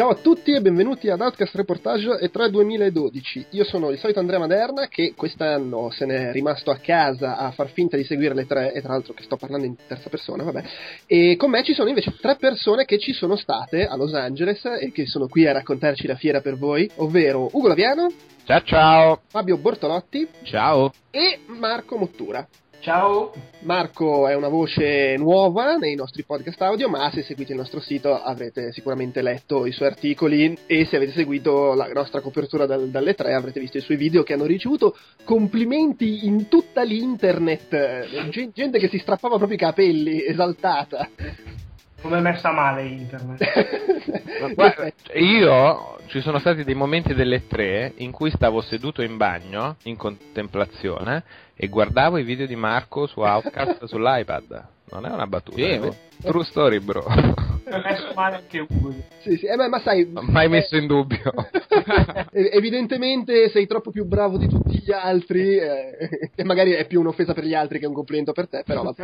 Ciao a tutti e benvenuti ad Outcast Reportage E3 2012. Io sono il solito Andrea Maderna che quest'anno se n'è rimasto a casa a far finta di seguire le tre e tra l'altro che sto parlando in terza persona, vabbè. E con me ci sono invece tre persone che ci sono state a Los Angeles e che sono qui a raccontarci la fiera per voi, ovvero Ugo Laviano. Ciao ciao. Fabio Bortolotti. Ciao. E Marco Mottura. Ciao! Marco è una voce nuova nei nostri podcast audio, ma se seguite il nostro sito avrete sicuramente letto i suoi articoli e se avete seguito la nostra copertura dal, dalle tre avrete visto i suoi video che hanno ricevuto complimenti in tutta l'internet, gente che si strappava proprio i capelli, esaltata. Come è messa male internet? Guarda, io ci sono stati dei momenti delle tre in cui stavo seduto in bagno in contemplazione e guardavo i video di Marco su Outcast sull'iPad. Non è una battuta. Sì, è True story, bro. Messo male anche Ugo. Sì, sì, eh, ma, ma sai... Mai messo in dubbio. evidentemente sei troppo più bravo di tutti gli altri eh, e magari è più un'offesa per gli altri che un complimento per te, però va,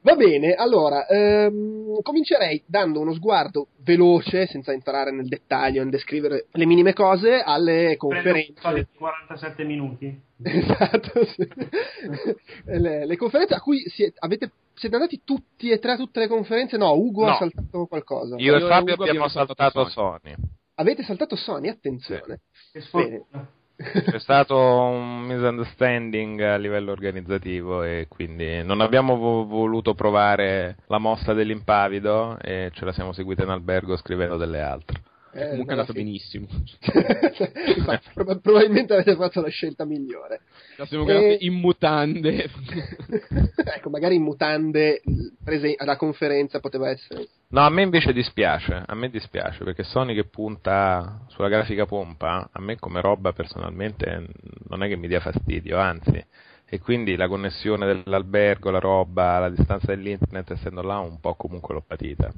va bene. Allora, ehm, comincerei dando uno sguardo veloce, senza entrare nel dettaglio, nel descrivere le minime cose, alle conferenze. Prendo 47 minuti. Esatto, sì. le, le, conferenze a cui siete, avete, siete andati tutti e tre a tutte le conferenze? No, Ugo no. ha saltato qualcosa. Io, Io e Fabio abbiamo, abbiamo saltato Sony. Sony. Avete saltato Sony? Attenzione. Sì. Bene. C'è stato un misunderstanding a livello organizzativo e quindi non abbiamo vo- voluto provare la mossa dell'impavido e ce la siamo seguita in albergo scrivendo delle altre. Eh, comunque è andato sì. benissimo. Prob- probabilmente avete fatto la scelta migliore. La siamo e... in mutande. ecco, magari in mutande prese alla conferenza poteva essere. No, a me invece dispiace, a me dispiace perché Sony che punta sulla grafica pompa, a me come roba personalmente non è che mi dia fastidio, anzi. E quindi la connessione dell'albergo, la roba, la distanza dell'internet, essendo là, un po' comunque l'ho patita.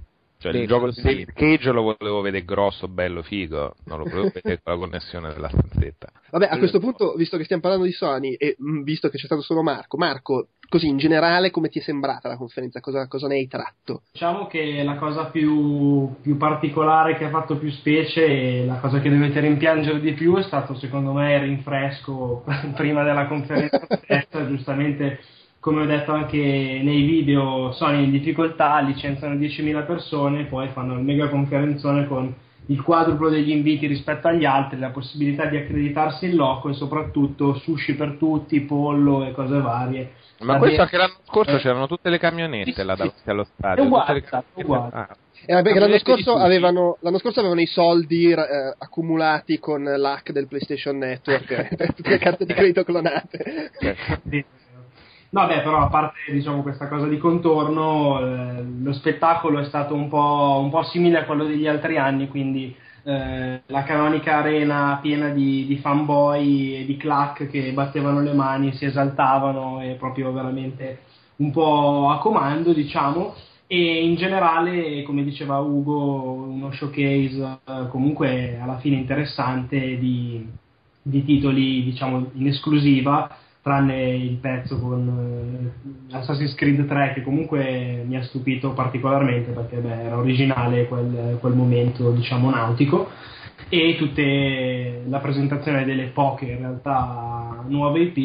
Cioè, il gioco di David Cage lo volevo vedere grosso, bello, figo, non lo volevo vedere con la connessione della stanzetta. Vabbè, a questo punto, visto che stiamo parlando di Sony e mh, visto che c'è stato solo Marco, Marco, così in generale come ti è sembrata la conferenza? Cosa, cosa ne hai tratto? Diciamo che la cosa più, più, particolare che ha fatto più specie e la cosa che dovete rimpiangere di più è stato secondo me il rinfresco prima della conferenza giustamente come ho detto anche nei video, Sony in difficoltà, licenziano 10.000 persone, poi fanno il mega conferenzone con il quadruplo degli inviti rispetto agli altri, la possibilità di accreditarsi in loco e soprattutto sushi per tutti, pollo e cose varie. Ma questo anche l'anno scorso eh. c'erano tutte le camionette sì, là davanti sì. allo stadio. È uguale, è uguale. Ah. Eh, perché l'anno scorso, avevano, l'anno scorso, avevano, i soldi eh, accumulati con l'hack del PlayStation Network tutte le carte di credito clonate. Sì. No, beh, però a parte diciamo, questa cosa di contorno, eh, lo spettacolo è stato un po', un po', simile a quello degli altri anni, quindi eh, la canonica arena piena di, di, fanboy e di clack che battevano le mani, si esaltavano e proprio veramente un po' a comando, diciamo. E in generale, come diceva Ugo, uno showcase eh, comunque alla fine interessante di, di titoli diciamo in esclusiva tranne il pezzo con uh, Assassin's Creed 3 che comunque mi ha stupito particolarmente perché beh, era originale quel, quel momento diciamo nautico. E tutte la presentazione delle poche in realtà nuove IP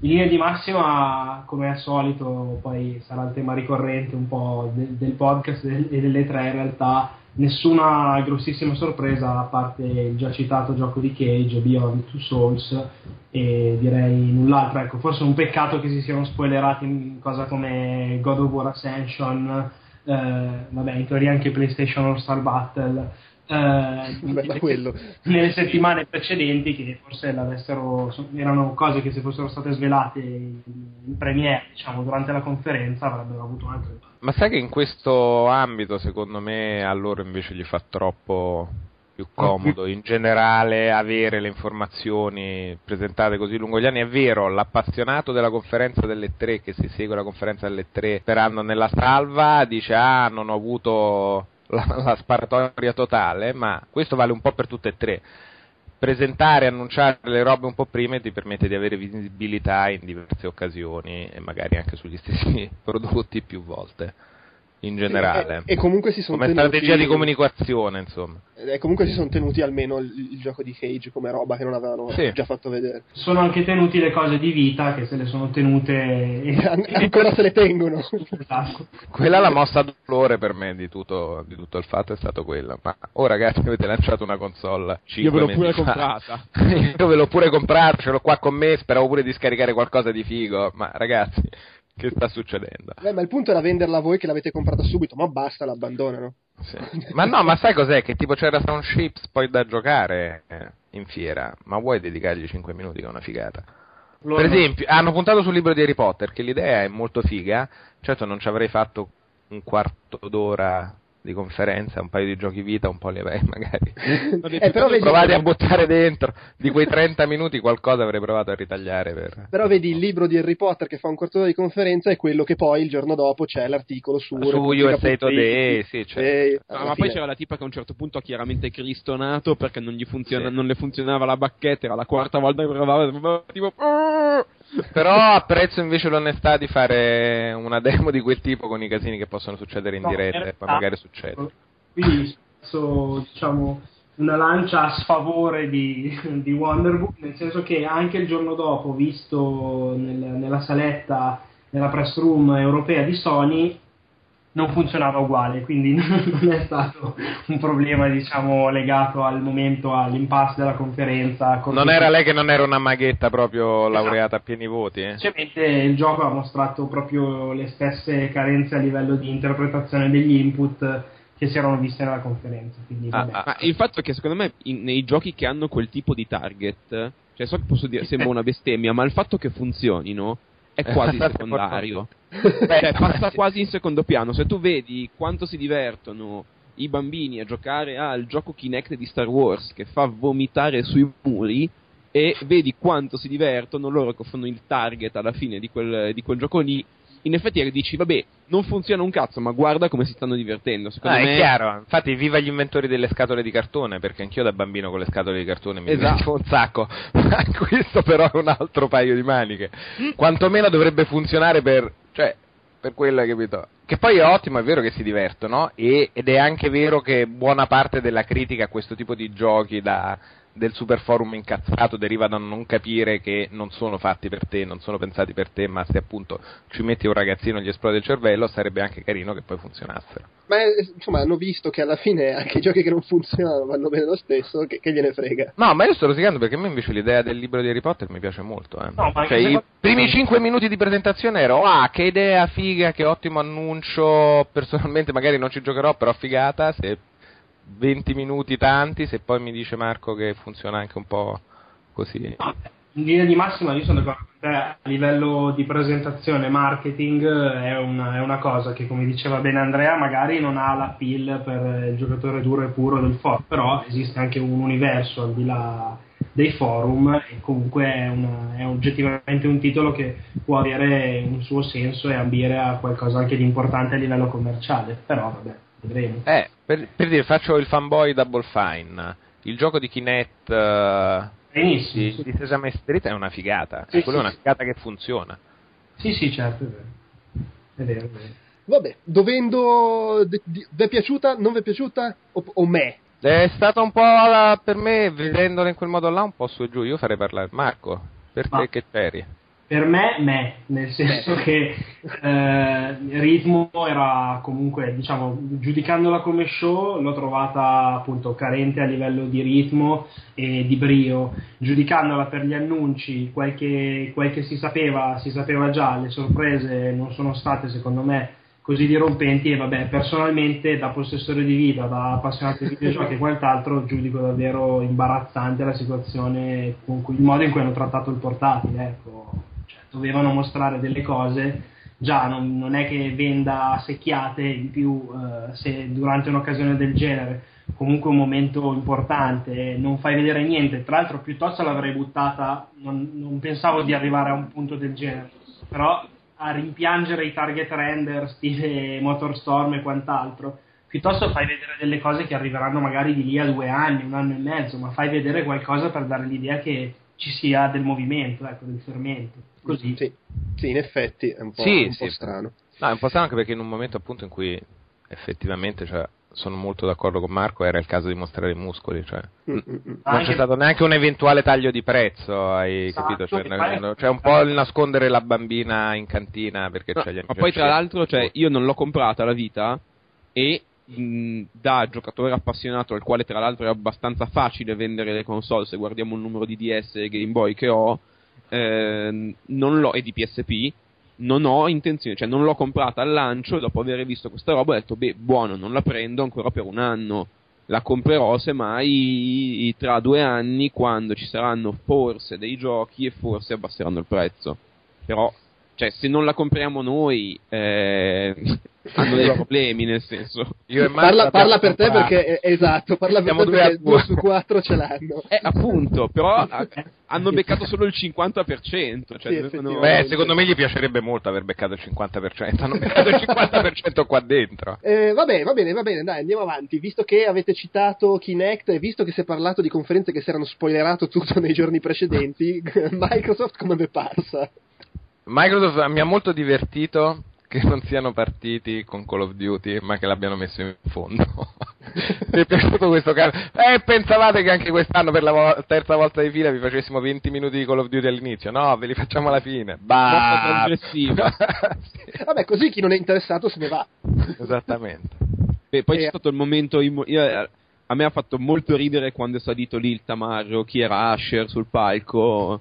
in linea di massima come al solito poi sarà il tema ricorrente un po' de- del podcast e delle tre in realtà nessuna grossissima sorpresa a parte il già citato gioco di Cage, Beyond Two Souls e direi null'altro, ecco, forse un peccato che si siano spoilerati in cosa come God of War Ascension, eh, vabbè in teoria anche PlayStation All Star Battle, eh, Beh, nelle settimane precedenti che forse l'avessero erano cose che se fossero state svelate in, in premiere diciamo durante la conferenza avrebbero avuto altro ma sai che in questo ambito secondo me a loro invece gli fa troppo più comodo in generale avere le informazioni presentate così lungo gli anni. È vero, l'appassionato della conferenza delle tre che si segue la conferenza delle tre sperando nella salva dice ah non ho avuto la, la sparatoria totale, ma questo vale un po' per tutte e tre presentare e annunciare le robe un po' prima ti permette di avere visibilità in diverse occasioni e magari anche sugli stessi prodotti più volte. In generale. E, e, comunque si sono come tenuti... strategia di comunicazione, insomma. E comunque si sono tenuti almeno il, il, gioco di Cage come roba che non avevano sì. già fatto vedere. Sono anche tenuti le cose di vita che se le sono tenute An- ancora se le tengono. esatto. Quella la mossa dolore per me di tutto, di tutto, il fatto è stato quella. Ma oh ragazzi avete lanciato una console 5 Io ve l'ho pure fa. comprata. Io ve l'ho pure comprata, ce l'ho qua con me, speravo pure di scaricare qualcosa di figo, ma ragazzi che sta succedendo? Beh, ma il punto era venderla a voi che l'avete comprata subito, ma basta, l'abbandonano. Sì. ma no, ma sai cos'è? Che tipo c'era Sound Ships poi da giocare eh, in fiera, ma vuoi dedicargli 5 minuti che è una figata? Per esempio, hanno puntato sul libro di Harry Potter, che l'idea è molto figa, certo non ci avrei fatto un quarto d'ora di conferenza, un paio di giochi vita, un po' li avrei magari. Eh, però vedi, provati a buttare dentro. Di quei 30 minuti qualcosa avrei provato a ritagliare per... però vedi il libro di Harry Potter che fa un quarto d'ora di conferenza è quello che poi il giorno dopo c'è l'articolo su, su USA Today sì, certo. no, ma poi c'era la tipa che a un certo punto ha chiaramente cristonato perché non, gli funziona, sì. non le funzionava la bacchetta era la quarta volta che provava tipo però apprezzo invece l'onestà di fare una demo di quel tipo con i casini che possono succedere in no, diretta e poi magari succede. Quindi so, diciamo una lancia a sfavore di, di Wonderbook, nel senso che anche il giorno dopo, visto nel, nella saletta, nella press room europea di Sony, non funzionava uguale, quindi non è stato un problema diciamo, legato al momento, all'impasse della conferenza. Non era lei che non era una maghetta proprio esatto. laureata a pieni voti? Eh? Semplicemente il gioco ha mostrato proprio le stesse carenze a livello di interpretazione degli input che si erano viste nella conferenza. Quindi, ah, ah, il fatto è che secondo me in, nei giochi che hanno quel tipo di target, cioè so che posso dire, sembra una bestemmia, ma il fatto che funzionino è quasi secondario. cioè, passa quasi in secondo piano. Se tu vedi quanto si divertono i bambini a giocare al gioco Kinect di Star Wars che fa vomitare sui muri e vedi quanto si divertono loro che fanno il target alla fine di quel, di quel gioco lì in effetti dici, vabbè, non funziona un cazzo, ma guarda come si stanno divertendo. Secondo ah, me... è chiaro. Infatti, viva gli inventori delle scatole di cartone, perché anch'io da bambino con le scatole di cartone mi esatto. un sacco. Questo però è un altro paio di maniche. Quantomeno dovrebbe funzionare per... Cioè, per quella, capito? Che poi è ottimo, è vero che si divertono, e, ed è anche vero che buona parte della critica a questo tipo di giochi da del super forum incazzato deriva da non capire che non sono fatti per te, non sono pensati per te, ma se appunto ci metti un ragazzino e gli esplode il cervello, sarebbe anche carino che poi funzionassero. Ma insomma hanno visto che alla fine anche i giochi che non funzionano vanno bene lo stesso, che, che gliene frega. No, ma io sto rosicando perché a me invece l'idea del libro di Harry Potter mi piace molto. Eh. No, cioè, i primi 5 minuti di presentazione ero, ah, che idea figa, che ottimo annuncio, personalmente magari non ci giocherò, però figata, se 20 minuti tanti, se poi mi dice Marco che funziona anche un po' così. In linea di massima io sono d'accordo con te, a livello di presentazione, marketing è una, è una, cosa che come diceva bene Andrea magari non ha la pill per il giocatore duro e puro del forum, però esiste anche un universo al di là dei forum e comunque è, una, è oggettivamente un titolo che può avere un suo senso e ambire a qualcosa anche di importante a livello commerciale, però vabbè, vedremo. Eh, per, per, dire, faccio il fanboy Double Fine. Il gioco di Kinect uh, di, di Sesame Street è una figata. Sì, Quello sì, è una figata che funziona. Sì, sì, certo, è vero. È vero, è vero. Vabbè, dovendo. Vi è piaciuta? Non vi è piaciuta? O, o me? È stata un po' la, per me, vedendola in quel modo là, un po' su e giù. Io farei parlare. Marco, per te che c'eri? Per me, me, nel senso che eh, Ritmo era comunque, diciamo, giudicandola come show, l'ho trovata appunto carente a livello di ritmo e di brio. Giudicandola per gli annunci, quel che, quel che si sapeva, si sapeva già, le sorprese non sono state secondo me così dirompenti e vabbè, personalmente da possessore di vita, da appassionato di videogiochi e quant'altro, giudico davvero imbarazzante la situazione, con cui, il modo in cui hanno trattato il portatile, ecco dovevano mostrare delle cose già non, non, è che venda secchiate in più eh, se durante un'occasione del genere comunque un momento importante non fai vedere niente tra l'altro piuttosto l'avrei buttata non, non pensavo di arrivare a un punto del genere però a rimpiangere i target render stile Motorstorm e quant'altro piuttosto fai vedere delle cose che arriveranno magari di lì a due anni, un anno e mezzo ma fai vedere qualcosa per dare l'idea che ci sia del movimento, ecco, del fermento. Così. Sì, sì in effetti è un po', sì, un po strano. No, è un po' strano anche perché in un momento appunto in cui effettivamente cioè, sono molto d'accordo con Marco, era il caso di mostrare i muscoli, cioè. Mm, mm, mm. non Anche- c'è stato neanche un eventuale taglio di prezzo, hai Esatto, capito? Cioè, poi- c'è un po' il nascondere la bambina in cantina perché No, c'è gli ma amici poi tra al l'altro, cioè, io non l'ho comprata la vita e mh, da giocatore appassionato, al quale tra l'altro è abbastanza facile vendere le console, se guardiamo il numero di DS e Game Boy che ho, ehm, non l'ho, e di PSP, non ho intenzione, cioè non l'ho comprata al lancio e dopo aver visto questa roba ho detto, beh, buono, non la prendo ancora per un anno. La comprerò semmai tra due anni quando ci saranno forse dei giochi e forse abbasseranno il prezzo. Però, cioè, se non la compriamo noi, eh, hanno dei problemi, nel senso. E Parla, parla per te perché, eh, esatto, parla per Siamo te due a perché due. due su quattro ce l'hanno. Eh, appunto, però ha- hanno beccato solo il 50%. Cioè Sì, dovevano-. Beh, secondo me gli piacerebbe molto aver beccato il 50%, hanno beccato il 50% qua dentro. Eh, va bene, va bene, va bene, dai, andiamo avanti. Visto che avete citato Kinect e visto che si è parlato di conferenze che si erano spoilerato tutto nei giorni precedenti, Microsoft come è parsa? Microsoft mi ha molto divertito che non siano partiti con Call of Duty, ma che l'abbiano messo in fondo. Mi è piaciuto questo caso. Eh, pensavate che anche quest'anno per la vo- terza volta di fila vi facessimo 20 minuti di Call of Duty all'inizio? No, ve li facciamo alla fine. Mossa Bah! trasgressiva. Sì, Vabbè, così chi non è interessato se ne va. esattamente. Beh, poi Eh. c'è stato il momento. immo- io, a me ha fatto molto ridere quando è salito lì il Tamarro, chi era Asher sul palco.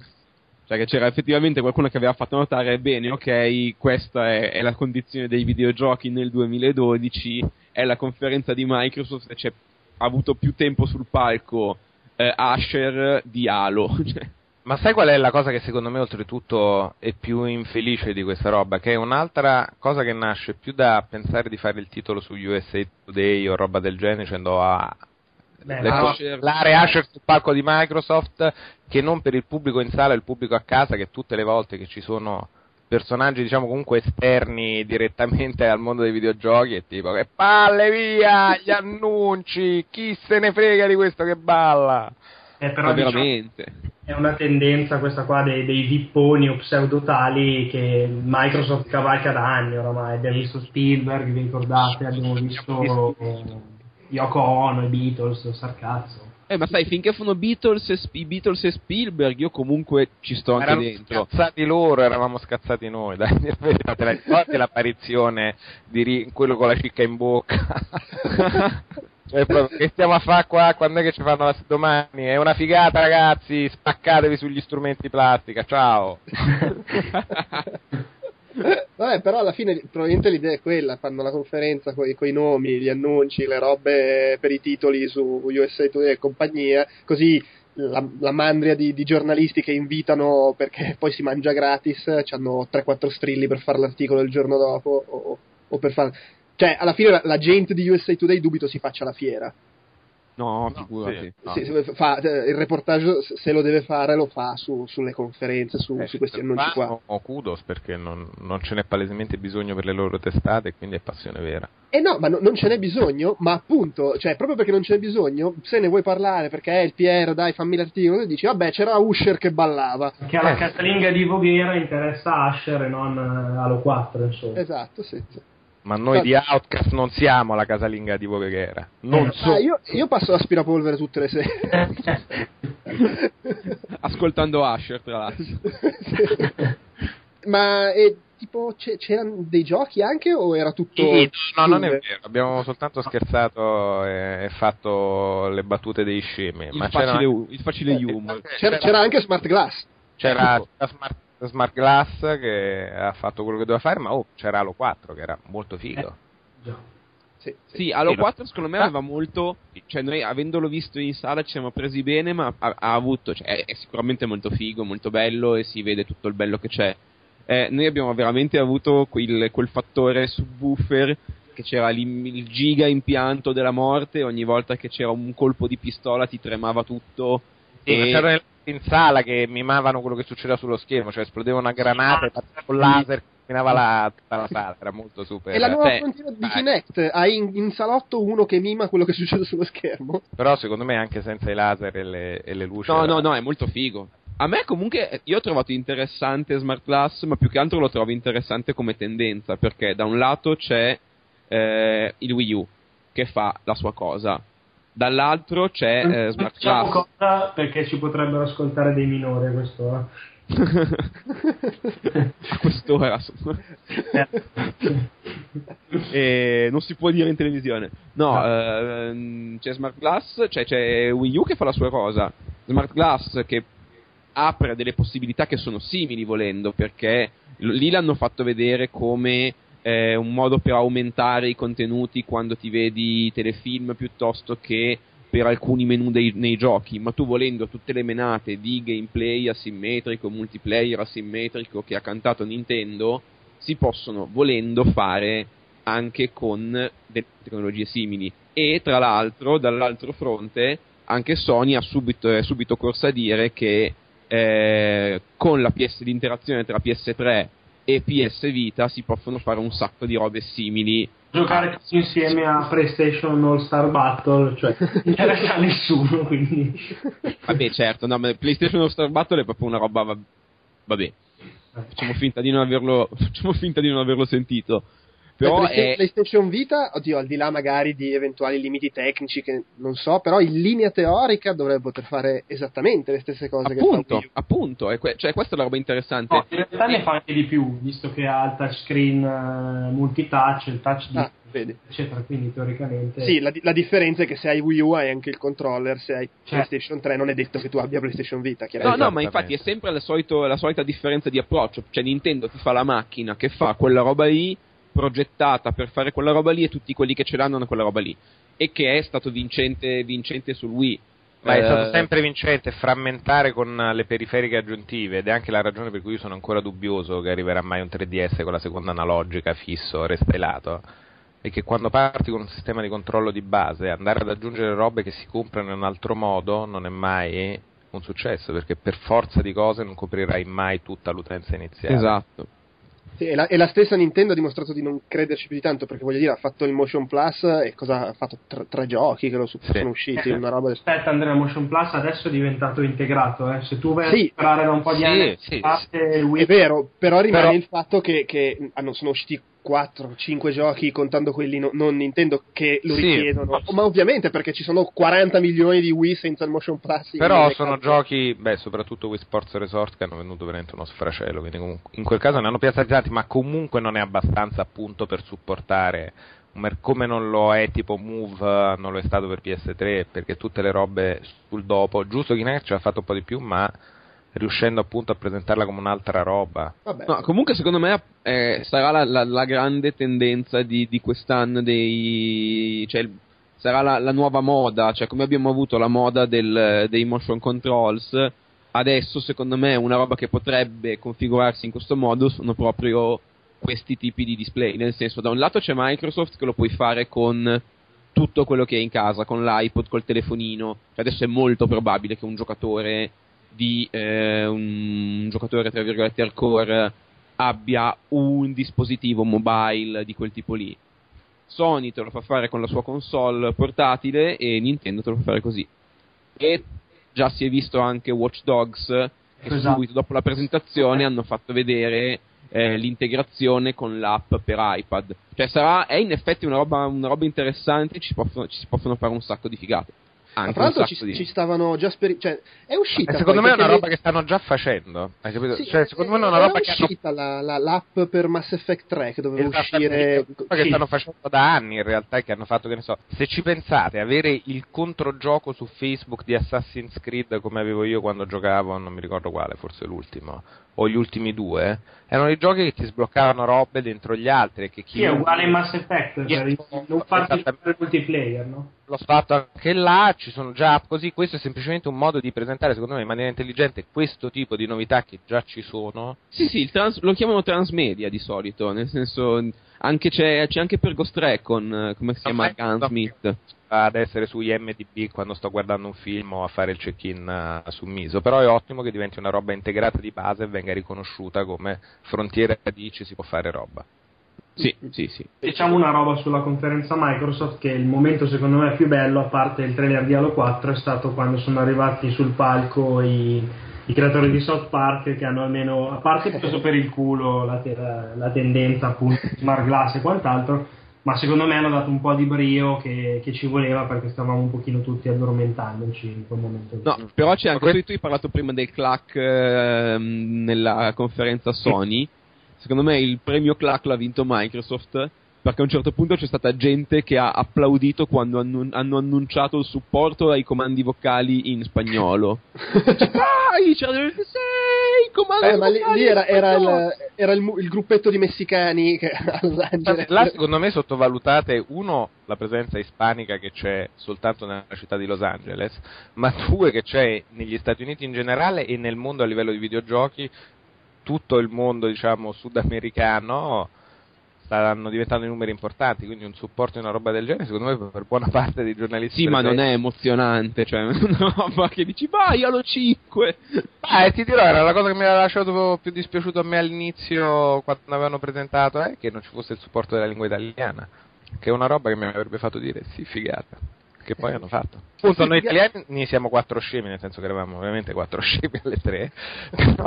Cioè, che c'era effettivamente qualcuno che aveva fatto notare: bene, ok, questa è, è la condizione dei videogiochi nel 2012. È la conferenza di Microsoft e c'è, ha avuto più tempo sul palco eh, Asher di Halo. Cioè, Ma sai qual è la cosa che secondo me oltretutto è più infelice di questa roba? Che è un'altra cosa che nasce più da pensare di fare il titolo su USA Today o roba del genere ah, Beh, le no, l'area Asher sul palco di Microsoft che non per il pubblico in sala e il pubblico a casa che tutte le volte che ci sono personaggi diciamo comunque esterni direttamente al mondo dei videogiochi è tipo che palle via gli annunci chi se ne frega di questo che balla eh, però diciamo, veramente. è una tendenza questa qua dei, dei vipponi o pseudotali che Microsoft cavalca da anni oramai. Abbiamo visto Spielberg, vi ricordate? Abbiamo visto eh, Yoko Ono, i Beatles, sarcazzo. Eh, ma sai, finché fanno Beatles e, i Beatles e Spielberg, io comunque ci sto anche erano dentro. scazzati loro eravamo scazzati noi dai dire la verità, te la ricordi l'apparizione di Ri- quello con la cicca in bocca Cioè, proprio, che stiamo a fare qua? Quando è che ci fanno la domani? È una figata, ragazzi. Spaccatevi sugli strumenti di plastica. Ciao. Vabbè, però alla fine probabilmente l'idea è quella, fanno la conferenza con i nomi, gli annunci, le robe per i titoli su USA Today e compagnia, così la, la mandria di, di giornalisti che invitano perché poi si mangia gratis, hanno 3-4 strilli per fare l'articolo il giorno dopo o, o per fare... Cioè, alla fine la, la gente di USA Today dubito si faccia la fiera. No, figurati. sì. No. Si- si- fa- eh, il reportage, se- lo deve fare, lo fa su- sulle conferenze, su, Eh, su questi annunci qua. fanno, O kudos perché non, non ce n'è palesemente bisogno per le loro testate, quindi è passione vera. Eh no, ma no- non ce n'è bisogno, ma appunto, cioè, proprio perché non ce n'è bisogno, se ne vuoi parlare perché è il PR, dai, fammi l'articolo, e dici, vabbè, c'era Usher che ballava. Che alla Eh. casalinga di Voghera interessa Asher e non eh, Halo 4, insomma. Esatto, sì. sì. Ma noi di Outcast non siamo la casalinga di Voghera. Non Eh, so. Ah, io, io passo l'aspirapolvere tutte le sere. Ascoltando Asher, tra l'altro. ma eh, tipo, c'erano dei giochi anche o era tutto... Sì, no, non è vero. Abbiamo soltanto scherzato e, e fatto le battute dei scemi. Il ma facile, c'era, il facile Eh, humor. C'era, c'era anche Smart Glass. c'era, c'era Smart, Smart Glass che ha fatto quello che doveva fare, ma oh, c'era Halo 4 che era molto figo. Già. Sì, sì. Sì, Halo Sì, lo- 4 secondo me aveva molto, cioè noi avendolo visto in sala ci siamo presi bene, ma ha, ha avuto, cioè è, è sicuramente molto figo, molto bello e si vede tutto il bello che c'è. Eh, noi abbiamo veramente avuto quel, quel fattore subwoofer che c'era il giga impianto della morte, ogni volta che c'era un colpo di pistola ti tremava tutto. Sì, e- c'erano in sala che mimavano quello che succedeva sullo schermo, cioè esplodeva una granata e partiva un laser che illuminava la, tutta la sala, era molto super. E la nuova Beh, frontiera di. Kinect, hai in, in salotto uno che mima quello che succede sullo schermo. Però secondo me anche senza i laser e le, e le luci. No, era- no, no, è molto figo. A me comunque, io ho trovato interessante Smart Glass, ma più che altro lo trovo interessante come tendenza, perché da un lato c'è eh, il Wii U, che fa la sua cosa, dall'altro c'è eh, Smart Glass. cosa perché ci potrebbero ascoltare dei minori questo. eh. a quest'ora e non si può dire in televisione no ehm, c'è Smart Glass cioè c'è Wii U che fa la sua cosa Smart Glass che apre delle possibilità che sono simili volendo perché lì l'hanno fatto vedere come eh, un modo per aumentare i contenuti quando ti vedi telefilm piuttosto che per alcuni menu dei, nei giochi, ma tu volendo tutte le menate di gameplay asimmetrico, multiplayer asimmetrico che ha cantato Nintendo, si possono volendo fare anche con delle tecnologie simili. E tra l'altro, dall'altro fronte, anche Sony ha subito, è subito corsa a dire che eh, con la PS di interazione tra PS3 e PS Vita si possono fare un sacco di robe simili Giocare insieme a PlayStation All Star Battle, cioè non interessa a nessuno, quindi. Vabbè, certo, no, ma PlayStation All Star Battle è proprio una roba. va- Vabbè, facciamo finta di non averlo, facciamo finta di non averlo sentito. Però Beh, Playsta- è. PlayStation Vita, oddio, al di là magari di eventuali limiti tecnici che non so, però in linea teorica dovrebbe poter fare esattamente le stesse cose che fa Appunto, Wii U. appunto, cioè questa è la roba interessante. No, in realtà ne fa anche di più, visto che ha il touchscreen eh, multitouch, il touch di Ah, vedi. eccetera, quindi teoricamente. Sì, la, la differenza è che se hai Wii U hai anche il controller, se hai Certo. PlayStation 3 non è detto che tu abbia PlayStation Vita, No, chiaramente. no, ma infatti è sempre la, solito- la solita differenza di approccio. Cioè, Nintendo ti fa la macchina che fa quella roba lì, progettata per fare quella roba lì, e tutti quelli che ce l'hanno hanno quella roba lì. E che è stato vincente, vincente sul Wii. Ma è stato Eh, sempre vincente frammentare con le periferiche aggiuntive ed è anche la ragione per cui io sono ancora dubbioso che arriverà mai un 3DS con la seconda analogica fisso, restelato. E che quando parti con un sistema di controllo di base, andare ad aggiungere robe che si comprano in un altro modo non è mai un successo, perché per forza di cose non coprirai mai tutta l'utenza iniziale. Esatto. Sì, e, la, e la stessa Nintendo ha dimostrato di non crederci più di tanto, perché voglio dire, ha fatto il Motion Plus e cosa ha fatto? Tre, tre giochi che lo su- Sì. sono usciti, una roba del Aspetta Andrea, Motion Plus adesso è diventato integrato, eh. se tu vai Sì. a comprare da un po' di Sì, anni sì, È vero, però rimane Però- il fatto che, che hanno- sono usciti 4-5 giochi contando quelli no- non Nintendo che lo Sì. richiedono, ma ovviamente perché ci sono 40 milioni di Wii senza il Motion Plus. Però sono giochi, beh, soprattutto Wii Sports Resort che hanno venduto veramente uno sfracello, quindi comunque, in quel caso ne hanno piazzati ma comunque non è abbastanza appunto per supportare come non lo è tipo Move, non lo è stato per PS3, perché tutte le robe sul dopo, giusto Kinect ci ha fatto un po' di più, ma riuscendo appunto a presentarla come un'altra roba. Vabbè. No, comunque secondo me eh, sarà la, la- la grande tendenza di, di quest'anno dei... Cioè, il- sarà la, la nuova moda, cioè come abbiamo avuto la moda del- dei motion controls, adesso secondo me una roba che potrebbe configurarsi in questo modo sono proprio questi tipi di display, nel senso da un lato c'è Microsoft che lo puoi fare con tutto quello che hai in casa, con l'iPod, col telefonino, cioè adesso è molto probabile che un giocatore di eh, un, giocatore tra virgolette hardcore abbia un dispositivo mobile di quel tipo lì. Sony te lo fa fare con la sua console portatile e Nintendo te lo fa fare così. E già si è visto anche Watch Dogs che Esatto. subito dopo la presentazione hanno fatto vedere eh, l'integrazione con l'app per iPad. Cioè sarà, è in effetti una roba, una roba interessante, ci, possono, ci si possono fare un sacco di figate. Anche tra l'altro ci, di... ci stavano già speri- cioè è uscita. E secondo poi, me è una roba le- che stanno già facendo, hai capito? Sì, cioè, secondo me è una roba che hanno uscita la, la- l'app per Mass Effect 3 che doveva Esattamente, uscire che Sì. stanno facendo da anni in realtà che hanno fatto che ne so se ci pensate avere il controgioco su Facebook di Assassin's Creed come avevo io quando giocavo non mi ricordo quale forse l'ultimo o gli ultimi due erano dei giochi che ti sbloccavano robe dentro gli altri che chi Sì, è uguale in Mass Effect, Io- cioè, non farti giocare multiplayer, no? l'ho fatto anche là, ci sono già così, questo è semplicemente un modo di presentare secondo me in maniera intelligente questo tipo di novità che già ci sono Sì, sì, il trans- lo chiamano transmedia di solito, nel senso anche c'è, c'è anche per Ghost Recon, eh, come si chiama ma- Gunsmith. ad essere su IMDB quando sto guardando un film o a fare il check-in eh, su Miso, però è ottimo che diventi una roba integrata di base e venga riconosciuta come frontiera di ci si può fare roba. Sì, sì, sì. Diciamo una roba sulla conferenza Microsoft che il momento secondo me più bello, a parte il trailer di Halo 4, è stato quando sono arrivati sul palco i, i creatori di South Park che hanno almeno, a parte preso per il culo la, te- la tendenza appunto smart glass e quant'altro, ma secondo me hanno dato un po' di brio che, che, ci voleva perché stavamo un pochino tutti addormentandoci in quel momento. No, però c'è anche, tu, tu hai parlato prima del clack eh, nella conferenza Sony, secondo me il premio clack l'ha vinto Microsoft perché a un certo punto c'è stata gente che ha applaudito quando annun- hanno annunciato il supporto ai comandi vocali in spagnolo. Dai, c'era sei comandi eh, ma lì, lì era, era, il, era il, il, gruppetto di messicani che a Los Angeles. Là secondo me sottovalutate uno la presenza ispanica che c'è soltanto nella città di Los Angeles, ma due che c'è negli Stati Uniti in generale e nel mondo a livello di videogiochi tutto il mondo diciamo sudamericano stanno diventando numeri importanti, quindi un supporto in una roba del genere, secondo me per buona parte dei giornalisti. Sì, ma non è emozionante, cioè una roba che dici vai allo 5. Ah, ti dirò, era la cosa che mi aveva lasciato più dispiaciuto a me all'inizio quando avevano presentato, è eh, che non ci fosse il supporto della lingua italiana, che è una roba che mi avrebbe fatto dire sì, figata. Che poi hanno fatto. Appunto, noi italiani siamo quattro scemi, nel senso che eravamo ovviamente quattro scemi alle tre. Però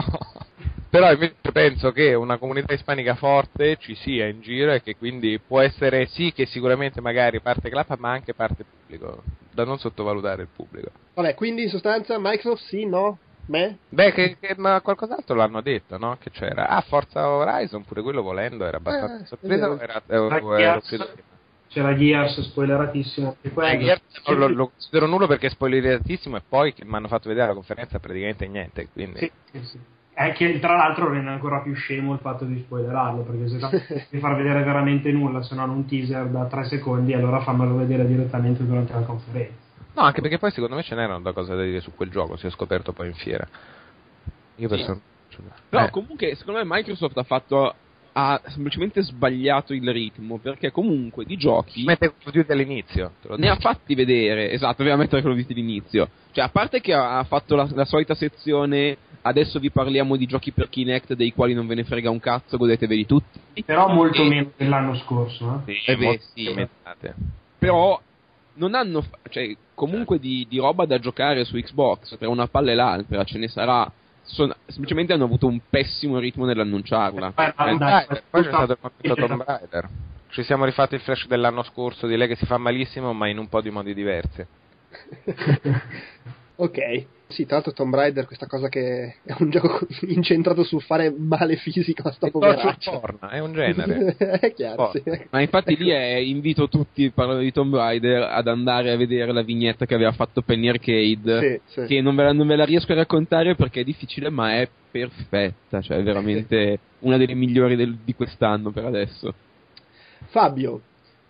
però invece penso che una comunità ispanica forte ci sia in giro e che quindi può essere sì che sicuramente magari parte club ma anche parte pubblico, da non sottovalutare il pubblico. Vabbè, quindi in sostanza Microsoft sì, no? Me? Beh, che, che, ma qualcos'altro l'hanno detto, no? Che c'era? Ah, Forza Horizon, pure quello volendo, era abbastanza eh, sorpreso. Era, era, era, c'era Gears spoileratissimo. Eh, Gears lo, lo, considero nullo perché è spoileratissimo e poi che mi hanno fatto vedere la conferenza praticamente niente. Quindi... Sì, sì, sì. È che tra l'altro rende ancora più scemo il fatto di spoilerarlo, perché se devi far vedere veramente nulla se non un teaser da 3 secondi, allora fammelo vedere direttamente durante la conferenza. No, anche perché poi secondo me ce n'erano da cose da dire su quel gioco, si è scoperto poi in fiera. Io sì. penso... Però eh. comunque secondo me Microsoft ha fatto ha semplicemente sbagliato il ritmo perché comunque di giochi mette Call of all'inizio ne ha fatti vedere esatto aveva mettere of Duty all'inizio cioè a parte che ha fatto la, la, solita sezione adesso vi parliamo di giochi per Kinect dei quali non ve ne frega un cazzo godeteveli tutti. Però molto e... meno dell'anno scorso eh? Sì, eh beh, sì. però non hanno cioè comunque di, di roba da giocare su Xbox tra una palla e l'altra ce ne sarà sono, semplicemente hanno avuto un pessimo ritmo nell'annunciarla. Eh, eh, dai, poi c'è stato il momento Tomb Raider. Ci siamo rifatti il flash dell'anno scorso di lei che si fa malissimo, ma in un po' di modi diversi. ok. Sì, tra l'altro Tomb Raider, questa cosa che è un gioco incentrato sul fare male fisico a sta poveraccia. è un genere. è chiaro, sì. Ma infatti lì è, invito tutti, parlando di Tomb Raider, ad andare a vedere la vignetta che aveva fatto Penny Arcade, sì, sì. che non ve, la, non ve la riesco a raccontare perché è difficile, ma è perfetta, cioè è veramente una delle migliori del, di quest'anno per adesso. Fabio,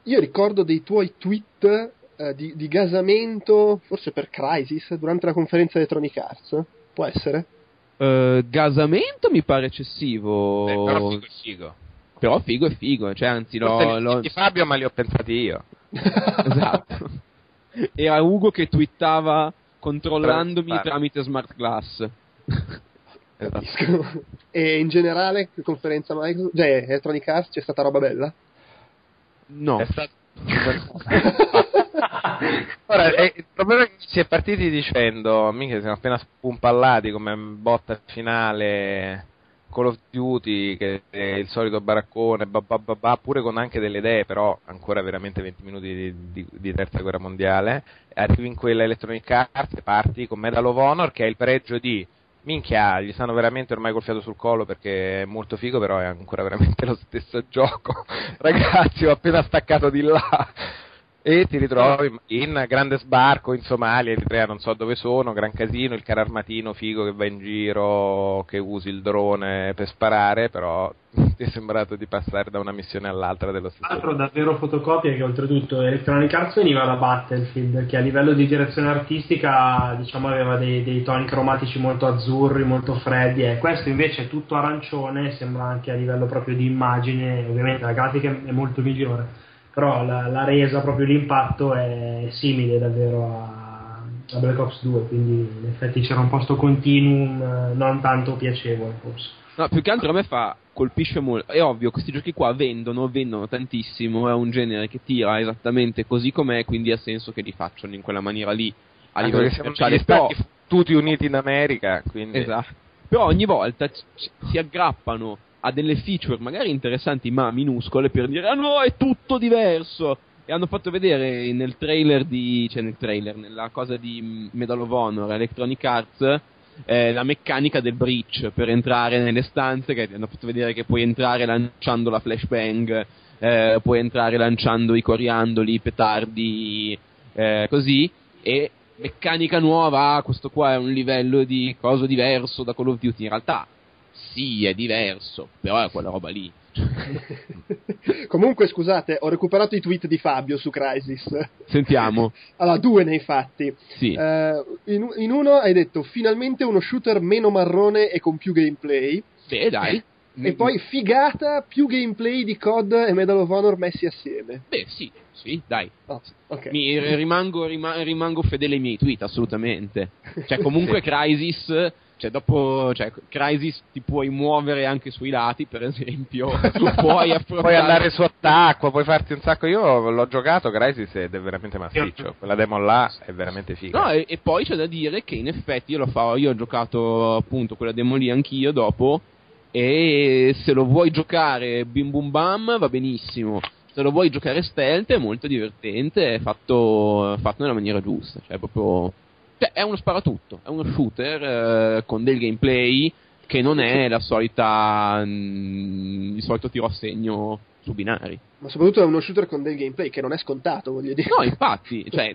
io ricordo dei tuoi tweet eh, di, di, gasamento, forse per Crisis, durante la conferenza Electronic Arts? Può essere? Uh, gasamento mi pare eccessivo. Beh, però figo è figo. Però figo è figo, cioè anzi lo... lo... Fabio ma li ho pensati io. esatto. Era Ugo che twittava controllandomi tramite smart glass. Esatto. E in generale, conferenza Microsoft, cioè Electronic Arts, c'è stata roba bella? No. È stato... Ora, eh, il problema è che si è partiti dicendo, mica siamo appena spunpallati come botta finale Call of Duty, che è il solito baraccone, bah pure con anche delle idee, però ancora veramente 20 minuti di, di, di terza guerra mondiale. Arrivi in quella Electronic Arts e parti con Medal of Honor, che ha il pregio di minchia, gli stanno veramente ormai col fiato sul collo perché è molto figo, però è ancora veramente lo stesso gioco. Ragazzi, ho appena staccato di là e ti ritrovi in grande sbarco in Somalia, Eritrea, non so dove sono, gran casino, il carro armatino figo che va in giro, che usi il drone per sparare, però ti è sembrato di passare da una missione all'altra dello stesso. Altro davvero fotocopia che oltretutto Electronic Arts veniva da Battlefield, che a livello di direzione artistica diciamo aveva dei, dei toni cromatici molto azzurri, molto freddi, e questo invece è tutto arancione, sembra anche a livello proprio di immagine, ovviamente la grafica è molto migliore però la, la, resa, proprio l'impatto è simile davvero a, a, Black Ops 2, quindi in effetti c'era un posto continuum eh, non tanto piacevole forse. No, più che altro a me fa, colpisce molto, è ovvio, questi giochi qua vendono, vendono tantissimo, è un genere che tira esattamente così com'è, quindi ha senso che li facciano in quella maniera lì, a livello commerciale, però fottuti uniti in America. Quindi... Esatto. Però ogni volta c- c- si aggrappano a delle feature magari interessanti ma minuscole per dire ah no è tutto diverso! E hanno fatto vedere nel trailer di cioè nel trailer nella cosa di Medal of Honor Electronic Arts eh, la meccanica del breach per entrare nelle stanze che hanno fatto vedere che puoi entrare lanciando la flashbang eh, puoi entrare lanciando i coriandoli, i petardi eh, così. E meccanica nuova questo qua è un livello di cosa diverso da Call of Duty. In realtà sì, è diverso, però è quella roba lì. Comunque, scusate, ho recuperato i tweet di Fabio su Crisis. Sentiamo. allora, due nei fatti. Sì. Uh, in, in, uno hai detto finalmente uno shooter meno marrone e con più gameplay. Beh, dai. E poi figata, più gameplay di COD e Medal of Honor messi assieme. Beh, sì, sì, dai. Oh, okay. Mi, rimango, rima, rimango fedele ai miei tweet, assolutamente. Cioè, comunque Crisis cioè dopo cioè, Crisis ti puoi muovere anche sui lati per esempio. Puoi, puoi andare su attacco puoi farti un sacco. Io l'ho giocato Crisis ed è veramente massiccio. Quella demo là è veramente figa. No e, e, poi c'è da dire che in effetti io lo farò io ho giocato appunto quella demo lì anch'io dopo e se lo vuoi giocare bim bum bam va benissimo. Se lo vuoi giocare stealth è molto divertente è fatto, fatto nella maniera giusta. Cioè proprio è uno sparatutto, è uno shooter eh, con del gameplay che non è la solita mh, mm, il solito tiro a segno su binari. Ma soprattutto è uno shooter con del gameplay che non è scontato, voglio dire. No, infatti, cioè,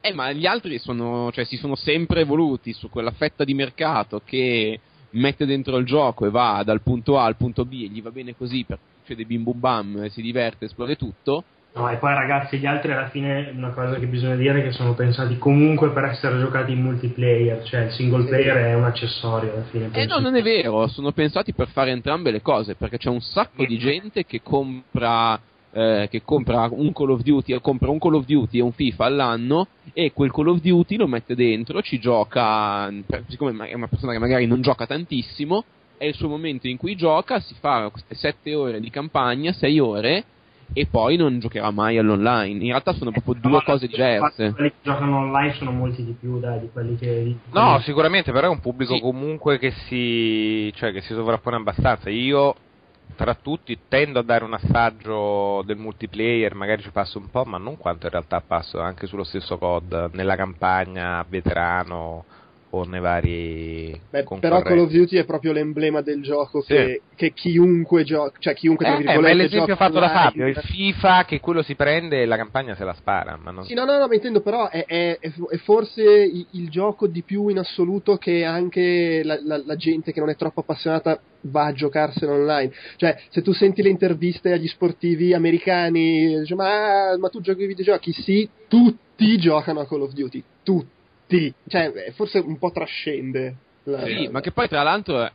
eh, ma gli altri sono, cioè, si sono sempre evoluti su quella fetta di mercato che mette dentro il gioco e va dal punto A al punto B e gli va bene così perché succede bim bum bam, si diverte, esplode tutto No, e poi ragazzi, gli altri alla fine una cosa che bisogna dire è che sono pensati comunque per essere giocati in multiplayer, cioè il single player è un accessorio alla fine. Eh no, non è vero, sono pensati per fare entrambe le cose, perché c'è un sacco di gente che compra, eh, che compra un Call of Duty, compra un Call of Duty e un FIFA all'anno e quel Call of Duty lo mette dentro, ci gioca, siccome è una persona che magari non gioca tantissimo, è il suo momento in cui gioca, si fa queste 7 ore di campagna, 6 ore e poi non giocherà mai all'online. In realtà sono proprio due cose diverse. Quelli che giocano online sono molti di più, dai, di quelli che. Di no, sicuramente, però è un pubblico sì. comunque che si. cioè che si sovrappone abbastanza. Io tra tutti tendo a dare un assaggio del multiplayer, magari ci passo un po', ma non quanto in realtà passo anche sullo stesso COD, nella campagna veterano o nei vari Beh, però Call of Duty è proprio l'emblema del gioco sì. che, che, chiunque gioca cioè chiunque tra eh, virgolette eh, l'esempio fatto da Fabio il FIFA che quello si prende e la campagna se la spara ma non... sì no no no ma intendo però è, è, è forse il, il, gioco di più in assoluto che anche la, la, la, gente che non è troppo appassionata va a giocarselo online. Cioè se tu senti le interviste agli sportivi americani dice, ma, ma tu giochi ai videogiochi? Sì tutti giocano a Call of Duty tutti tutti, cioè forse un po' trascende. La, sì, la... ma che poi tra l'altro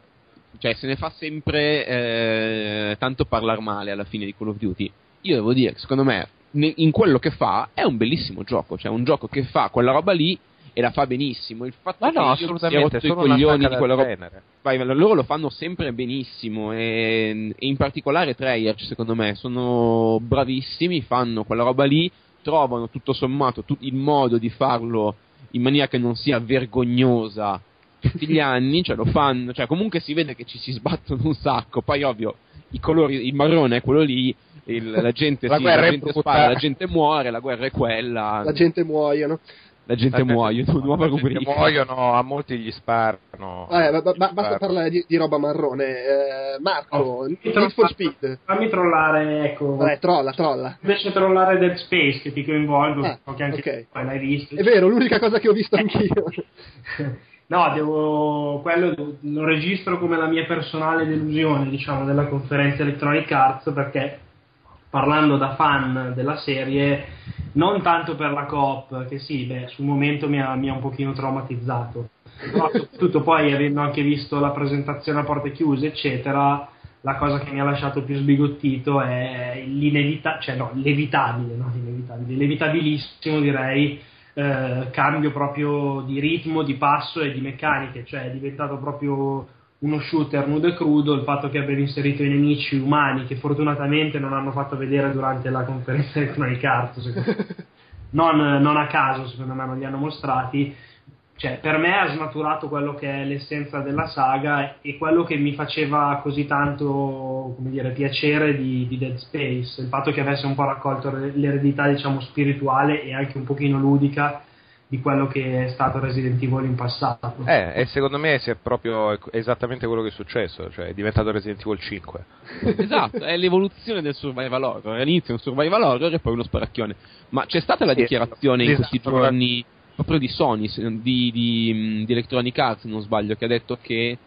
cioè, se ne fa sempre eh, tanto parlare male alla fine di Call of Duty. Io devo dire che secondo me in quello che fa è un bellissimo gioco, cioè un gioco che fa quella roba lì e la fa benissimo. Il fatto ma che no, assolutamente, i coglioni di quella roba. Vai, loro lo fanno sempre benissimo e, e in particolare Treyarch secondo me sono bravissimi, fanno quella roba lì, trovano tutto sommato tut- il modo di farlo in maniera che non sia vergognosa. Tutti gli anni, cioè lo fanno, cioè comunque si vede che ci si sbattono un sacco, poi ovvio i colori, il marrone è quello lì, il, la gente, la, sì, la gente spara, la gente muore, la guerra è quella. La gente muoiono la gente muoio, nuova rubrica. muoiono, a molti gli sparano. Eh, ba- ba- basta parlare di, di, roba marrone. Eh, Marco, oh, Need for Speed. Fammi trollare, ecco. Vabbè, trolla, trolla. Invece trollare Dead Space, che ti coinvolgo, ah, che anche okay. poi l'hai visto. È vero, l'unica cosa che ho visto anch'io. no, devo, quello lo registro come la mia personale delusione, diciamo, della conferenza Electronic Arts, perché parlando da fan della serie, non tanto per la coop, che sì, beh, sul momento mi ha, mi ha un pochino traumatizzato, però soprattutto poi avendo anche visto la presentazione a porte chiuse, eccetera, la cosa che mi ha lasciato più sbigottito è l'inevitabile, cioè no, l'evitabile, no, l'inevitabile, l'evitabilissimo direi, eh, cambio proprio di ritmo, di passo e di meccaniche, cioè è diventato proprio uno shooter nudo e crudo, il fatto che abbiano inserito i nemici umani che fortunatamente non hanno fatto vedere durante la conferenza Electronic Arts, non, non a caso secondo me non li hanno mostrati, cioè, per me ha snaturato quello che è l'essenza della saga e quello che mi faceva così tanto come dire, piacere di, di, Dead Space, il fatto che avesse un po' raccolto l'eredità diciamo spirituale e anche un pochino ludica di quello che è stato Resident Evil in passato. Eh, e secondo me è proprio esattamente quello che è successo, cioè è diventato Resident Evil 5. esatto, è l'evoluzione del survival horror, all'inizio un survival horror e poi uno sparacchione. Ma c'è stata la dichiarazione in questi giorni proprio di Sony, di, di, di Electronic Arts, se non sbaglio, che ha detto che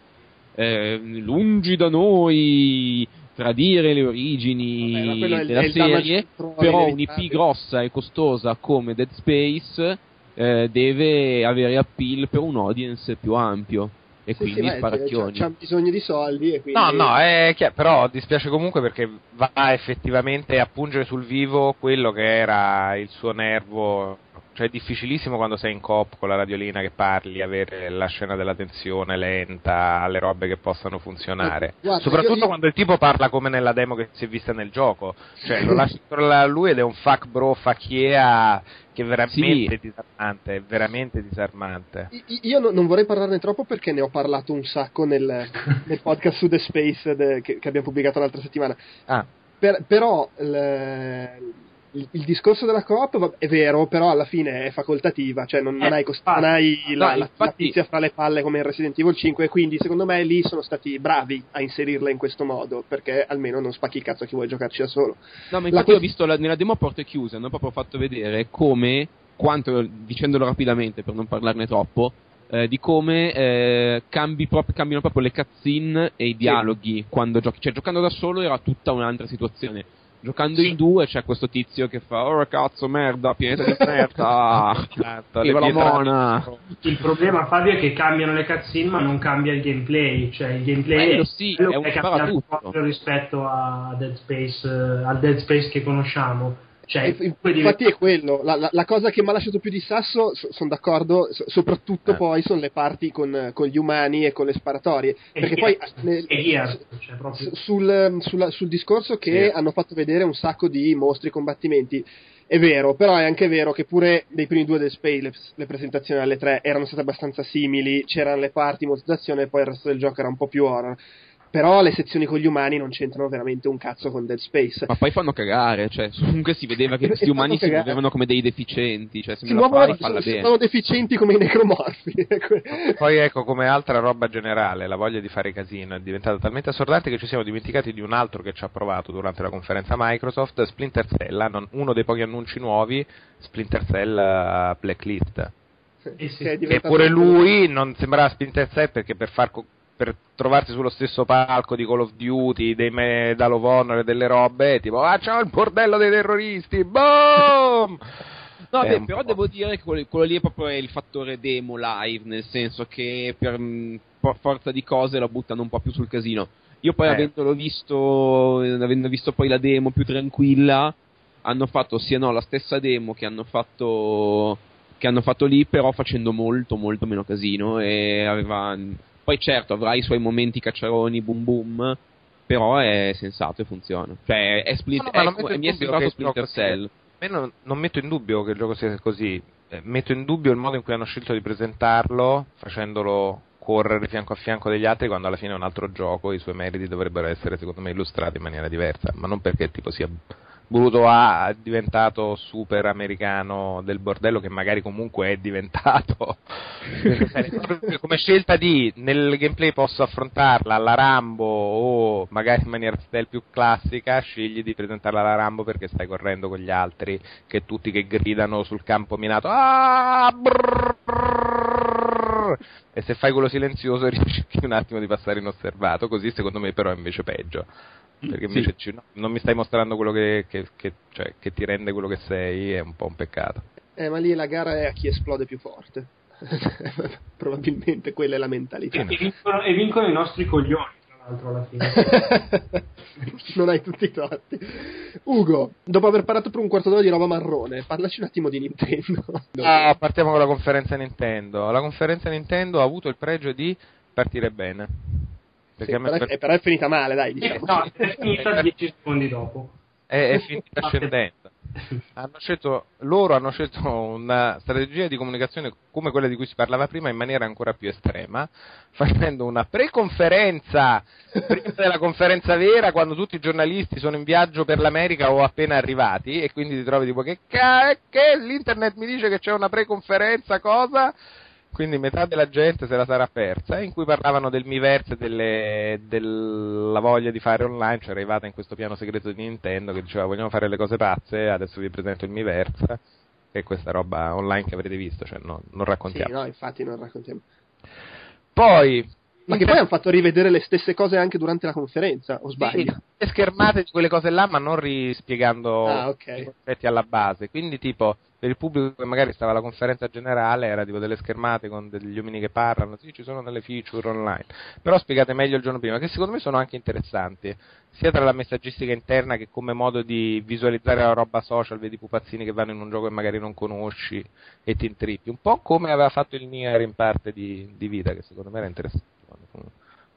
eh, lungi da noi tradire le origini Vabbè, della serie, però un'IP grossa e costosa come Dead Space eh, deve avere appeal per un audience più ampio e sì, quindi sì, sparacchioni. C'ha, c'ha bisogno di soldi e quindi... No, no, è chiaro, però dispiace comunque perché va effettivamente a pungere sul vivo quello che era il suo nervo cioè è difficilissimo quando sei in coop con la radiolina che parli, avere la scena della tensione lenta, le robe che possano funzionare. Guarda, Soprattutto io, io... quando il tipo parla come nella demo che si è vista nel gioco. Cioè lo lasci a lui ed è un fuck bro facchiea che è veramente sì. disarmante, è veramente disarmante. Io non vorrei parlarne troppo perché ne ho parlato un sacco nel, nel podcast su The Space de, che, che, abbiamo pubblicato l'altra settimana. Ah. Per, però le, il, il, discorso della coop è vero, però alla fine è facoltativa, cioè non, non eh, hai, cost- non hai la, no, la, tizia fra le palle come in Resident Evil 5 e quindi secondo me lì sono stati bravi a inserirla in questo modo perché almeno non spacchi il cazzo a chi vuole giocarci da solo. No, ma infatti la... ho visto la, nella demo a porte chiuse, hanno proprio fatto vedere come, quanto, dicendolo rapidamente per non parlarne troppo, eh, di come eh, cambi prop- cambiano proprio le cutscene e i dialoghi sì. quando giochi. Cioè, giocando da solo era tutta un'altra situazione. Giocando sì. in due c'è questo tizio che fa Oh cazzo merda, pianeta di merda esatto, Viva la mona Il problema Fabio è che cambiano le cutscene ma non cambia il gameplay Cioè il gameplay Quello sì, è, un è cambiato proprio rispetto a Dead Space, uh, al Dead Space che conosciamo cioè, infatti è quello, la, la, la, cosa che mi ha lasciato più di sasso, so, sono d'accordo, so, soprattutto eh. poi sono le parti con, con, gli umani e con le sparatorie. E perché poi nel, cioè, sul, sul, sul, discorso che sì. hanno fatto vedere un sacco di mostri e combattimenti, è vero, però è anche vero che pure nei primi due del Space le, le, presentazioni alle tre erano state abbastanza simili, c'erano le parti, molta azione e poi il resto del gioco era un po' più horror. Però le sezioni con gli umani non c'entrano veramente un cazzo con Dead Space. Ma poi fanno cagare, cioè, comunque si vedeva che questi umani si muovevano come dei deficienti, cioè, se si muovono, fai, sono, sono deficienti come i necromorfi. poi ecco, come altra roba generale, la voglia di fare casino è diventata talmente assordante che ci siamo dimenticati di un altro che ci ha provato durante la conferenza Microsoft, Splinter Cell, uno dei pochi annunci nuovi, Splinter Cell uh, Blacklist. Sì, sì, e pure lui non sembrava Splinter Cell perché per far co- per trovarsi sullo stesso palco di Call of Duty, dei Medal of Honor e delle robe, tipo, ah, c'ho il bordello dei terroristi, boom! No, beh, però devo dire che quello, quello, lì è proprio il fattore demo live, nel senso che per, per forza di cose lo buttano un po' più sul casino. Io poi, eh. avendolo visto, avendo visto poi la demo più tranquilla, hanno fatto sia no la stessa demo che hanno fatto che hanno fatto lì, però facendo molto molto meno casino e aveva poi certo avrà i suoi momenti cacciaroni, boom boom, però è sensato e funziona. Cioè è split, no, no, ecco, mi è sembrato Splinter Cell. Sia, non, non, metto in dubbio che il gioco sia così, eh, metto in dubbio il modo in cui hanno scelto di presentarlo, facendolo correre fianco a fianco degli altri quando alla fine è un altro gioco, i suoi meriti dovrebbero essere secondo me illustrati in maniera diversa, ma non perché tipo sia Bruto A diventato super americano del bordello che magari comunque è diventato. Come scelta di nel gameplay posso affrontarla alla Rambo o magari in maniera stealth più classica scegli di presentarla alla Rambo perché stai correndo con gli altri che tutti che gridano sul campo minato. Ah, brrr, brrr, e se fai quello silenzioso riesci un attimo di passare inosservato così secondo me però è invece peggio perché invece sì. no, non mi stai mostrando quello che, che, che, cioè, che, ti rende quello che sei, è un po' un peccato. Eh, ma lì la gara è a chi esplode più forte. Probabilmente quella è la mentalità. E vincono, e vincono i nostri coglioni l'altro alla fine. non hai tutti i torti. Ugo, dopo aver parlato per un quarto d'ora di roba marrone, parlaci un attimo di Nintendo. ah, partiamo con la conferenza Nintendo. La conferenza Nintendo ha avuto il pregio di partire bene. Sì, però, è, però, è, finita male, dai, diciamo. no, è finita 10 secondi dopo. È, è finita scendendo. Hanno scelto, loro hanno scelto una strategia di comunicazione come quella di cui si parlava prima in maniera ancora più estrema, facendo una pre-conferenza prima della conferenza vera quando tutti i giornalisti sono in viaggio per l'America o appena arrivati e quindi ti trovi tipo che, che l'internet mi dice che c'è una pre-conferenza, cosa? Quindi metà della gente se la sarà persa, in cui parlavano del Miiverse e della voglia di fare online, cioè arrivata in questo piano segreto di Nintendo che diceva vogliamo fare le cose pazze, adesso vi presento il Miiverse, che è questa roba online che avrete visto, cioè no, non raccontiamo. Sì, no, infatti non raccontiamo. Poi, ma che poi hanno fatto rivedere le stesse cose anche durante la conferenza, o sbaglio? Sì, le schermate di quelle cose là, ma non rispiegando ah, okay. i concetti alla base. Quindi, tipo, per il pubblico che magari stava alla conferenza generale era tipo delle schermate con degli uomini che parlano, sì, ci sono delle feature online, però spiegate meglio il giorno prima, che secondo me sono anche interessanti, sia tra la messaggistica interna che come modo di visualizzare la roba social, vedi pupazzini che vanno in un gioco che magari non conosci e ti intrippi, un po' come aveva fatto il Nier in parte di, di vita, che secondo me era interessante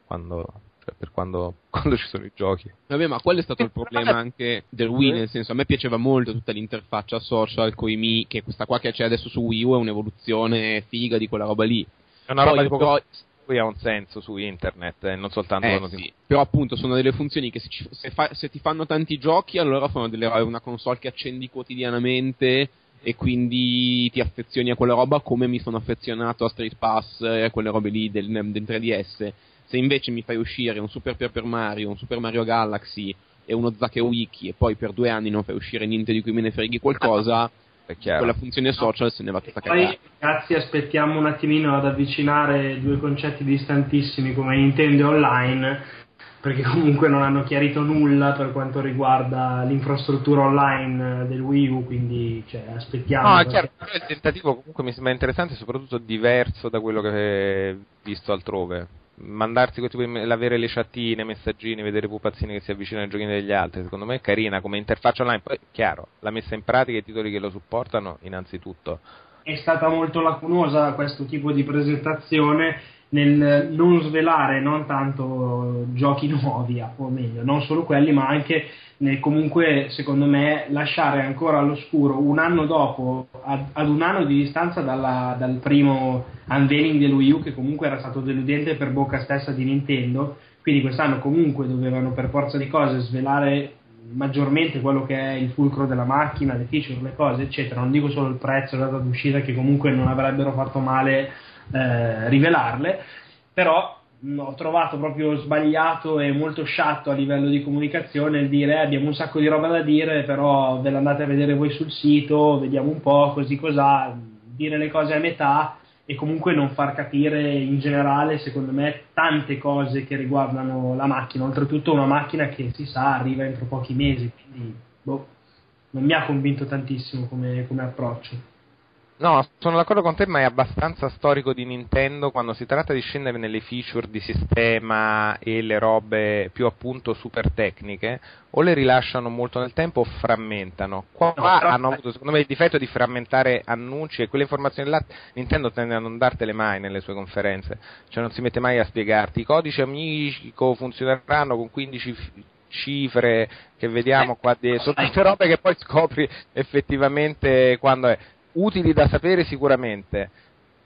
quando cioè per quando, quando, ci sono i giochi. Vabbè, ma quello è stato il problema anche del Wii, nel senso a me piaceva molto tutta l'interfaccia social con i Mi, che questa qua che c'è adesso su Wii U è un'evoluzione figa di quella roba lì. È una Poi, roba di poco... però... Qui ha un senso su internet, eh, non soltanto eh, quando sì. ti... Però appunto sono delle funzioni che se, ci, se, fa, se ti fanno tanti giochi, allora fanno delle, una console che accendi quotidianamente e quindi ti affezioni a quella roba come mi sono affezionato a Street Pass e a quelle robe lì del, del 3DS se invece mi fai uscire un Super Paper Mario, un Super Mario Galaxy e uno Zake Wiki e poi per due anni non fai uscire niente di cui me ne freghi qualcosa, quella funzione social no. se ne va tutta cagata. Poi ragazzi aspettiamo un attimino ad avvicinare due concetti distantissimi come Nintendo Online perché comunque non hanno chiarito nulla per quanto riguarda l'infrastruttura online del Wii U, quindi cioè, aspettiamo. No, è chiaro, però il tentativo comunque mi sembra interessante e soprattutto diverso da quello che ho visto altrove mandarsi tipo di, avere le chattine, messaggini, vedere pupazzini che si avvicinano ai giochini degli altri, secondo me è carina come interfaccia online. Poi, chiaro, la messa in pratica e i titoli che lo supportano, innanzitutto. È stata molto lacunosa questo tipo di presentazione nel non svelare non tanto giochi nuovi, o meglio, non solo quelli, ma anche nel comunque, secondo me, lasciare ancora all'oscuro un anno dopo, ad, ad un anno di distanza dalla, dal primo unveiling del U, che comunque era stato deludente per bocca stessa di Nintendo, quindi quest'anno comunque dovevano per forza di cose svelare maggiormente quello che è il fulcro della macchina, le feature, le cose, eccetera. Non dico solo il prezzo, la data d'uscita, che comunque non avrebbero fatto male eh, rivelarle, però ho trovato proprio sbagliato e molto sciatto a livello di comunicazione il dire eh, abbiamo un sacco di roba da dire, però ve l'andate a vedere voi sul sito, vediamo un po' così cos'ha, dire le cose a metà e comunque non far capire in generale, secondo me, tante cose che riguardano la macchina, oltretutto una macchina che si sa arriva entro pochi mesi, quindi boh, non mi ha convinto tantissimo come, come approccio. No, sono d'accordo con te, ma è abbastanza storico di Nintendo quando si tratta di scendere nelle feature di sistema e le robe più appunto super tecniche, o le rilasciano molto nel tempo o frammentano. Qua no, hanno avuto secondo me il difetto di frammentare annunci e quelle informazioni là Nintendo tende a non dartele mai nelle sue conferenze, cioè non si mette mai a spiegarti i codici amico funzioneranno con 15 cifre che vediamo qua dietro, tutte robe che poi scopri effettivamente quando è utili da sapere sicuramente.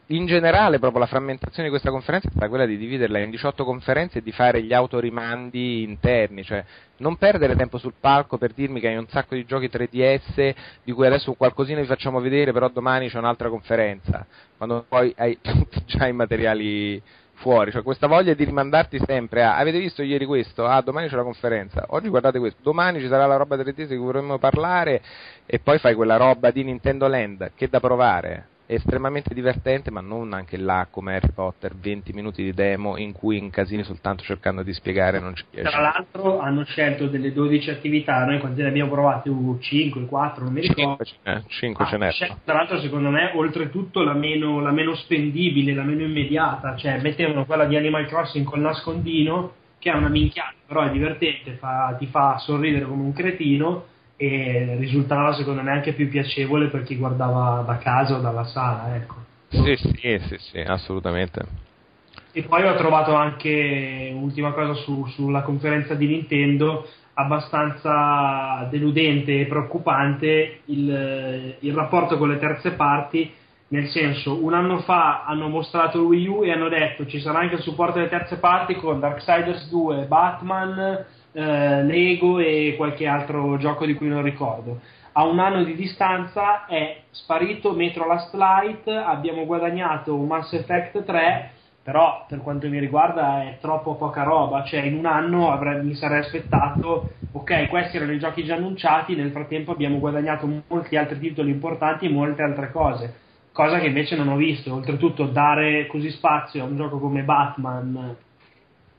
In generale, proprio la frammentazione di questa conferenza è stata quella di dividerla in 18 conferenze e di fare gli autorimandi interni, cioè non perdere tempo sul palco per dirmi che hai un sacco di giochi 3DS di cui adesso qualcosina vi facciamo vedere, però domani c'è un'altra conferenza, quando poi hai già i materiali fuori, cioè questa voglia di rimandarti sempre a avete visto ieri questo? Ah, domani c'è la conferenza, oggi guardate questo, domani ci sarà la roba 3D di cui vorremmo parlare e poi fai quella roba di Nintendo Land che da provare estremamente divertente, ma non anche là come Harry Potter, 20 minuti di demo in cui incasini soltanto cercando di spiegare non ci riesci. Tra l'altro hanno scelto delle 12 attività, noi quante ne abbiamo provate? 5, 4, non mi ricordo. 5, 5 ce n'è. Tra l'altro secondo me oltretutto la meno, la meno spendibile, la meno immediata, cioè mettevano quella di Animal Crossing col nascondino, che è una minchiata, però è divertente, fa, ti fa sorridere come un cretino e risultava secondo me anche più piacevole per chi guardava da casa o dalla sala. Ecco. Sì, sì, sì, sì, assolutamente. E poi ho trovato anche, ultima cosa su, sulla conferenza di Nintendo, abbastanza deludente e preoccupante il, il rapporto con le terze parti nel senso, un anno fa hanno mostrato Wii U e hanno detto ci sarà anche il supporto delle terze parti con Darksiders 2, Batman, eh, Lego e qualche altro gioco di cui non ricordo. A un anno di distanza è sparito Metro Last Light, abbiamo guadagnato Mass Effect 3, però per quanto mi riguarda è troppo poca roba, cioè in un anno avrei, mi sarei aspettato, ok, questi erano i giochi già annunciati, nel frattempo abbiamo guadagnato molti altri titoli importanti e molte altre cose cosa che invece non ho visto. Oltretutto, dare così spazio a un gioco come Batman,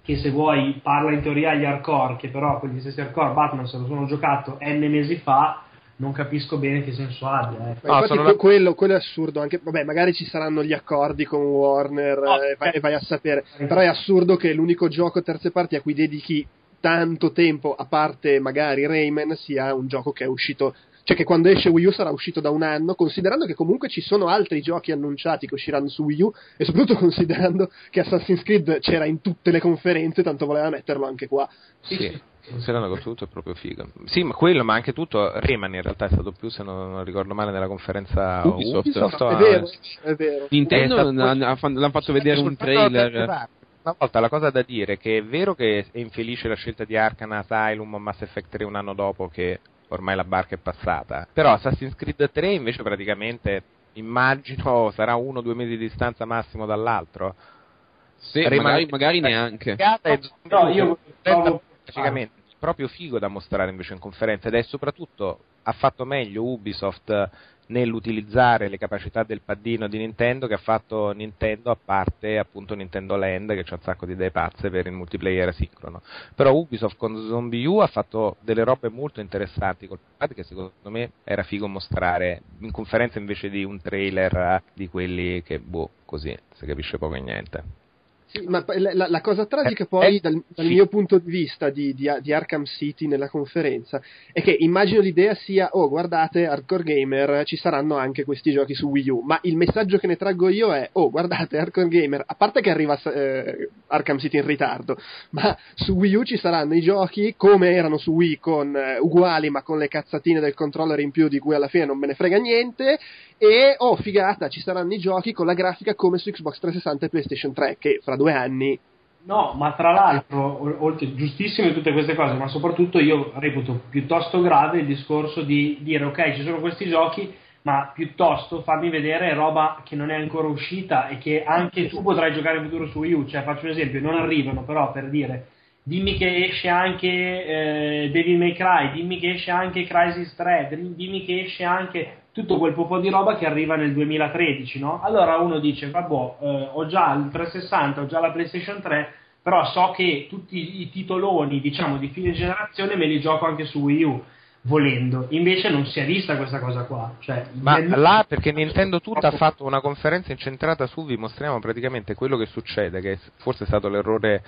che se vuoi parla in teoria agli hardcore, che però quegli stessi hardcore Batman se lo sono giocato n mesi fa. Non capisco bene che senso abbia. Eh. No, infatti, la... quello, quello, è assurdo. Anche, vabbè, magari ci saranno gli accordi con Warner oh, e, vai, e vai a sapere. Però è assurdo che l'unico gioco terze parti a cui dedichi tanto tempo, a parte magari Rayman, sia un gioco che è uscito cioè che quando esce Wii U sarà uscito da un anno, considerando che comunque ci sono altri giochi annunciati che usciranno su Wii U e soprattutto considerando che Assassin's Creed c'era in tutte le conferenze, tanto voleva metterlo anche qua. Sì. Considerando che tutto è proprio figo. Sì, ma quello, ma anche tutto. Rayman in realtà è stato più, se non, non ricordo male, nella conferenza Ubisoft. Ubisoft è, vero, è vero. Nintendo l'hanno fatto vedere un trailer. Una volta la cosa da dire è che è vero che è infelice la scelta di Arkham Asylum o Mass Effect 3 un anno dopo che ormai la barca è passata. Però Assassin's Creed 3 invece praticamente immagino sarà uno o due mesi di distanza massimo dall'altro. Sì, magari, magari neanche. No, io trovo... praticamente proprio figo da mostrare invece in conferenza ed è soprattutto ha fatto meglio Ubisoft nell'utilizzare le capacità del paddino di Nintendo che ha fatto Nintendo a parte appunto Nintendo Land che c'ha un sacco di idee pazze per il multiplayer asincrono però Ubisoft con Zombie U ha fatto delle robe molto interessanti col pad che secondo me era figo mostrare in conferenza invece di un trailer di quelli che boh così si capisce poco e niente ma la, la, cosa tragica eh, poi, eh, dal, dal sì. mio punto di vista di, di, di, Arkham City nella conferenza, è che immagino l'idea sia, oh guardate, Hardcore Gamer, ci saranno anche questi giochi su Wii U, ma il messaggio che ne traggo io è, oh guardate, Hardcore Gamer, a parte che arriva eh, Arkham City in ritardo, ma su Wii U ci saranno i giochi come erano su Wii, con, uh, uguali ma con le cazzatine del controller in più di cui alla fine non me ne frega niente, e oh figata, ci saranno i giochi con la grafica come su Xbox 360 e PlayStation 3, che fra due anni No, ma tra l'altro, oltre, giustissime tutte queste cose, ma soprattutto io reputo piuttosto grave il discorso di dire ok, ci sono questi giochi, ma piuttosto farmi vedere roba che non è ancora uscita e che anche tu potrai giocare in futuro su Wii U. Cioè, faccio un esempio, non arrivano però per dire dimmi che esce anche eh, Devil May Cry, dimmi che esce anche Crisis 3, dimmi che esce anche tutto quel po' di roba che arriva nel 2013, no? Allora uno dice, vabbè, eh, ho già il 360, ho già la PlayStation 3, però so che tutti i titoloni, diciamo, di fine generazione me li gioco anche su Wii U volendo. Invece non si è vista questa cosa qua. Cioè, Ma nel... là perché Nintendo tutta ha fatto una conferenza incentrata su, vi mostriamo praticamente quello che succede, che forse è stato l'errore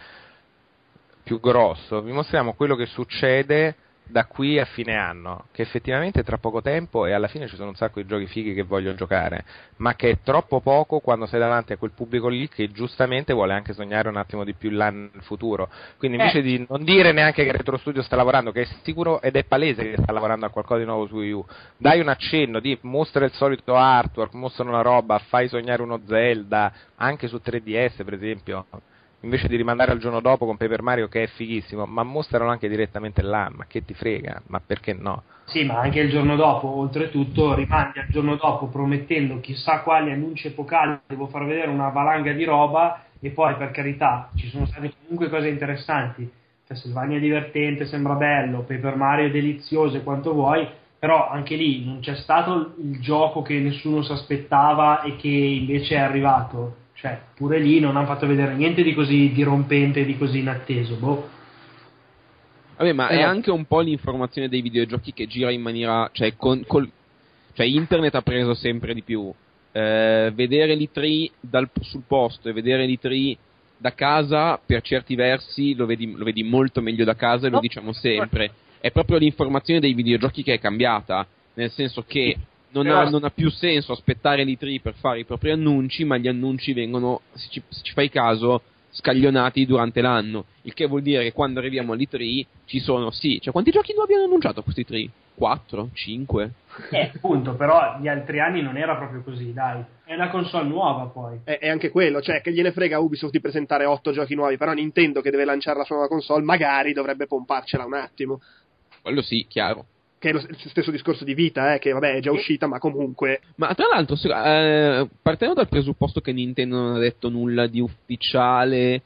più grosso, vi mostriamo quello che succede da qui a fine anno, che effettivamente è tra poco tempo e alla fine ci sono un sacco di giochi fighi che voglio giocare, ma che è troppo poco quando sei davanti a quel pubblico lì che giustamente vuole anche sognare un attimo di più là nel futuro. Quindi invece eh. di non dire neanche che Retro Studio sta lavorando, che è sicuro ed è palese che sta lavorando a qualcosa di nuovo su Wii U, dai un accenno di mostra il solito artwork, mostra una roba, fai sognare uno Zelda, anche su 3DS per esempio invece di rimandare al giorno dopo con Paper Mario che è fighissimo, ma mostrano anche direttamente là, ma che ti frega, ma perché no? Sì, ma anche il giorno dopo, oltretutto rimandi al giorno dopo promettendo chissà quali annunci epocali, devo far vedere una valanga di roba e poi per carità ci sono state comunque cose interessanti, Castlevania è divertente, sembra bello, Paper Mario è delizioso e quanto vuoi, però anche lì non c'è stato il gioco che nessuno si aspettava e che invece è arrivato cioè, pure lì non hanno fatto vedere niente di così dirompente, di così inatteso. Boh. Vabbè, ma eh, è anche un po' l'informazione dei videogiochi che gira in maniera. cioè, con, col, cioè internet ha preso sempre di più. Eh, vedere l'E3 dal, sul posto e vedere l'E3 da casa, per certi versi, lo vedi, lo vedi molto meglio da casa e lo diciamo sempre. È proprio l'informazione dei videogiochi che è cambiata. Nel senso che non, ha, non, ha, più senso aspettare l'E3 per fare i propri annunci, ma gli annunci vengono, se ci, se ci fai caso, scaglionati durante l'anno, il che vuol dire che quando arriviamo all'E3 ci sono, sì, cioè quanti giochi nuovi hanno annunciato questi 3? 4? 5? Eh, appunto, però gli altri anni non era proprio così, dai. È una console nuova poi. È, è anche quello, cioè che gliene frega Ubisoft di presentare 8 giochi nuovi, però Nintendo che deve lanciare la sua nuova console magari dovrebbe pomparcela un attimo. Quello sì, chiaro che è lo stesso discorso di vita, eh, che vabbè è già uscita, ma comunque. Ma tra l'altro, eh, partendo dal presupposto che Nintendo non ha detto nulla di ufficiale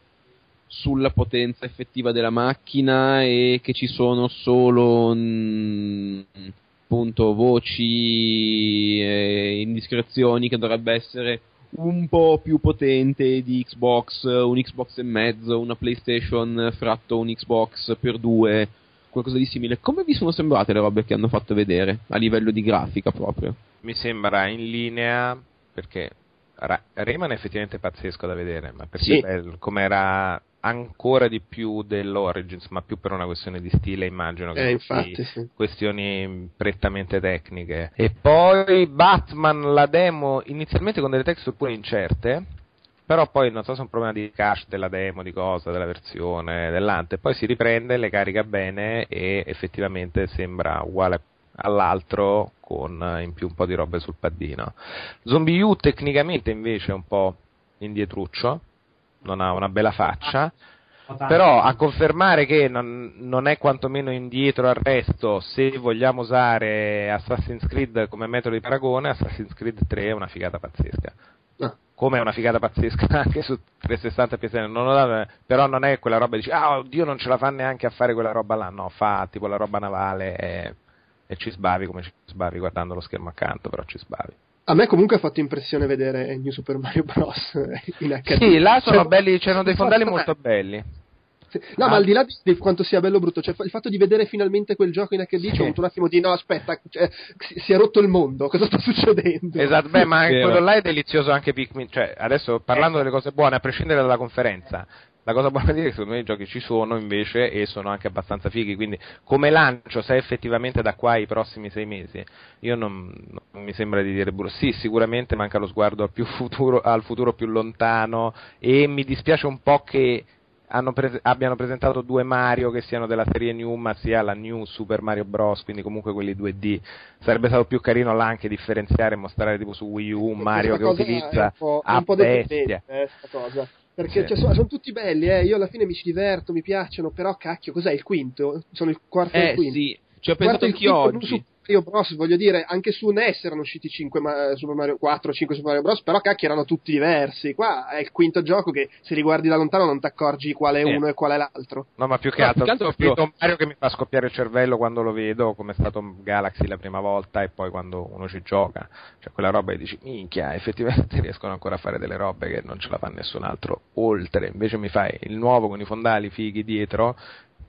sulla potenza effettiva della macchina e che ci sono solo mh, mm, appunto voci e indiscrezioni che dovrebbe essere un po' più potente di Xbox, un Xbox e mezzo, una PlayStation fratto un Xbox per due qualcosa di simile. Come vi sono sembrate le robe che hanno fatto vedere a livello di grafica proprio? Mi sembra in linea perché Ra- Rayman è effettivamente pazzesco da vedere, ma perché sì. come era ancora di più dell'Origins, ma più per una questione di stile, immagino che eh, infatti, sì. questioni prettamente tecniche. E poi Batman, la demo, inizialmente con delle texture pure incerte, però poi non so se è un problema di cache della demo, di cosa, della versione, dell'ante, poi si riprende, le carica bene e effettivamente sembra uguale all'altro con in più un po' di robe sul paddino. Zombie U tecnicamente invece è un po' indietruccio, non ha una bella faccia, però a confermare che non, non, è quantomeno indietro al resto se vogliamo usare Assassin's Creed come metodo di paragone Assassin's Creed 3 è una figata pazzesca come è una figata pazzesca anche su 360 PS non però non è quella roba di dici ah oddio non ce la fa neanche a fare quella roba là no fa tipo la roba navale e, e ci sbavi come ci sbavi guardando lo schermo accanto però ci sbavi a me comunque ha fatto impressione vedere New Super Mario Bros. in HD. Sì, là sono cioè, belli, c'erano dei fondali molto belli. No, ah. ma al di là di, di, quanto sia bello o brutto, cioè il fatto di vedere finalmente quel gioco in HD, sì. c'è avuto un attimo di no, aspetta, cioè, si, si, è rotto il mondo, cosa sta succedendo? Esatto, beh, ma quello là è delizioso anche Pikmin, cioè adesso parlando delle cose buone, a prescindere dalla conferenza, la cosa buona da dire è che secondo me i giochi ci sono invece e sono anche abbastanza fighi, quindi come lancio, se effettivamente da qua ai prossimi sei mesi, io non, non mi sembra di dire brutto. Sì, sicuramente manca lo sguardo al, futuro, al futuro più lontano e mi dispiace un po' che Pre- abbiano presentato due Mario che siano della serie New, ma sia la New Super Mario Bros. Quindi comunque quelli 2D. Sarebbe stato più carino là anche differenziare e mostrare tipo su Wii U un Mario che utilizza un a un po bestia. Eh, cosa. Perché sì. cioè, sono, sono, tutti belli, eh. io alla fine mi ci diverto, mi piacciono, però cacchio, cos'è il quinto? Sono il quarto eh, e il quinto. Sì, ci ho pensato anch'io oggi. Mario Bros, voglio dire, anche su NES erano usciti 5 ma- Super Mario 4, 5 Super Mario Bros, però cacchio erano tutti diversi. Qua è il quinto gioco che se li guardi da lontano non ti accorgi quale è eh. uno e qual è l'altro. No, ma più che no, altro, più altro proprio... un Mario che mi fa scoppiare il cervello quando lo vedo, come è stato Galaxy la prima volta e poi quando uno ci gioca. Cioè quella roba e dici, minchia, effettivamente riescono ancora a fare delle robe che non ce la fa nessun altro oltre. Invece mi fai il nuovo con i fondali fighi dietro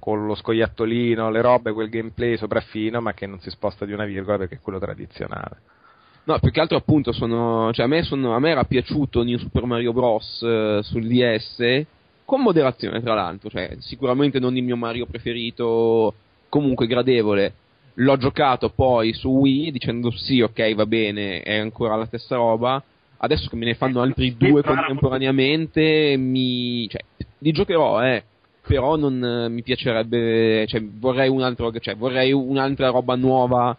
con lo scoiattolino, le robe, quel gameplay sopraffino, ma che non si sposta di una virgola perché è quello tradizionale. No, più che altro appunto sono, cioè a me, sono, a me era piaciuto New Super Mario Bros. Eh, sul DS, con moderazione tra l'altro, cioè sicuramente non il mio Mario preferito, comunque gradevole. L'ho giocato poi su Wii dicendo sì, ok, va bene, è ancora la stessa roba. Adesso che me ne fanno altri due contemporaneamente, mi, cioè, li giocherò, eh però non eh, mi piacerebbe, cioè vorrei, un altro, cioè vorrei un'altra roba nuova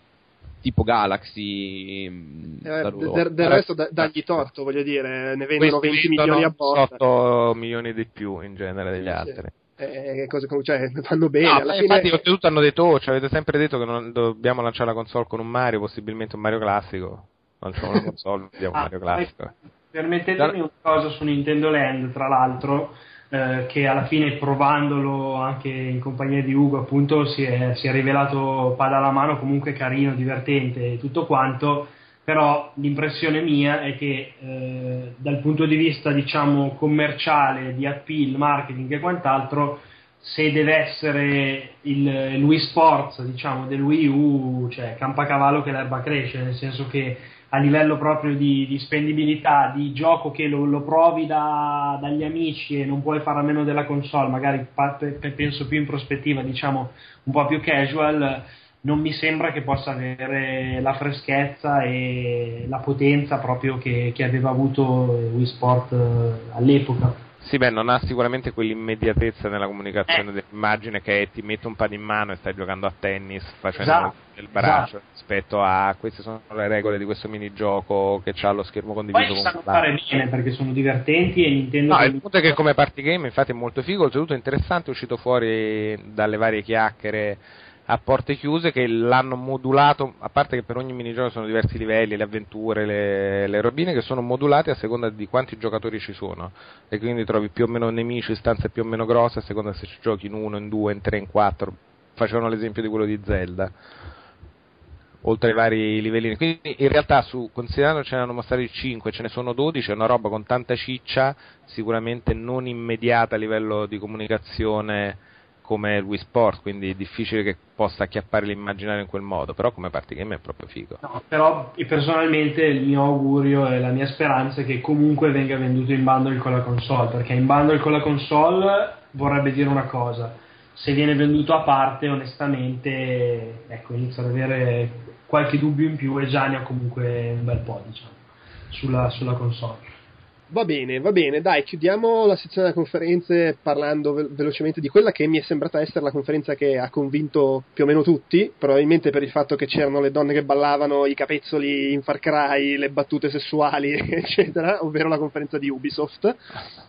tipo Galaxy. Mm, eh, del, del resto da, dagli torto, voglio dire, ne vendono 20 milioni a botta. 8 milioni di più in genere degli sì, altri. Eh, cose come, cioè, fanno bene. No, alla fine... Infatti, oltretutto hanno detto, oh, ci avete sempre detto che non dobbiamo lanciare la console con un Mario, possibilmente un Mario classico. Lanciamo una console, diamo un Mario classico. Permettetemi una cosa su Nintendo Land, tra l'altro eh, che alla fine provandolo anche in compagnia di Ugo appunto si è, si è rivelato pada alla mano comunque carino, divertente e tutto quanto. Però l'impressione mia è che eh, dal punto di vista diciamo commerciale, di appeal, marketing e quant'altro se deve essere il, il Wii Sports diciamo del Wii U cioè campacavallo che l'erba cresce nel senso che a livello proprio di, di spendibilità, di gioco che lo, lo provi da, dagli amici e non puoi fare a meno della console, magari penso più in prospettiva, diciamo un po' più casual, non mi sembra che possa avere la freschezza e la potenza proprio che, che aveva avuto Wii Sport eh, all'epoca. Sì, beh, non ha sicuramente quell'immediatezza nella comunicazione eh. dell'immagine che è ti metto un pad in mano e stai giocando a tennis facendo esatto, il braccio esatto. rispetto a queste sono le regole di questo minigioco che ha lo schermo condiviso Poi con sanno fare bene perché sono divertenti e Nintendo... No, il punto è che come party game infatti è molto figo, oltretutto interessante, è uscito fuori dalle varie chiacchiere a porte chiuse che l'hanno modulato, a parte che per ogni minigioco sono diversi livelli, le avventure, le, le robine che sono modulate a seconda di quanti giocatori ci sono e quindi trovi più o meno nemici, stanze più o meno grosse a seconda se ci giochi in uno, in due, in tre, in quattro. Facevano l'esempio di quello di Zelda oltre ai vari livelli. Quindi in realtà su, considerando ce ne hanno mostrati 5, ce ne sono 12, è una roba con tanta ciccia, sicuramente non immediata a livello di comunicazione come Wii Sport, quindi è difficile che possa acchiappare l'immaginario in quel modo, però come party game è proprio figo. No, però personalmente il mio augurio e la mia speranza è che comunque venga venduto in bundle con la console, perché in bundle con la console vorrebbe dire una cosa, se viene venduto a parte onestamente ecco, inizio ad avere qualche dubbio in più e già ne ho comunque un bel po' diciamo, sulla, sulla console. Va bene, va bene, dai, chiudiamo la sezione delle conferenze parlando ve- velocemente di quella che mi è sembrata essere la conferenza che ha convinto più o meno tutti, probabilmente per il fatto che c'erano le donne che ballavano, i capezzoli in Far Cry, le battute sessuali, eccetera, ovvero la conferenza di Ubisoft.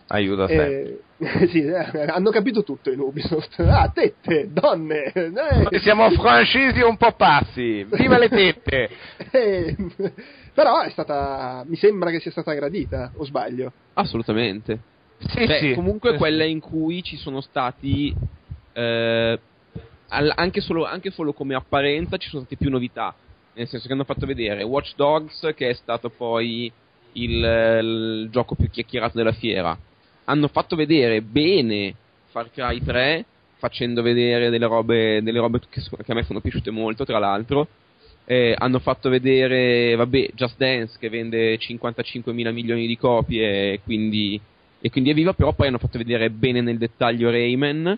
Aiuta eh, sì, eh, hanno capito tutto in Ubisoft. Ah, tette, donne. Eh. Siamo francesi un po' passi. Viva le tette! Eh, però è stata. Mi sembra che sia stata gradita, o sbaglio? Assolutamente. Sì, Beh, sì. Comunque sì. quella in cui ci sono stati. Eh, anche, solo, anche solo come apparenza ci sono state più novità. Nel senso che hanno fatto vedere Watch Dogs, che è stato poi il, il gioco più chiacchierato della fiera. Hanno fatto vedere bene Far Cry 3, facendo vedere delle robe, delle robe che, che a me sono piaciute molto, tra l'altro eh, hanno fatto vedere, vabbè, Just Dance che vende 55 mila milioni di copie e quindi, e quindi è viva, però poi hanno fatto vedere bene nel dettaglio Rayman,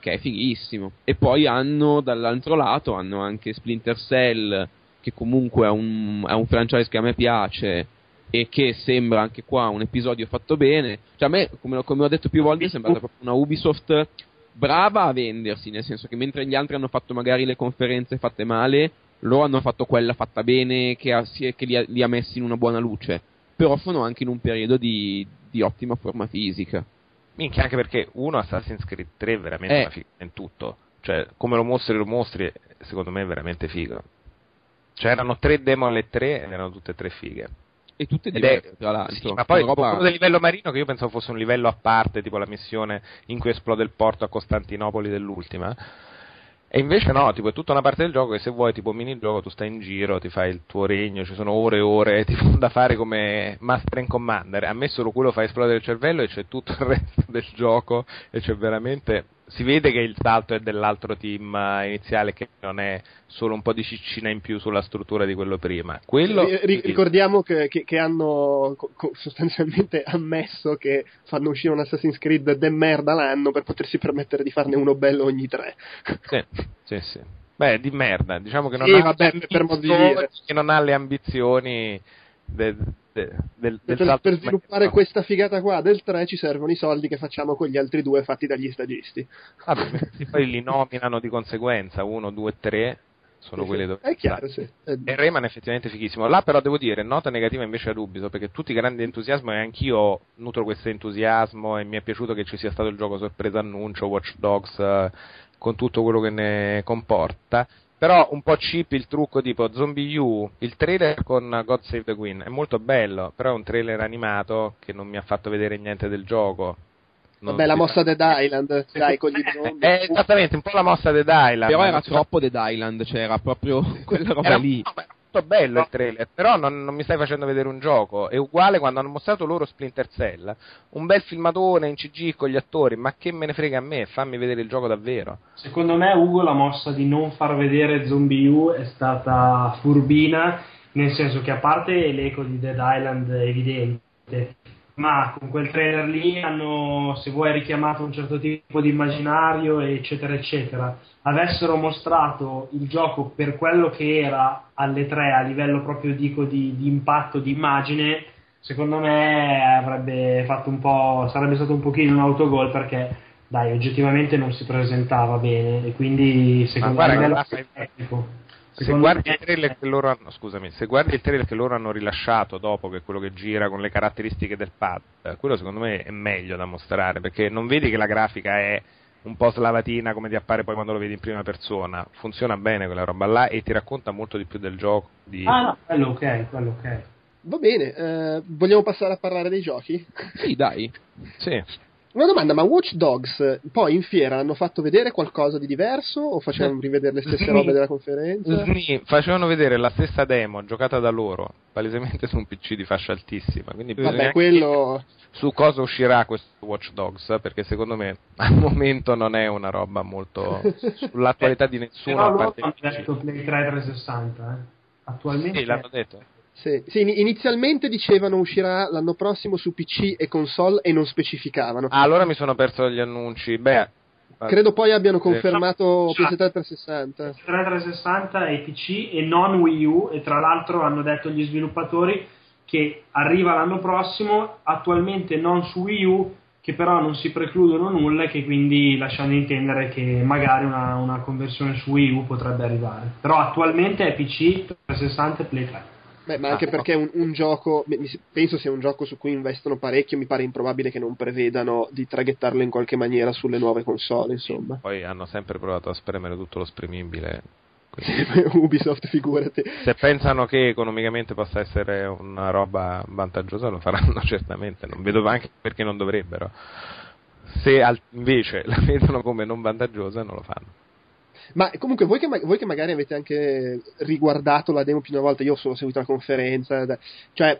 che è fighissimo. E poi hanno, dall'altro lato, hanno anche Splinter Cell, che comunque è un, è un franchise che a me piace e che sembra anche qua un episodio fatto bene. Cioè a me, come, come ho detto più volte, è sembrata proprio una Ubisoft brava a vendersi, nel senso che mentre gli altri hanno fatto magari le conferenze fatte male, loro hanno fatto quella fatta bene che, ha, che li, ha, li, ha, messi in una buona luce, però sono anche in un periodo di, di ottima forma fisica. Minchia, anche perché uno Assassin's Creed 3 è veramente eh. una figa in tutto, cioè come lo mostri lo mostri, secondo me è veramente figo. Cioè erano tre demo alle tre ed erano tutte e tre fighe. E tutte diverse, tra l'altro. Sì, ma poi roba... quello del livello marino che io pensavo fosse un livello a parte, tipo la missione in cui esplode il porto a Costantinopoli dell'ultima e invece no, tipo è tutta una parte del gioco che se vuoi tipo minigioco tu stai in giro, ti fai il tuo regno, ci sono ore e ore tipo, da fare come Master and Commander. A me solo quello fa esplodere il cervello e c'è tutto il resto del gioco e c'è veramente si vede che il salto è dell'altro team iniziale che non è solo un po' di ciccina in più sulla struttura di quello prima. Quello, ricordiamo che, che, che hanno co- sostanzialmente ammesso che fanno uscire un Assassin's Creed de merda l'anno per potersi permettere di farne uno bello ogni tre. Sì, sì, sì. Beh, di merda, diciamo che non, sì, ha, vabbè, per modo di dire. che non ha le ambizioni del, del, del per, per sviluppare questa figata qua del 3 ci servono i soldi che facciamo con gli altri due fatti dagli stagisti. Vabbè, poi li nominano di conseguenza, 1, 2, 3 sono sì, quelle dove è chiaro, sì. E Rayman è effettivamente fighissimo. Là però devo dire, nota negativa invece ad Ubisoft, perché tutti grandi entusiasmo e anch'io nutro questo entusiasmo e mi è piaciuto che ci sia stato il gioco sorpresa annuncio, Watch Dogs, eh, con tutto quello che ne comporta. Però un po' cheap il trucco tipo Zombie U, il trailer con God Save the Queen è molto bello, però è un trailer animato che non mi ha fatto vedere niente del gioco. Non Vabbè, la mossa Dead Island, dai, con gli zombie. Eh, esattamente, un po' la mossa Dead Island. Però era troppo Dead Island, cioè era proprio quella roba era, lì. No, bello il trailer, però non, non, mi stai facendo vedere un gioco. È uguale quando hanno mostrato loro Splinter Cell. Un bel filmatone in CG con gli attori, ma che me ne frega a me, fammi vedere il gioco davvero. Secondo me, Ugo, la mossa di non far vedere Zombie U è stata furbina, nel senso che a parte l'eco di Dead Island evidente, ma con quel trailer lì hanno, se vuoi, richiamato un certo tipo di immaginario, eccetera, eccetera. Avessero mostrato il gioco per quello che era alle tre a livello proprio dico di, di impatto di immagine, secondo me avrebbe fatto un po', sarebbe stato un pochino un autogol perché dai, oggettivamente non si presentava bene e quindi secondo guarda me Se guardi, me- il trailer che loro hanno, scusami, se guardi il trailer che loro hanno rilasciato dopo, che è quello che gira con le caratteristiche del pad, eh, quello secondo me è meglio da mostrare, perché non vedi che la grafica è un po' slavatina come ti appare poi quando lo vedi in prima persona, funziona bene quella roba là e ti racconta molto di più del gioco. Di... Ah no, quello ok, quello ok. Va bene, eh, vogliamo passare a parlare dei giochi? Sì, dai. Sì. Una domanda, ma Watch Dogs eh, poi in fiera hanno fatto vedere qualcosa di diverso o facevano rivedere le stesse Sì. robe della conferenza? Sni facevano vedere la stessa demo giocata da loro, palesemente su un PC di fascia altissima. Quindi Vabbè, quello... su cosa uscirà questo Watch Dogs, perché secondo me al momento non è una roba molto sull'attualità di nessuno Però a loro parte hanno il PC. detto Play 3 360, eh. Attualmente Sì, l'hanno detto. Sì, sì, in- inizialmente dicevano uscirà l'anno prossimo su PC e console e non specificavano. Ah, allora mi sono perso gli annunci. Beh, Credo poi abbiano confermato Sì. PS3 360. 3 360 e PC e non Wii U e tra l'altro hanno detto gli sviluppatori che arriva l'anno prossimo, attualmente non su Wii U, che però non si precludono nulla e che quindi lasciano intendere che magari una, una conversione su Wii U potrebbe arrivare. Però attualmente è PC, 360 e Play 3. Beh, ma anche Ah, perché un, un gioco, penso sia un gioco su cui investono parecchio, mi pare improbabile che non prevedano di traghettarlo in qualche maniera sulle nuove console, insomma. poi hanno sempre provato a spremere tutto lo spremibile. Ubisoft, figurati. se pensano che economicamente possa essere una roba vantaggiosa, lo faranno certamente. Non vedo anche perché non dovrebbero. Se al- invece la vedono come non vantaggiosa, non lo fanno. Ma comunque, voi che, ma- voi che magari avete anche riguardato la demo più di una volta, io ho solo seguito la conferenza, cioè,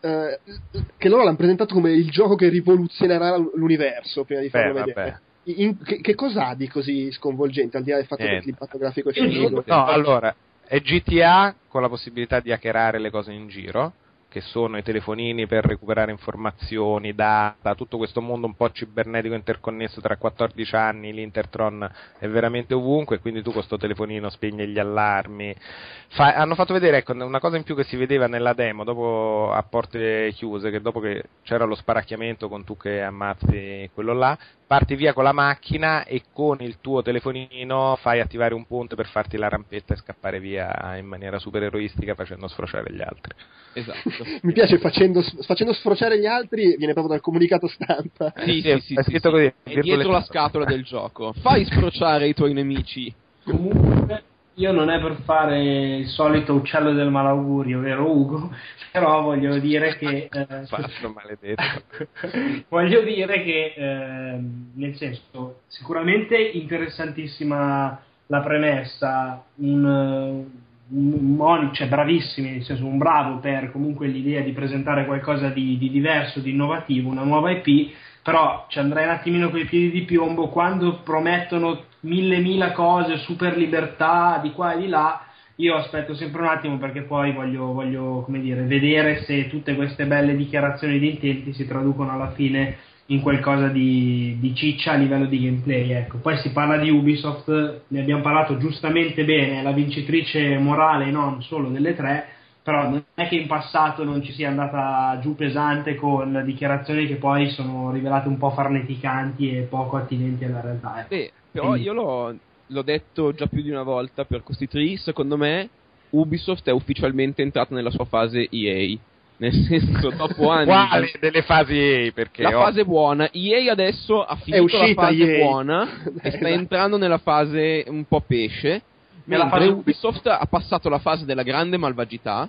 eh, che loro l'hanno presentato come il gioco che rivoluzionerà l'universo prima di farlo Beh, vedere. vabbè. In- che, che cos'ha di così sconvolgente, al di là del fatto che Niente. l'impatto grafico è dico- No, allora, è GTA con la possibilità di hackerare le cose in giro, che sono i telefonini per recuperare informazioni, data, tutto questo mondo un po' cibernetico interconnesso tra 14 anni, l'Intertron è veramente ovunque, quindi tu con questo telefonino spegni gli allarmi. Fa- hanno fatto vedere ecco, una cosa in più che si vedeva nella demo, dopo a porte chiuse, che dopo che c'era lo sparacchiamento con tu che ammazzi quello là, parti via con la macchina e con il tuo telefonino fai attivare un ponte per farti la rampetta e scappare via in maniera super eroistica facendo sfrociare gli altri. Esatto. Mi piace facendo, facendo sfrociare gli altri, viene proprio dal comunicato stampa. Sì, Sì, sì, sì, è sì, scritto sì. così, È dietro la scatola del gioco. Fai sprociare i tuoi nemici. Comunque, io non è per fare il solito uccello del malaugurio, vero Ugo? Però voglio dire che. eh, maledetto. voglio dire che, ehm, nel senso, sicuramente interessantissima la premessa, un, eh, un Moni, cioè bravissimi, nel senso un bravo per comunque l'idea di presentare qualcosa di, di diverso, di innovativo, una nuova IP, però ci andrei un attimino con i piedi di piombo quando promettono mille mila cose, super libertà di qua e di là. Io aspetto sempre un attimo perché poi voglio, voglio come dire, vedere se tutte queste belle dichiarazioni di intenti si traducono alla fine in qualcosa di, di ciccia a livello di gameplay. Ecco. Poi si parla di Ubisoft, ne abbiamo parlato giustamente bene, la vincitrice morale non solo delle tre, però non è che in passato non ci sia andata giù pesante con dichiarazioni che poi sono rivelate un po' farneticanti e poco attinenti alla realtà. Beh, però io l'ho, l'ho detto già più di una volta per questi tri, secondo me Ubisoft è ufficialmente entrata nella sua fase EA. Nel senso, dopo anni... Quale delle fasi EA? Perché La ho- fase buona, EA adesso ha finito la fase EA. buona e sta Esatto. entrando nella fase un po' pesce, Nella fase- Ubisoft ha passato la fase della grande malvagità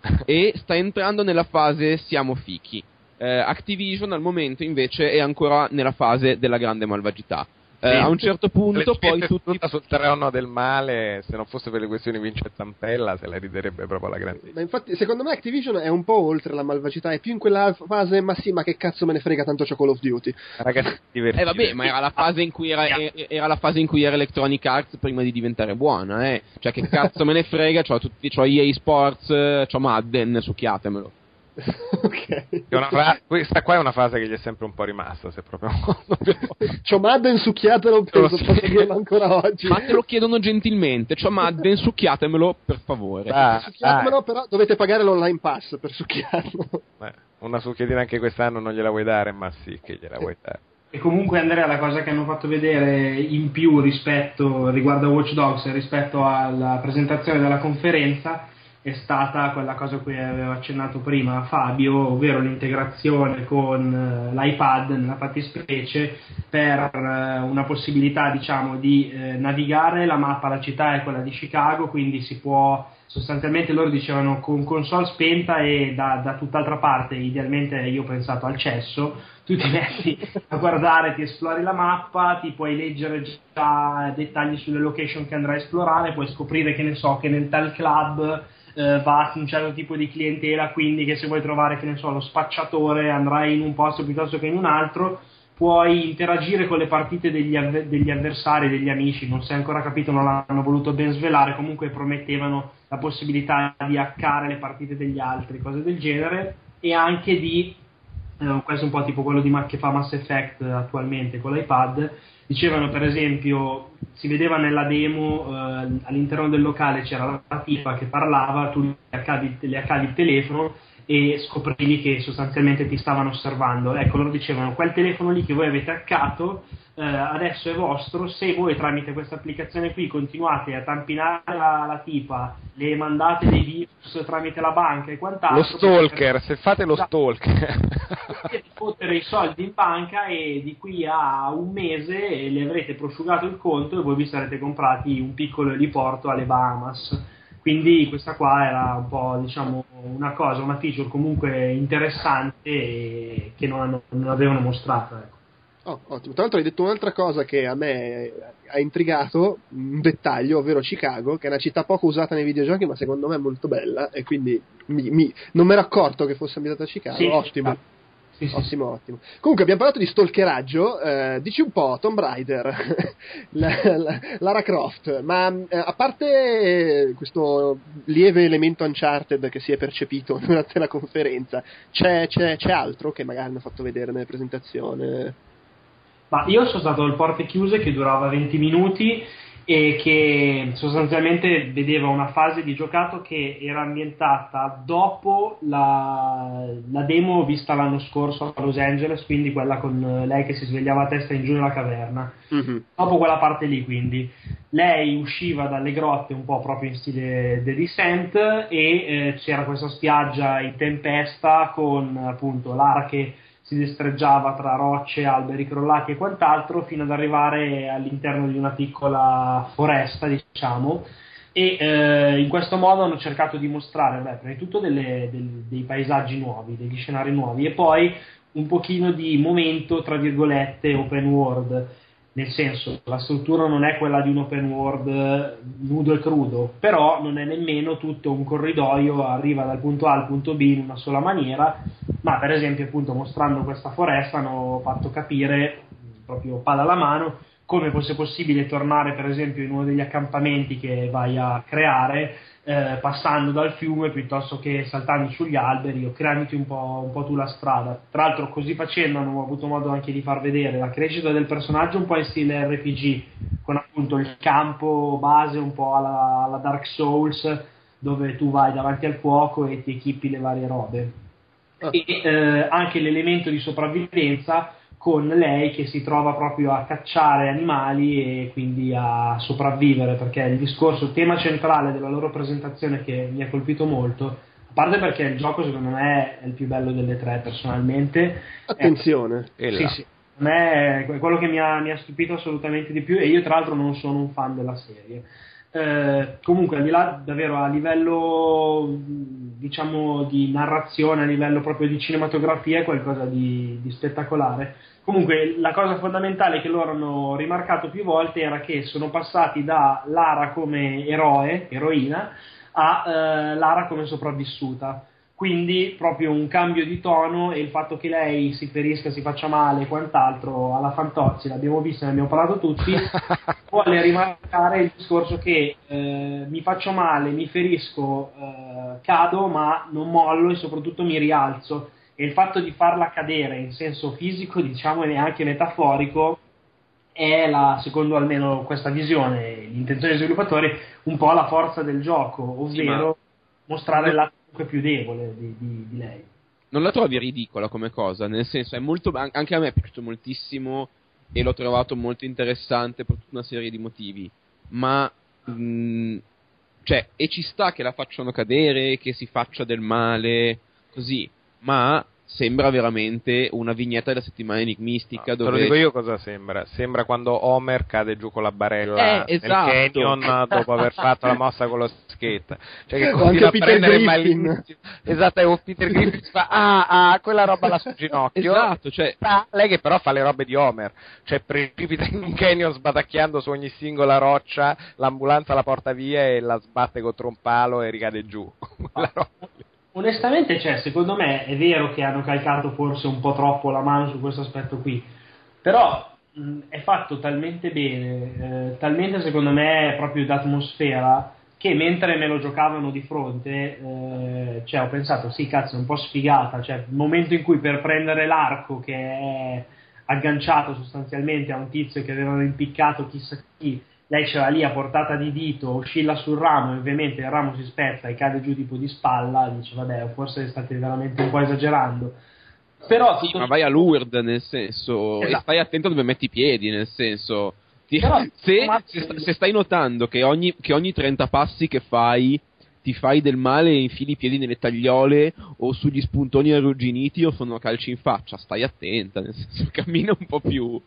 e sta entrando nella fase siamo fichi. Eh, Activision al momento invece è ancora nella fase della grande malvagità. Eh, a un certo punto Le poi tutti sul terreno del male, se non fosse per le questioni Vince Zampella, se la riderebbe proprio la grande. Ma infatti, secondo me Activision è un po' oltre la malvagità, è più in quella fase, ma sì, ma che cazzo me ne frega, tanto c'è Call of Duty. Ragazzi, divertiti. Eh vabbè, ma era la fase in cui era, e- era la fase in cui era Electronic Arts prima di diventare buona, eh. Cioè che cazzo me ne frega, c'ho tutti, c'ho EA Sports, eh, c'ho Madden, succhiatemelo. okay. fra- questa qua è una frase che gli è sempre un po' rimasta, se proprio C'ho Madden succhiatelo, penso, sì. posso dirlo ancora oggi. Ma te lo chiedono gentilmente, c'ho Madden succhiatemelo per favore. Ah, succhiatemelo, ah. però dovete pagare l'online pass per succhiarlo. Beh, una succhiatina anche quest'anno non gliela vuoi dare, ma sì che gliela vuoi dare. E comunque Andrea la cosa che hanno fatto vedere in più rispetto riguardo a Watch Dogs rispetto alla presentazione della conferenza è stata quella cosa a cui aveva accennato prima Fabio, ovvero l'integrazione con eh, l'iPad nella fattispecie per eh, una possibilità diciamo di eh, navigare. La mappa, la città è quella di Chicago, quindi si può sostanzialmente loro dicevano con console spenta e da, da tutt'altra parte, idealmente io ho pensato al cesso, tu ti metti a guardare, ti esplori la mappa, ti puoi leggere già dettagli sulle location che andrai a esplorare, puoi scoprire che ne so che nel tal club eh, va a un certo tipo di clientela, quindi che se vuoi trovare, che ne so, lo spacciatore andrai in un posto piuttosto che in un altro, puoi interagire con le partite degli, avver- degli avversari, degli amici, non si è ancora capito, non l'hanno voluto ben svelare, comunque promettevano la possibilità di hackare le partite degli altri, cose del genere, e anche di, eh, questo è un po' tipo quello di, che fa Mass Effect attualmente con l'iPad, dicevano per esempio si vedeva nella demo eh, all'interno del locale c'era la tipa che parlava tu le accavi, le accavi il telefono e scoprivi che sostanzialmente ti stavano osservando. Ecco, loro dicevano quel telefono lì che voi avete hackato eh, adesso è vostro, se voi tramite questa applicazione qui continuate a tampinare la, la, tipa, le mandate dei virus tramite la banca e quant'altro. Lo stalker, potete... se fate lo stalker. Potete fottere i soldi in banca e di qui a un mese le avrete prosciugato il conto e voi vi sarete comprati un piccolo eliporto alle Bahamas quindi questa qua era un po' diciamo una cosa, una feature comunque interessante che non, non avevano mostrato. Ecco. Oh, ottimo. Tra l'altro hai detto un'altra cosa che a me ha intrigato, un dettaglio, ovvero Chicago, che è una città poco usata nei videogiochi, ma secondo me è molto bella e quindi mi, mi, non mi ero accorto che fosse ambientata a Chicago. Sì, ottimo. Sì, sì. Ottimo, ottimo. Comunque abbiamo parlato di stalkeraggio, eh, dici un po', Tomb Raider, la, la, Lara Croft, ma eh, a parte questo lieve elemento Uncharted che si è percepito durante la conferenza, c'è, c'è, c'è altro che magari hanno fatto vedere nella presentazione? Ma io sono stato al porte chiuse che durava 20 minuti e che sostanzialmente vedeva una fase di giocato che era ambientata dopo la, la, demo vista l'anno scorso a Los Angeles, quindi quella con lei che si svegliava a testa in giù nella caverna. Mm-hmm. Dopo quella parte lì, quindi lei usciva dalle grotte un po' proprio in stile The Descent e eh, c'era questa spiaggia in tempesta con appunto Lara che si destreggiava tra rocce, alberi crollati e quant'altro fino ad arrivare all'interno di una piccola foresta, diciamo, e eh, in questo modo hanno cercato di mostrare, beh, prima di tutto delle, del, dei paesaggi nuovi, degli scenari nuovi e poi un pochino di momento, tra virgolette, open world nel senso la struttura non è quella di un open world nudo e crudo, però non è nemmeno tutto un corridoio, arriva dal punto A al punto B in una sola maniera, ma per esempio appunto mostrando questa foresta hanno fatto capire proprio palla alla mano come fosse possibile tornare per esempio in uno degli accampamenti che vai a creare eh, passando dal fiume piuttosto che saltando sugli alberi o creandoti un po', un po' tu la strada. Tra l'altro, così facendo, hanno avuto modo anche di far vedere la crescita del personaggio un po' in stile RPG, con appunto il campo base un po' alla, alla Dark Souls, dove tu vai davanti al fuoco e ti equipi le varie robe. Oh. E eh, anche l'elemento di sopravvivenza con lei che si trova proprio a cacciare animali e quindi a sopravvivere, perché il discorso, il tema centrale della loro presentazione che mi ha colpito molto, a parte perché il gioco secondo me è il più bello delle tre personalmente. Attenzione. È, sì, sì, a me è quello che mi ha, mi ha stupito assolutamente di più e io tra l'altro non sono un fan della serie. Eh, comunque al di là davvero a livello diciamo di narrazione a livello proprio di cinematografia è qualcosa di, di, spettacolare. Comunque la cosa fondamentale che loro hanno rimarcato più volte era che sono passati da Lara come eroe eroina a eh, Lara come sopravvissuta quindi proprio un cambio di tono e il fatto che lei si ferisca, si faccia male e quant'altro alla Fantozzi, l'abbiamo visto, ne abbiamo parlato tutti, vuole rimarcare il discorso che eh, mi faccio male, mi ferisco, eh, cado, ma non mollo e soprattutto mi rialzo. E il fatto di farla cadere in senso fisico, diciamo, e neanche metaforico, è la, secondo almeno questa visione, l'intenzione dei sviluppatori, un po' la forza del gioco, ovvero sì, mostrare il lato più debole di, di, di lei. Non la trovi ridicola come cosa, nel senso è molto anche a me è piaciuto moltissimo e l'ho trovato molto interessante per tutta una serie di motivi, ma mh, mm, cioè e ci sta che la facciano cadere, che si faccia del male, così, ma sembra veramente una vignetta della settimana enigmistica. No, dove... Te lo dico io cosa sembra. Sembra quando Homer cade giù con la barella eh, esatto. nel canyon dopo aver fatto la mossa con lo skate. Cioè che continua a prendere malissimo. Esatto, e Peter Griffin fa ah, ah, quella roba là sul ginocchio. Esatto, cioè... ah, lei che però fa le robe di Homer. Cioè precipita in un canyon sbatacchiando su ogni singola roccia, l'ambulanza la porta via e la sbatte contro un palo e ricade giù. la roba Onestamente, cioè, secondo me è vero che hanno calcato forse un po' troppo la mano su questo aspetto qui, però mh, è fatto talmente bene, eh, talmente secondo me proprio d'atmosfera, che mentre me lo giocavano di fronte, eh, cioè, ho pensato, sì, cazzo, è un po' sfigata, cioè, il momento in cui per prendere l'arco che è agganciato sostanzialmente a un tizio che avevano impiccato chissà chi, lei ce l'ha lì a portata di dito, oscilla sul ramo e ovviamente il ramo si spezza e cade giù tipo di spalla, dice vabbè forse state veramente un po' esagerando. Però sì, ma vai a Lourdes nel senso esatto. e stai attento dove metti i piedi nel senso ti, Però, se, se, se, stai notando che ogni, che ogni 30 passi che fai ti fai del male e infili i piedi nelle tagliole o sugli spuntoni arrugginiti o sono calci in faccia, stai attenta, nel senso cammina un po' più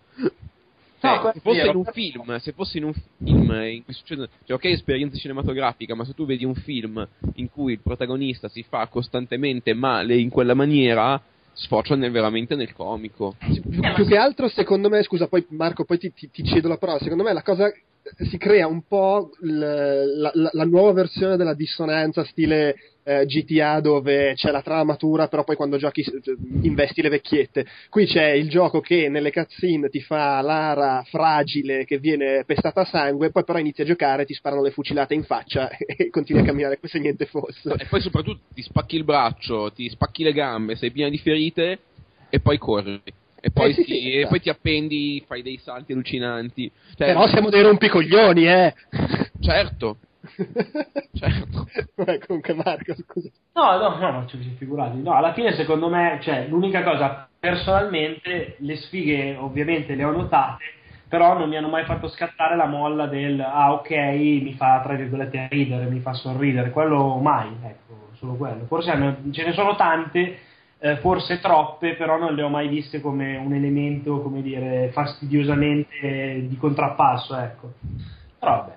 cioè, se fosse in un film, se fosse in un film in cui succede, cioè ok esperienza cinematografica, ma se tu vedi un film in cui il protagonista si fa costantemente male in quella maniera, sfocia nel, veramente nel comico. Più, più, che altro, secondo me, scusa, poi Marco, poi ti, ti, ti cedo la parola, secondo me la cosa si crea un po' la, la, la, nuova versione della dissonanza stile eh, GTA dove c'è la trama matura però poi quando giochi investi le vecchiette qui c'è il gioco che nelle cutscene ti fa Lara fragile che viene pestata a sangue poi però inizi a giocare ti sparano le fucilate in faccia e continui a camminare come se niente fosse e poi soprattutto ti spacchi il braccio ti spacchi le gambe sei piena di ferite e poi corri e poi, eh, sì, ti, sì, e poi ti appendi, fai dei salti allucinanti. Cioè, Però siamo dei rompicoglioni, eh! Certo. Beh, comunque Marco, scusa. No, no, no, no, cioè, figurati. No, alla fine secondo me, cioè, l'unica cosa, personalmente, le sfighe ovviamente le ho notate, però non mi hanno mai fatto scattare la molla del ah ok, mi fa tra virgolette ridere, mi fa sorridere, quello mai, ecco, solo quello. Forse ce ne sono tante eh, forse troppe, però non le ho mai viste come un elemento, come dire, fastidiosamente di contrappasso, ecco. Però vabbè,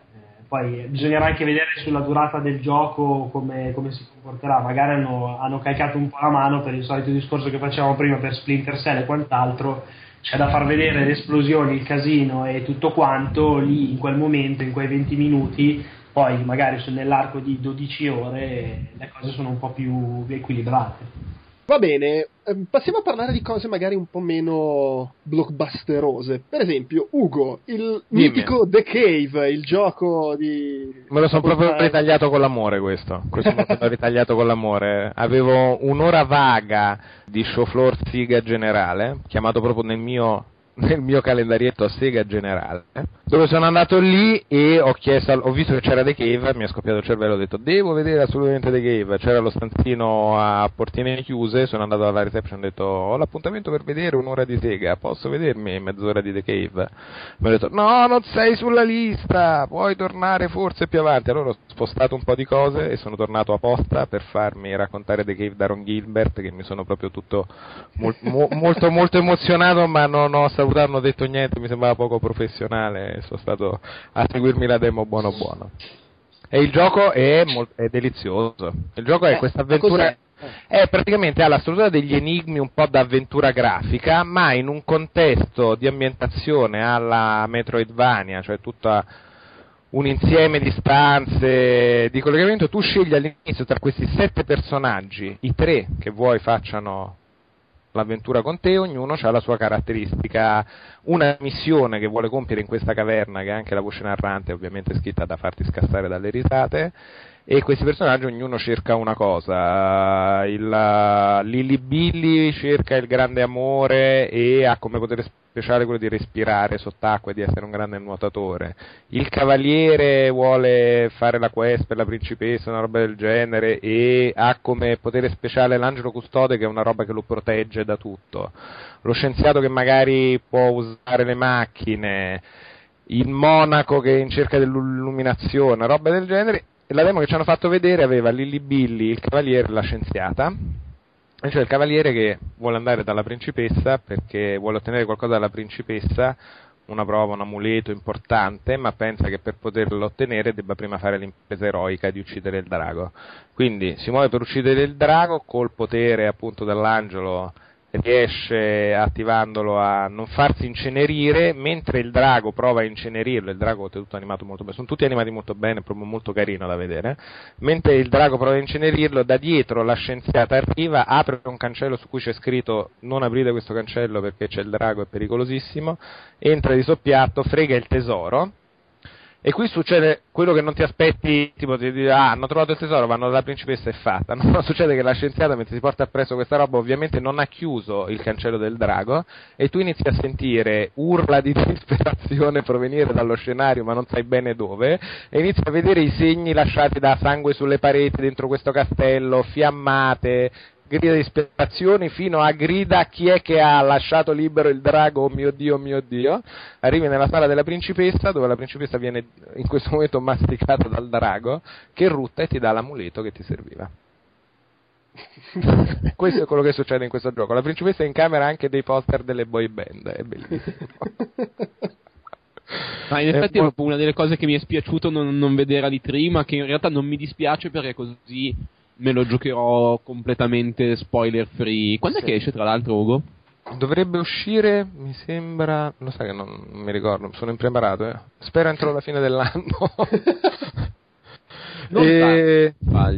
poi bisognerà anche vedere sulla durata del gioco come, come si comporterà, magari hanno, hanno, caricato un po' la mano per il solito discorso che facevamo prima per Splinter Cell e quant'altro, c'è da far vedere le esplosioni, il casino e tutto quanto lì in quel momento, in quei 20 minuti, poi magari nell'arco di 12 ore le cose sono un po' più equilibrate. Va bene, ehm, passiamo a parlare di cose magari un po' meno blockbusterose. Per esempio, Ugo, il Dimmi. mitico The Cave, il gioco di. Me lo sono proprio ritagliato con l'amore questo. Questo me lo ritagliato con l'amore. Avevo un'ora vaga di show floor Siga generale, chiamato proprio nel mio nel mio calendarietto a Sega generale, dove sono andato lì e ho chiesto, ho visto che c'era The Cave, mi ha scoppiato il cervello, ho detto devo vedere assolutamente The Cave, c'era lo stanzino a portine chiuse, sono andato alla reception e ho detto ho l'appuntamento per vedere un'ora di Sega, posso vedermi mezz'ora di The Cave? Mi hanno detto no, non sei sulla lista, puoi tornare forse più avanti, allora ho spostato un po' di cose e sono tornato apposta per farmi raccontare The Cave da Ron Gilbert, che mi sono proprio tutto mo- mo- molto molto emozionato, ma non ho saputo salutare, non ho detto niente, mi sembrava poco professionale, sono stato a seguirmi la demo buono buono. E il gioco è, mo- è delizioso. Il gioco è eh, questa avventura. È praticamente ha la struttura degli enigmi un po' d'avventura grafica, ma in un contesto di ambientazione alla Metroidvania, cioè tutta un insieme di stanze di collegamento. Tu scegli all'inizio tra questi sette personaggi, i tre che vuoi facciano l'avventura con te, ognuno ha la sua caratteristica, una missione che vuole compiere in questa caverna, che è anche la voce narrante, ovviamente scritta da farti scassare dalle risate, e questi personaggi ognuno cerca una cosa. Il, Lily Billy cerca il grande amore e ha come potere speciale quello di respirare sott'acqua e di essere un grande nuotatore. Il cavaliere vuole fare la quest per la principessa, una roba del genere, e ha come potere speciale l'angelo custode che è una roba che lo protegge da tutto. Lo scienziato che magari può usare le macchine il monaco che è in cerca dell'illuminazione, roba del genere, la demo che ci hanno fatto vedere aveva Lilly Billy, il cavaliere e la scienziata. E cioè il cavaliere che vuole andare dalla principessa perché vuole ottenere qualcosa dalla principessa, una prova, un amuleto importante, ma pensa che per poterlo ottenere debba prima fare l'impresa eroica di uccidere il drago. Quindi si muove per uccidere il drago col potere appunto dell'angelo riesce attivandolo a non farsi incenerire mentre il drago prova a incenerirlo il drago è tutto animato molto bene sono tutti animati molto bene proprio molto carino da vedere mentre il drago prova a incenerirlo da dietro la scienziata arriva apre un cancello su cui c'è scritto non aprite questo cancello perché c'è il drago è pericolosissimo entra di soppiatto frega il tesoro e qui succede quello che non ti aspetti, tipo ti dici, ah, hanno trovato il tesoro, vanno dalla principessa e fatta. No, succede che la scienziata mentre si porta appresso questa roba ovviamente non ha chiuso il cancello del drago e tu inizi a sentire urla di disperazione provenire dallo scenario ma non sai bene dove e inizi a vedere i segni lasciati da sangue sulle pareti dentro questo castello, fiammate, grida di disperazione fino a grida chi è che ha lasciato libero il drago, oh mio dio, oh mio dio. Arrivi nella sala della principessa dove la principessa viene in questo momento masticata dal drago che rutta e ti dà l'amuleto che ti serviva. questo è quello che succede in questo gioco. La principessa è in camera anche dei poster delle boy band, è bellissimo. Ma in effetti è una delle cose che mi è spiaciuto non, non vedere di prima, che in realtà non mi dispiace perché così me lo giocherò completamente spoiler free. Quando sì. è che esce tra l'altro Ugo? Dovrebbe uscire, mi sembra, lo sai che non, non mi ricordo, sono impreparato, eh. spero entro la fine dell'anno. non e...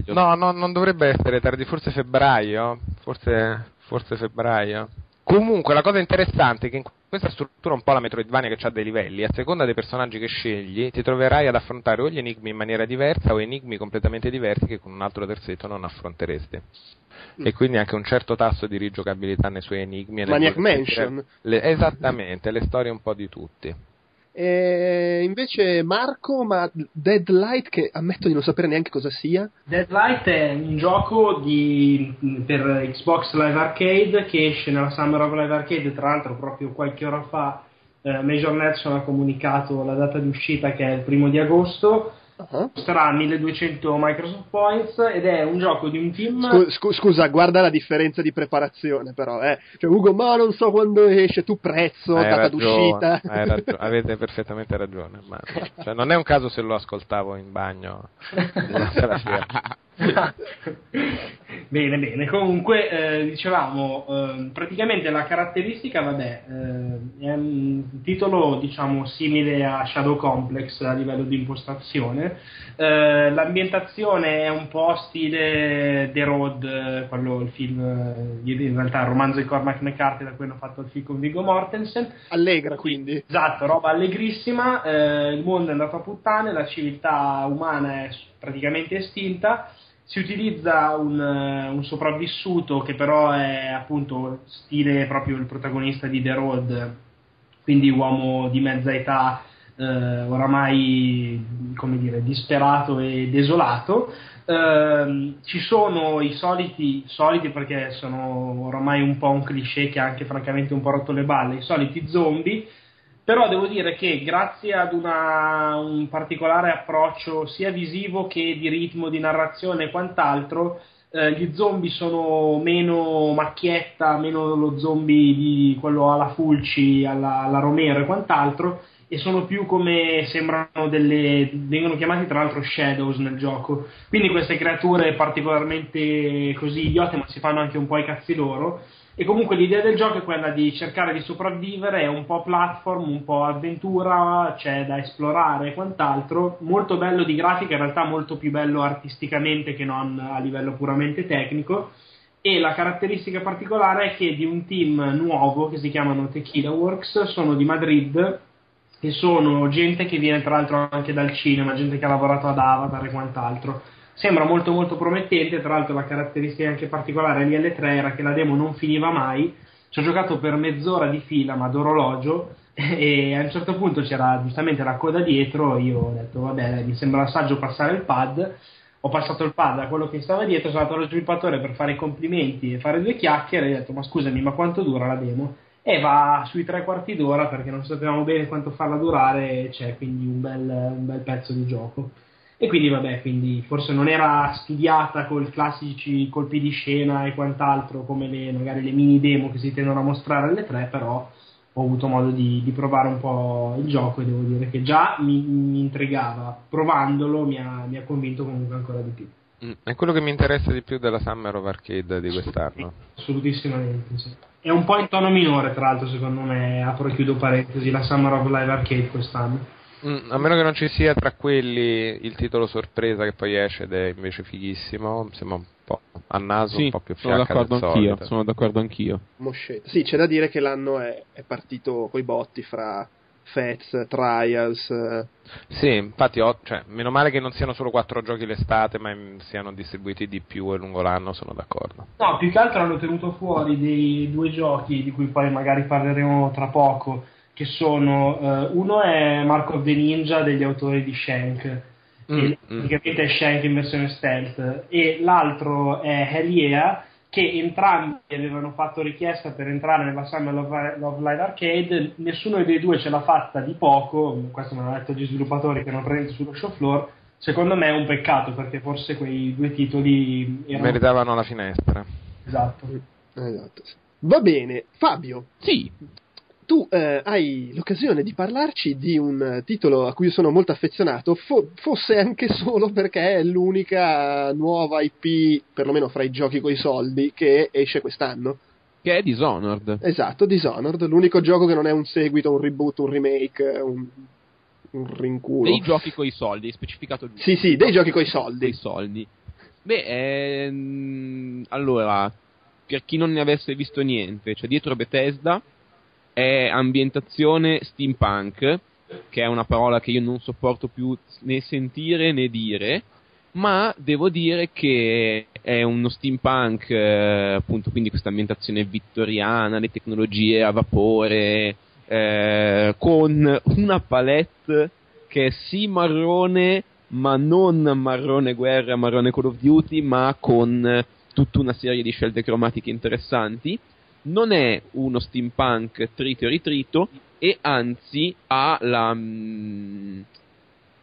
No, no, non dovrebbe essere tardi, forse febbraio, forse, forse febbraio. Comunque la cosa interessante è che in questa struttura un po' la Metroidvania che ha dei livelli, a seconda dei personaggi che scegli, ti troverai ad affrontare o gli enigmi in maniera diversa o enigmi completamente diversi che con un altro terzetto non affronteresti. Mm. E quindi anche un certo tasso di rigiocabilità nei suoi enigmi. Maniac Mansion. Le, esattamente, le storie un po' di tutti. E invece Marco, ma Deadlight, che ammetto di non sapere neanche cosa sia. Deadlight è un gioco di, per Xbox Live Arcade che esce nella Summer of Live Arcade, tra l'altro proprio qualche ora fa eh, Major Nelson ha comunicato la data di uscita che è il primo di agosto Uh-huh. Costerà 1200 Microsoft Points ed è un gioco di un team. Scu- scusa, guarda la differenza di preparazione, però. Eh. Cioè, Ugo, ma non so quando esce, tu prezzo, hai data ragione, d'uscita. Ragione, avete perfettamente ragione. Ma, cioè, non è un caso se lo ascoltavo in bagno. bene, bene. Comunque, eh, dicevamo, eh, praticamente la caratteristica, vabbè, eh, è un titolo, diciamo, simile a Shadow Complex a livello di impostazione. Eh, l'ambientazione è un po' stile The Road, quello, il film, eh, in realtà il romanzo di Cormac McCarthy da cui hanno fatto il film con Viggo Mortensen. Allegra, quindi. Esatto, roba allegrissima. Eh, il mondo è andato a puttane, la civiltà umana è praticamente estinta si utilizza un, eh, un, sopravvissuto che però è appunto stile proprio il protagonista di The Road, quindi uomo di mezza età, eh, oramai come dire, disperato e desolato. Eh, ci sono i soliti, soliti perché sono oramai un po' un cliché che ha anche francamente un po' rotto le balle, i soliti zombie però devo dire che grazie ad una, un particolare approccio sia visivo che di ritmo, di narrazione e quant'altro, eh, gli zombie sono meno macchietta, meno lo zombie di quello alla Fulci, alla, alla Romero e quant'altro, e sono più come sembrano delle. vengono chiamati tra l'altro shadows nel gioco. Quindi queste creature particolarmente così idiote, ma si fanno anche un po' i cazzi loro e comunque l'idea del gioco è quella di cercare di sopravvivere, è un po' platform, un po' avventura, c'è da esplorare e quant'altro. Molto bello di grafica, in realtà molto più bello artisticamente che non a livello puramente tecnico. e la caratteristica particolare è che di un team nuovo che si chiamano Tequila Works, sono di Madrid e sono gente che viene tra l'altro anche dal cinema, gente che ha lavorato ad Avatar e quant'altro. Sembra molto molto promettente, tra l'altro la caratteristica anche particolare di L3 era che la demo non finiva mai, ci ho giocato per mezz'ora di fila ma d'orologio e a un certo punto c'era giustamente la coda dietro, io ho detto vabbè mi sembra saggio passare il pad, ho passato il pad a quello che stava dietro, sono andato allo sviluppatore per fare i complimenti e fare due chiacchiere e ho detto ma scusami ma quanto dura la demo? E va sui tre quarti d'ora perché non sapevamo bene quanto farla durare, c'è quindi un bel, un bel pezzo di gioco. E quindi vabbè, quindi forse non era studiata con i classici colpi di scena e quant'altro come le, magari le mini demo che si tendono a mostrare alle tre, però ho avuto modo di, di, provare un po' il gioco e devo dire che già mi, mi intrigava, provandolo mi ha, mi ha, convinto comunque ancora di più. Mm, è quello che mi interessa di più della Summer of Arcade di quest'anno. Assolutissimamente, sì. È un po' in tono minore, tra l'altro, secondo me, apro e chiudo parentesi, la Summer of Live Arcade quest'anno. Mm, a meno che non ci sia tra quelli il titolo sorpresa che poi esce ed è invece fighissimo, sembra un po' a naso, sì, un po' più sono d'accordo anch'io, sono d'accordo anch'io. Moscetta. Sì, c'è da dire che l'anno è, è partito coi botti fra Fats, Trials. Eh. Sì, infatti, ho, cioè, meno male che non siano solo quattro giochi l'estate, ma siano distribuiti di più e lungo l'anno, sono d'accordo. No, più che altro hanno tenuto fuori dei due giochi di cui poi magari parleremo tra poco che sono uh, uno è Mark of the Ninja degli autori di Shank mm, mm. praticamente è Shank in versione stealth e l'altro è Hell Yeah che entrambi avevano fatto richiesta per entrare nella Summer Love Live Arcade nessuno dei due ce l'ha fatta di poco questo me l'hanno detto gli sviluppatori che erano presenti sullo show floor secondo me è un peccato perché forse quei due titoli erano... meritavano la finestra. Esatto, esatto Va bene, Fabio. Sì tu eh, hai l'occasione di parlarci di un titolo a cui sono molto affezionato, fo- fosse anche solo perché è l'unica nuova IP, perlomeno fra i giochi coi soldi, che esce quest'anno. Che è Dishonored. Esatto, Dishonored, l'unico gioco che non è un seguito, un reboot, un remake, un, un rinculo. Dei giochi coi soldi, specificato giusto. Sì, sì, dei giochi coi soldi. Coi soldi. Beh, ehm, allora, per chi non ne avesse visto niente, cioè dietro Bethesda è ambientazione steampunk, che è una parola che io non sopporto più né sentire né dire, ma devo dire che è uno steampunk, eh, appunto, quindi questa ambientazione vittoriana, le tecnologie a vapore, eh, con una palette che è sì marrone, ma non marrone guerra, marrone Call of Duty, ma con tutta una serie di scelte cromatiche interessanti non è uno steampunk trito e ritrito e anzi ha la, mh, mm,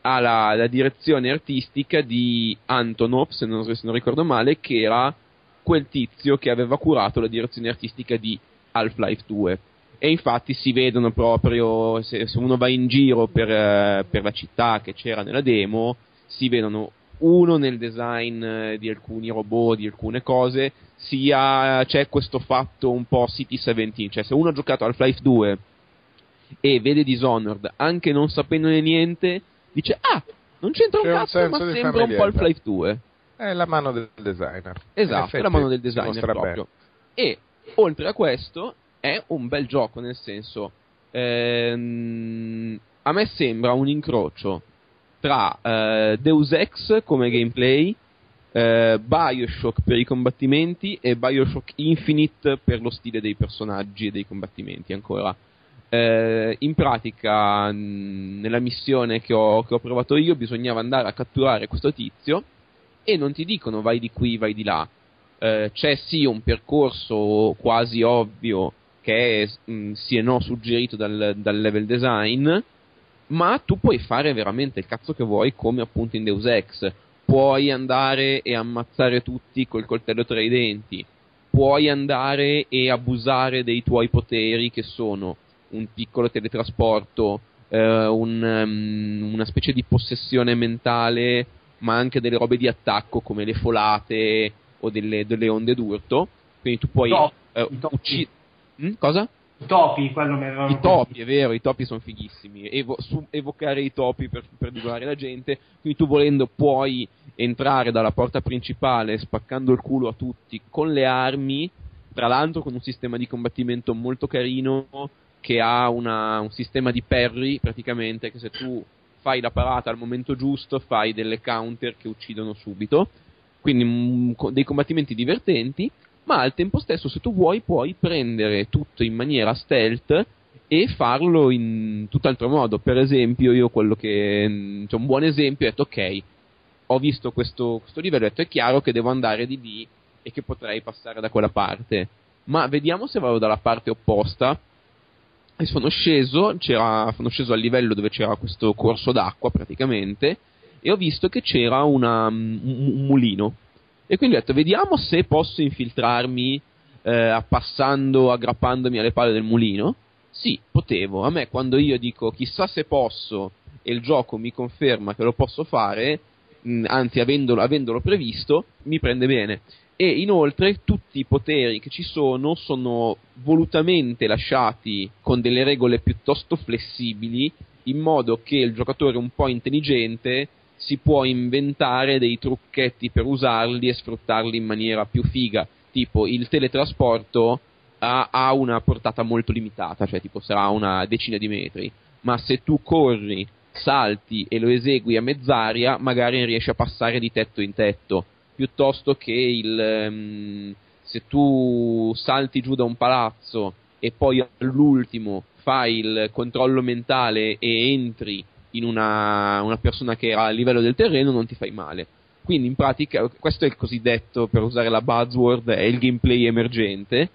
ha la, la direzione artistica di Antonov, se non, se non, ricordo male, che era quel tizio che aveva curato la direzione artistica di Half-Life 2. E infatti si vedono proprio, se, se uno va in giro per, uh, per la città che c'era nella demo, si vedono uno nel design eh, di alcuni robot, di alcune cose, sia c'è questo fatto un po' City 17, cioè se uno ha giocato Half-Life 2 e vede Dishonored anche non sapendone niente, dice ah, non c'entra un cazzo, ma sembra un po' Half-Life 2. È la mano del designer. Esatto, è la mano del designer proprio. E oltre a questo è un bel gioco, nel senso ehm, a me sembra un incrocio tra eh, Deus Ex come gameplay, eh, Bioshock per i combattimenti e Bioshock Infinite per lo stile dei personaggi e dei combattimenti ancora. Eh, in pratica, mh, nella missione che ho, che ho provato io, bisognava andare a catturare questo tizio e non ti dicono vai di qui, vai di là. Eh, c'è sì un percorso quasi ovvio che è mh, sì e no suggerito dal, dal level design, ma tu puoi fare veramente il cazzo che vuoi come appunto in Deus Ex. Puoi andare e ammazzare tutti col coltello tra i denti, puoi andare e abusare dei tuoi poteri che sono un piccolo teletrasporto, eh, un, um, una specie di possessione mentale, ma anche delle robe di attacco come le folate o delle, delle onde d'urto. Quindi tu puoi no, eh, uccidere. Mm, cosa? I topi, quello mi avevano I topi, è vero, i topi sono fighissimi. Evo, su, evocare i topi per, per divulgare la gente. Quindi tu volendo puoi entrare dalla porta principale spaccando il culo a tutti con le armi, tra l'altro con un sistema di combattimento molto carino che ha una, un sistema di parry praticamente che se tu fai la parata al momento giusto fai delle counter che uccidono subito. Quindi mh, dei combattimenti divertenti ma al tempo stesso se tu vuoi puoi prendere tutto in maniera stealth e farlo in tutt'altro modo. Per esempio, io quello che. Cioè un buon esempio, ho detto ok, ho visto questo, questo livello, ho detto è chiaro che devo andare di lì e che potrei passare da quella parte. Ma vediamo se vado dalla parte opposta. E sono sceso, sono sceso al livello dove c'era questo corso d'acqua praticamente, e ho visto che c'era una, un, un mulino e quindi ho detto, vediamo se posso infiltrarmi eh, passando, aggrappandomi alle palle del mulino. Sì, potevo. A me quando io dico chissà se posso e il gioco mi conferma che lo posso fare, mh, anzi avendolo, avendolo previsto, mi prende bene. E inoltre tutti i poteri che ci sono sono volutamente lasciati con delle regole piuttosto flessibili, in modo che il giocatore un po' intelligente si può inventare dei trucchetti per usarli e sfruttarli in maniera più figa. Tipo il teletrasporto ha, ha una portata molto limitata, cioè tipo sarà una decina di metri, ma se tu corri, salti e lo esegui a mezz'aria, magari riesci a passare di tetto in tetto, piuttosto che il, um, se tu salti giù da un palazzo e poi all'ultimo fai il controllo mentale e entri in una, una persona che era a livello del terreno non ti fai male. Quindi in pratica questo è il cosiddetto, per usare la buzzword, è il gameplay emergente.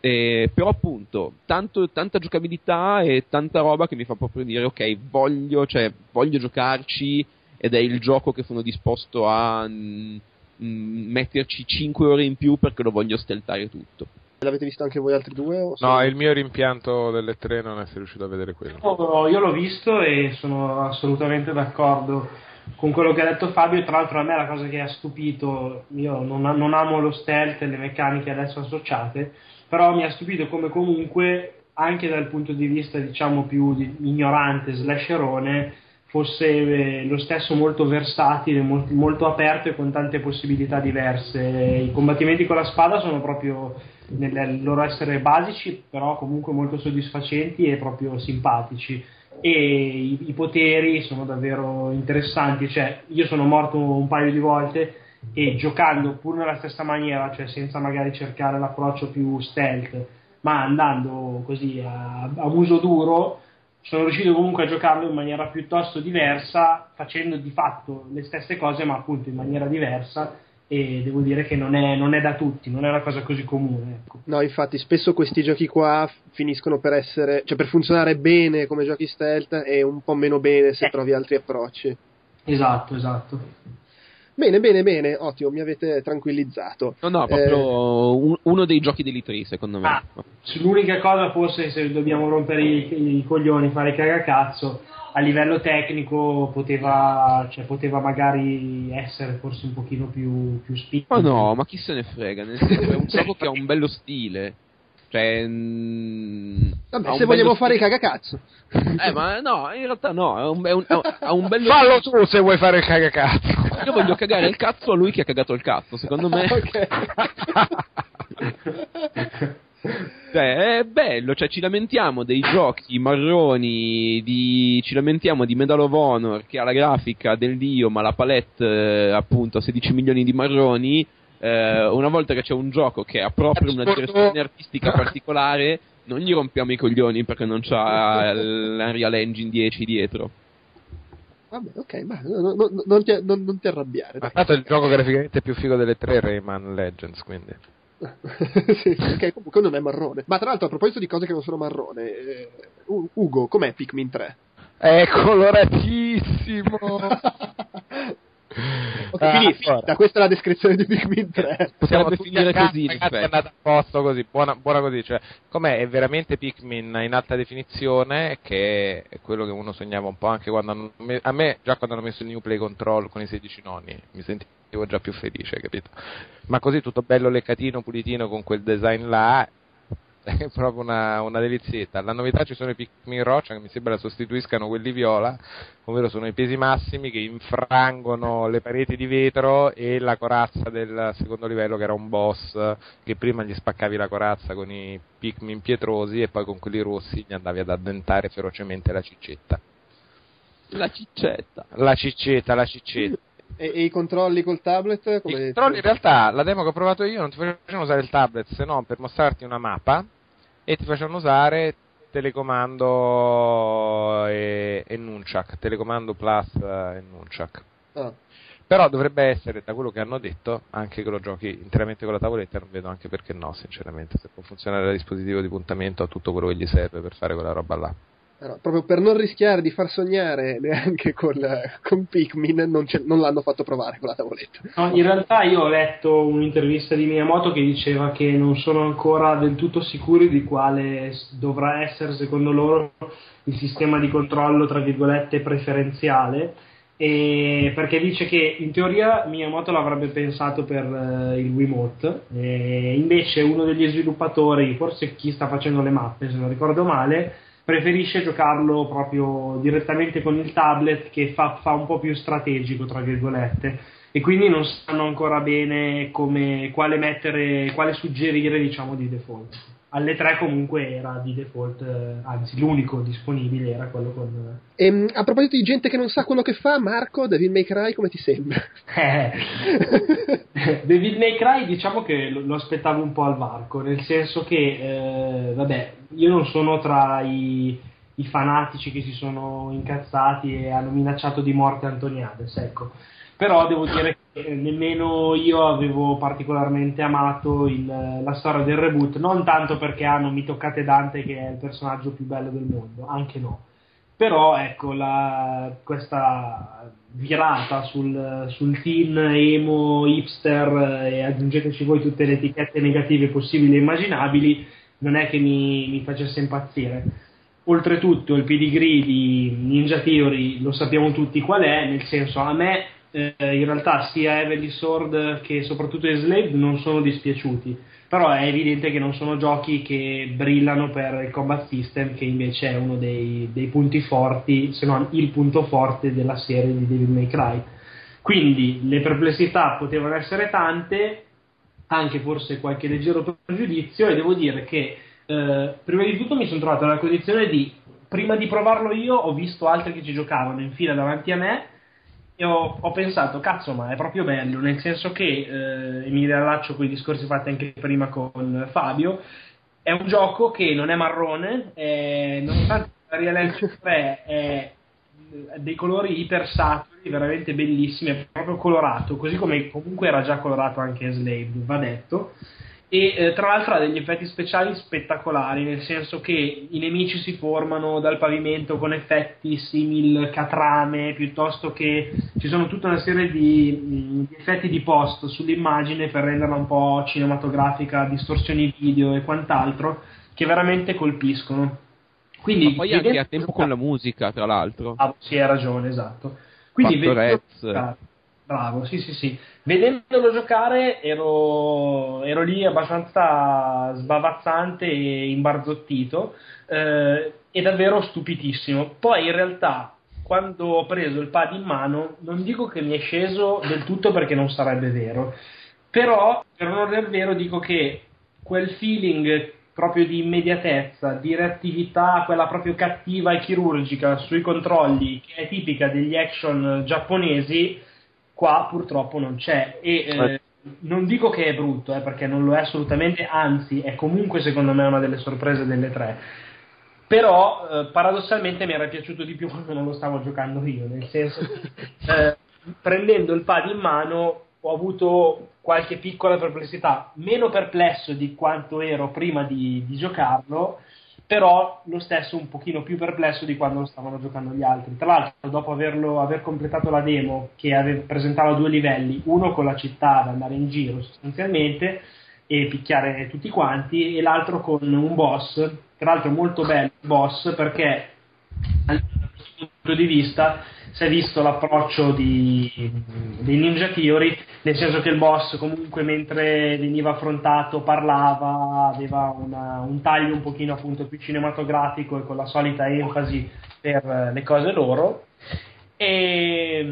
Eh, però appunto tanto, tanta giocabilità e tanta roba che mi fa proprio dire ok voglio, cioè, voglio giocarci ed è il gioco che sono disposto a mh, mm, mm, metterci 5 ore in più perché lo voglio steltare tutto L'avete visto anche voi altri due? No, il mio rimpianto delle tre non essere riuscito a vedere quello. Oh, io l'ho visto e sono assolutamente d'accordo con quello che ha detto Fabio. Tra l'altro, a me la cosa che ha stupito, io non, non amo lo stealth e le meccaniche adesso associate, però mi ha stupito come comunque, anche dal punto di vista diciamo più di ignorante, slasherone, fosse eh, lo stesso molto versatile, molto, molto aperto e con tante possibilità diverse. I combattimenti con la spada sono proprio nel loro essere basici, però comunque molto soddisfacenti e proprio simpatici. E i, i poteri sono davvero interessanti. Cioè, io sono morto un paio di volte e giocando pur nella stessa maniera, cioè senza magari cercare l'approccio più stealth, ma andando così a, a muso duro, sono riuscito comunque a giocarlo in maniera piuttosto diversa, facendo di fatto le stesse cose, ma appunto in maniera diversa e devo dire che non è, non è, da tutti, non è una cosa così comune. Ecco. No, infatti, spesso questi giochi qua finiscono per essere, cioè per funzionare bene come giochi stealth e un po' meno bene se eh. trovi altri approcci. Esatto, esatto. Bene, bene, bene, ottimo, mi avete tranquillizzato. No, no, proprio eh... un, uno dei giochi dell'E3, secondo me. Ah, l'unica cosa forse se dobbiamo rompere i, i coglioni, fare cagacazzo, a livello tecnico poteva, cioè, poteva magari essere forse un pochino più, più spinto. Ma no, ma chi se ne frega, nel senso è un gioco che ha un bello stile. Cioè, mh, Vabbè, se vogliamo fare i cagacazzo. Eh, ma no, in realtà no, è un, è un, è un bello Fallo tu se vuoi fare il cagacazzo. Io voglio cagare il cazzo a lui che ha cagato il cazzo, secondo me. ok. Cioè, è bello, cioè ci lamentiamo dei giochi marroni, di, ci lamentiamo di Medal of Honor che ha la grafica del dio ma la palette eh, appunto a 16 milioni di marroni. Eh, una volta che c'è un gioco che ha proprio una direzione artistica particolare, non gli rompiamo i coglioni perché non c'ha l'Unreal Engine 10 dietro. Vabbè, ok, ma no, no, non, ti, non, non, ti, arrabbiare. Ma tanto il gioco graficamente più figo delle tre Rayman Legends, quindi. sì, ok, comunque non è marrone. Ma tra l'altro, a proposito di cose che non sono marrone, eh, Ugo, com'è Pikmin 3? È coloratissimo! ok, ah, quindi finita, questa è la descrizione di Pikmin 3. Possiamo definire così. Ragazzi, è andata a posto così, buona, buona così. Cioè, com'è? È veramente Pikmin in alta definizione, che è quello che uno sognava un po' anche quando hanno, a me, già quando hanno messo il New Play Control con i 16 nonni, mi sentivo già più felice, capito? Ma così tutto bello leccatino, pulitino con quel design là è proprio una, una delizietta. La novità ci sono i Pikmin roccia che mi sembra sostituiscano quelli viola, ovvero sono i pesi massimi che infrangono le pareti di vetro e la corazza del secondo livello che era un boss che prima gli spaccavi la corazza con i Pikmin pietrosi e poi con quelli rossi gli andavi ad addentare ferocemente la ciccetta. La ciccetta. La ciccetta, la ciccetta. E, e, i controlli col tablet? Come I controlli in realtà, la demo che ho provato io non ti facevano usare il tablet se non per mostrarti una mappa e ti facevano usare telecomando e, e Nunchak, telecomando plus e Nunchak. Ah. Però dovrebbe essere, da quello che hanno detto, anche che lo giochi interamente con la tavoletta, non vedo anche perché no, sinceramente, se può funzionare da dispositivo di puntamento ha tutto quello che gli serve per fare quella roba là. Allora, proprio per non rischiare di far sognare neanche con, con Pikmin, non, non, l'hanno fatto provare con la tavoletta. No, in realtà io ho letto un'intervista di Miyamoto che diceva che non sono ancora del tutto sicuri di quale dovrà essere, secondo loro, il sistema di controllo, tra virgolette, preferenziale. perché dice che in teoria Miyamoto l'avrebbe pensato per uh, il Wiimote, invece uno degli sviluppatori, forse chi sta facendo le mappe, se non ricordo male, preferisce giocarlo proprio direttamente con il tablet che fa, fa un po' più strategico, tra virgolette, e quindi non sanno ancora bene come, quale mettere, quale suggerire, diciamo, di default alle 3 comunque era di default, eh, anzi l'unico disponibile era quello con... E, ehm, a proposito di gente che non sa quello che fa, Marco, David May Cry come ti sembra? Eh, David May Cry diciamo che lo, lo, aspettavo un po' al varco, nel senso che, eh, vabbè, io non sono tra i, i, fanatici che si sono incazzati e hanno minacciato di morte Antoniades, ecco però devo dire che eh, nemmeno io avevo particolarmente amato il, la storia del reboot, non tanto perché hanno Mi toccate Dante che è il personaggio più bello del mondo, anche no. Però ecco, la, questa virata sul, sul teen emo hipster e aggiungeteci voi tutte le etichette negative possibili e immaginabili, non è che mi, mi facesse impazzire. Oltretutto il pedigree di Ninja Theory lo sappiamo tutti qual è, nel senso a me eh, in realtà sia Heavenly Sword che soprattutto Enslaved non sono dispiaciuti, però è evidente che non sono giochi che brillano per il combat system che invece è uno dei, dei punti forti, se non il punto forte della serie di Devil May Cry. Quindi le perplessità potevano essere tante, anche forse qualche leggero pregiudizio e devo dire che eh, prima di tutto mi sono trovato nella condizione di prima di provarlo io ho visto altri che ci giocavano in fila davanti a me e ho, pensato, cazzo, ma è proprio bello, nel senso che, eh, mi riallaccio con i discorsi fatti anche prima con Fabio, è un gioco che non è marrone, è, nonostante la Real Engine 3 è dei colori iper saturi, veramente bellissimi, è proprio colorato, così come comunque era già colorato anche Slave, va detto e eh, tra l'altro ha degli effetti speciali spettacolari, nel senso che i nemici si formano dal pavimento con effetti simil catrame, piuttosto che ci sono tutta una serie di, mm, di effetti di post sull'immagine per renderla un po' cinematografica, distorsioni video e quant'altro, che veramente colpiscono. Quindi, Ma poi anche a tempo con la musica, tra l'altro. Ah, sì, hai ragione, esatto. Quindi, vedendo, Bravo, sì, sì, sì. Vedendolo giocare ero, ero lì abbastanza sbavazzante e imbarzottito eh, e davvero stupitissimo. Poi in realtà, quando ho preso il pad in mano, non dico che mi è sceso del tutto perché non sarebbe vero, però per non è vero dico che quel feeling proprio di immediatezza, di reattività, quella proprio cattiva e chirurgica sui controlli, che è tipica degli action giapponesi, qua purtroppo non c'è. E eh, non dico che è brutto eh, perché non lo è assolutamente anzi è comunque secondo me una delle sorprese delle tre. Però eh, paradossalmente mi era piaciuto di più quando non lo stavo giocando io nel senso eh, prendendo il pad in mano ho avuto qualche piccola perplessità meno perplesso di quanto ero prima di, di giocarlo però lo stesso un pochino più perplesso di quando lo stavano giocando gli altri. Tra l'altro, dopo averlo, aver completato la demo che ave, presentava due livelli, uno con la città da andare in giro sostanzialmente e picchiare tutti quanti, e l'altro con un boss, tra l'altro molto bello boss perché dal punto di vista si è visto l'approccio di, di Ninja Theory, nel senso che il boss comunque mentre veniva affrontato parlava, aveva una, un taglio un pochino appunto più cinematografico e con la solita enfasi per le cose loro. E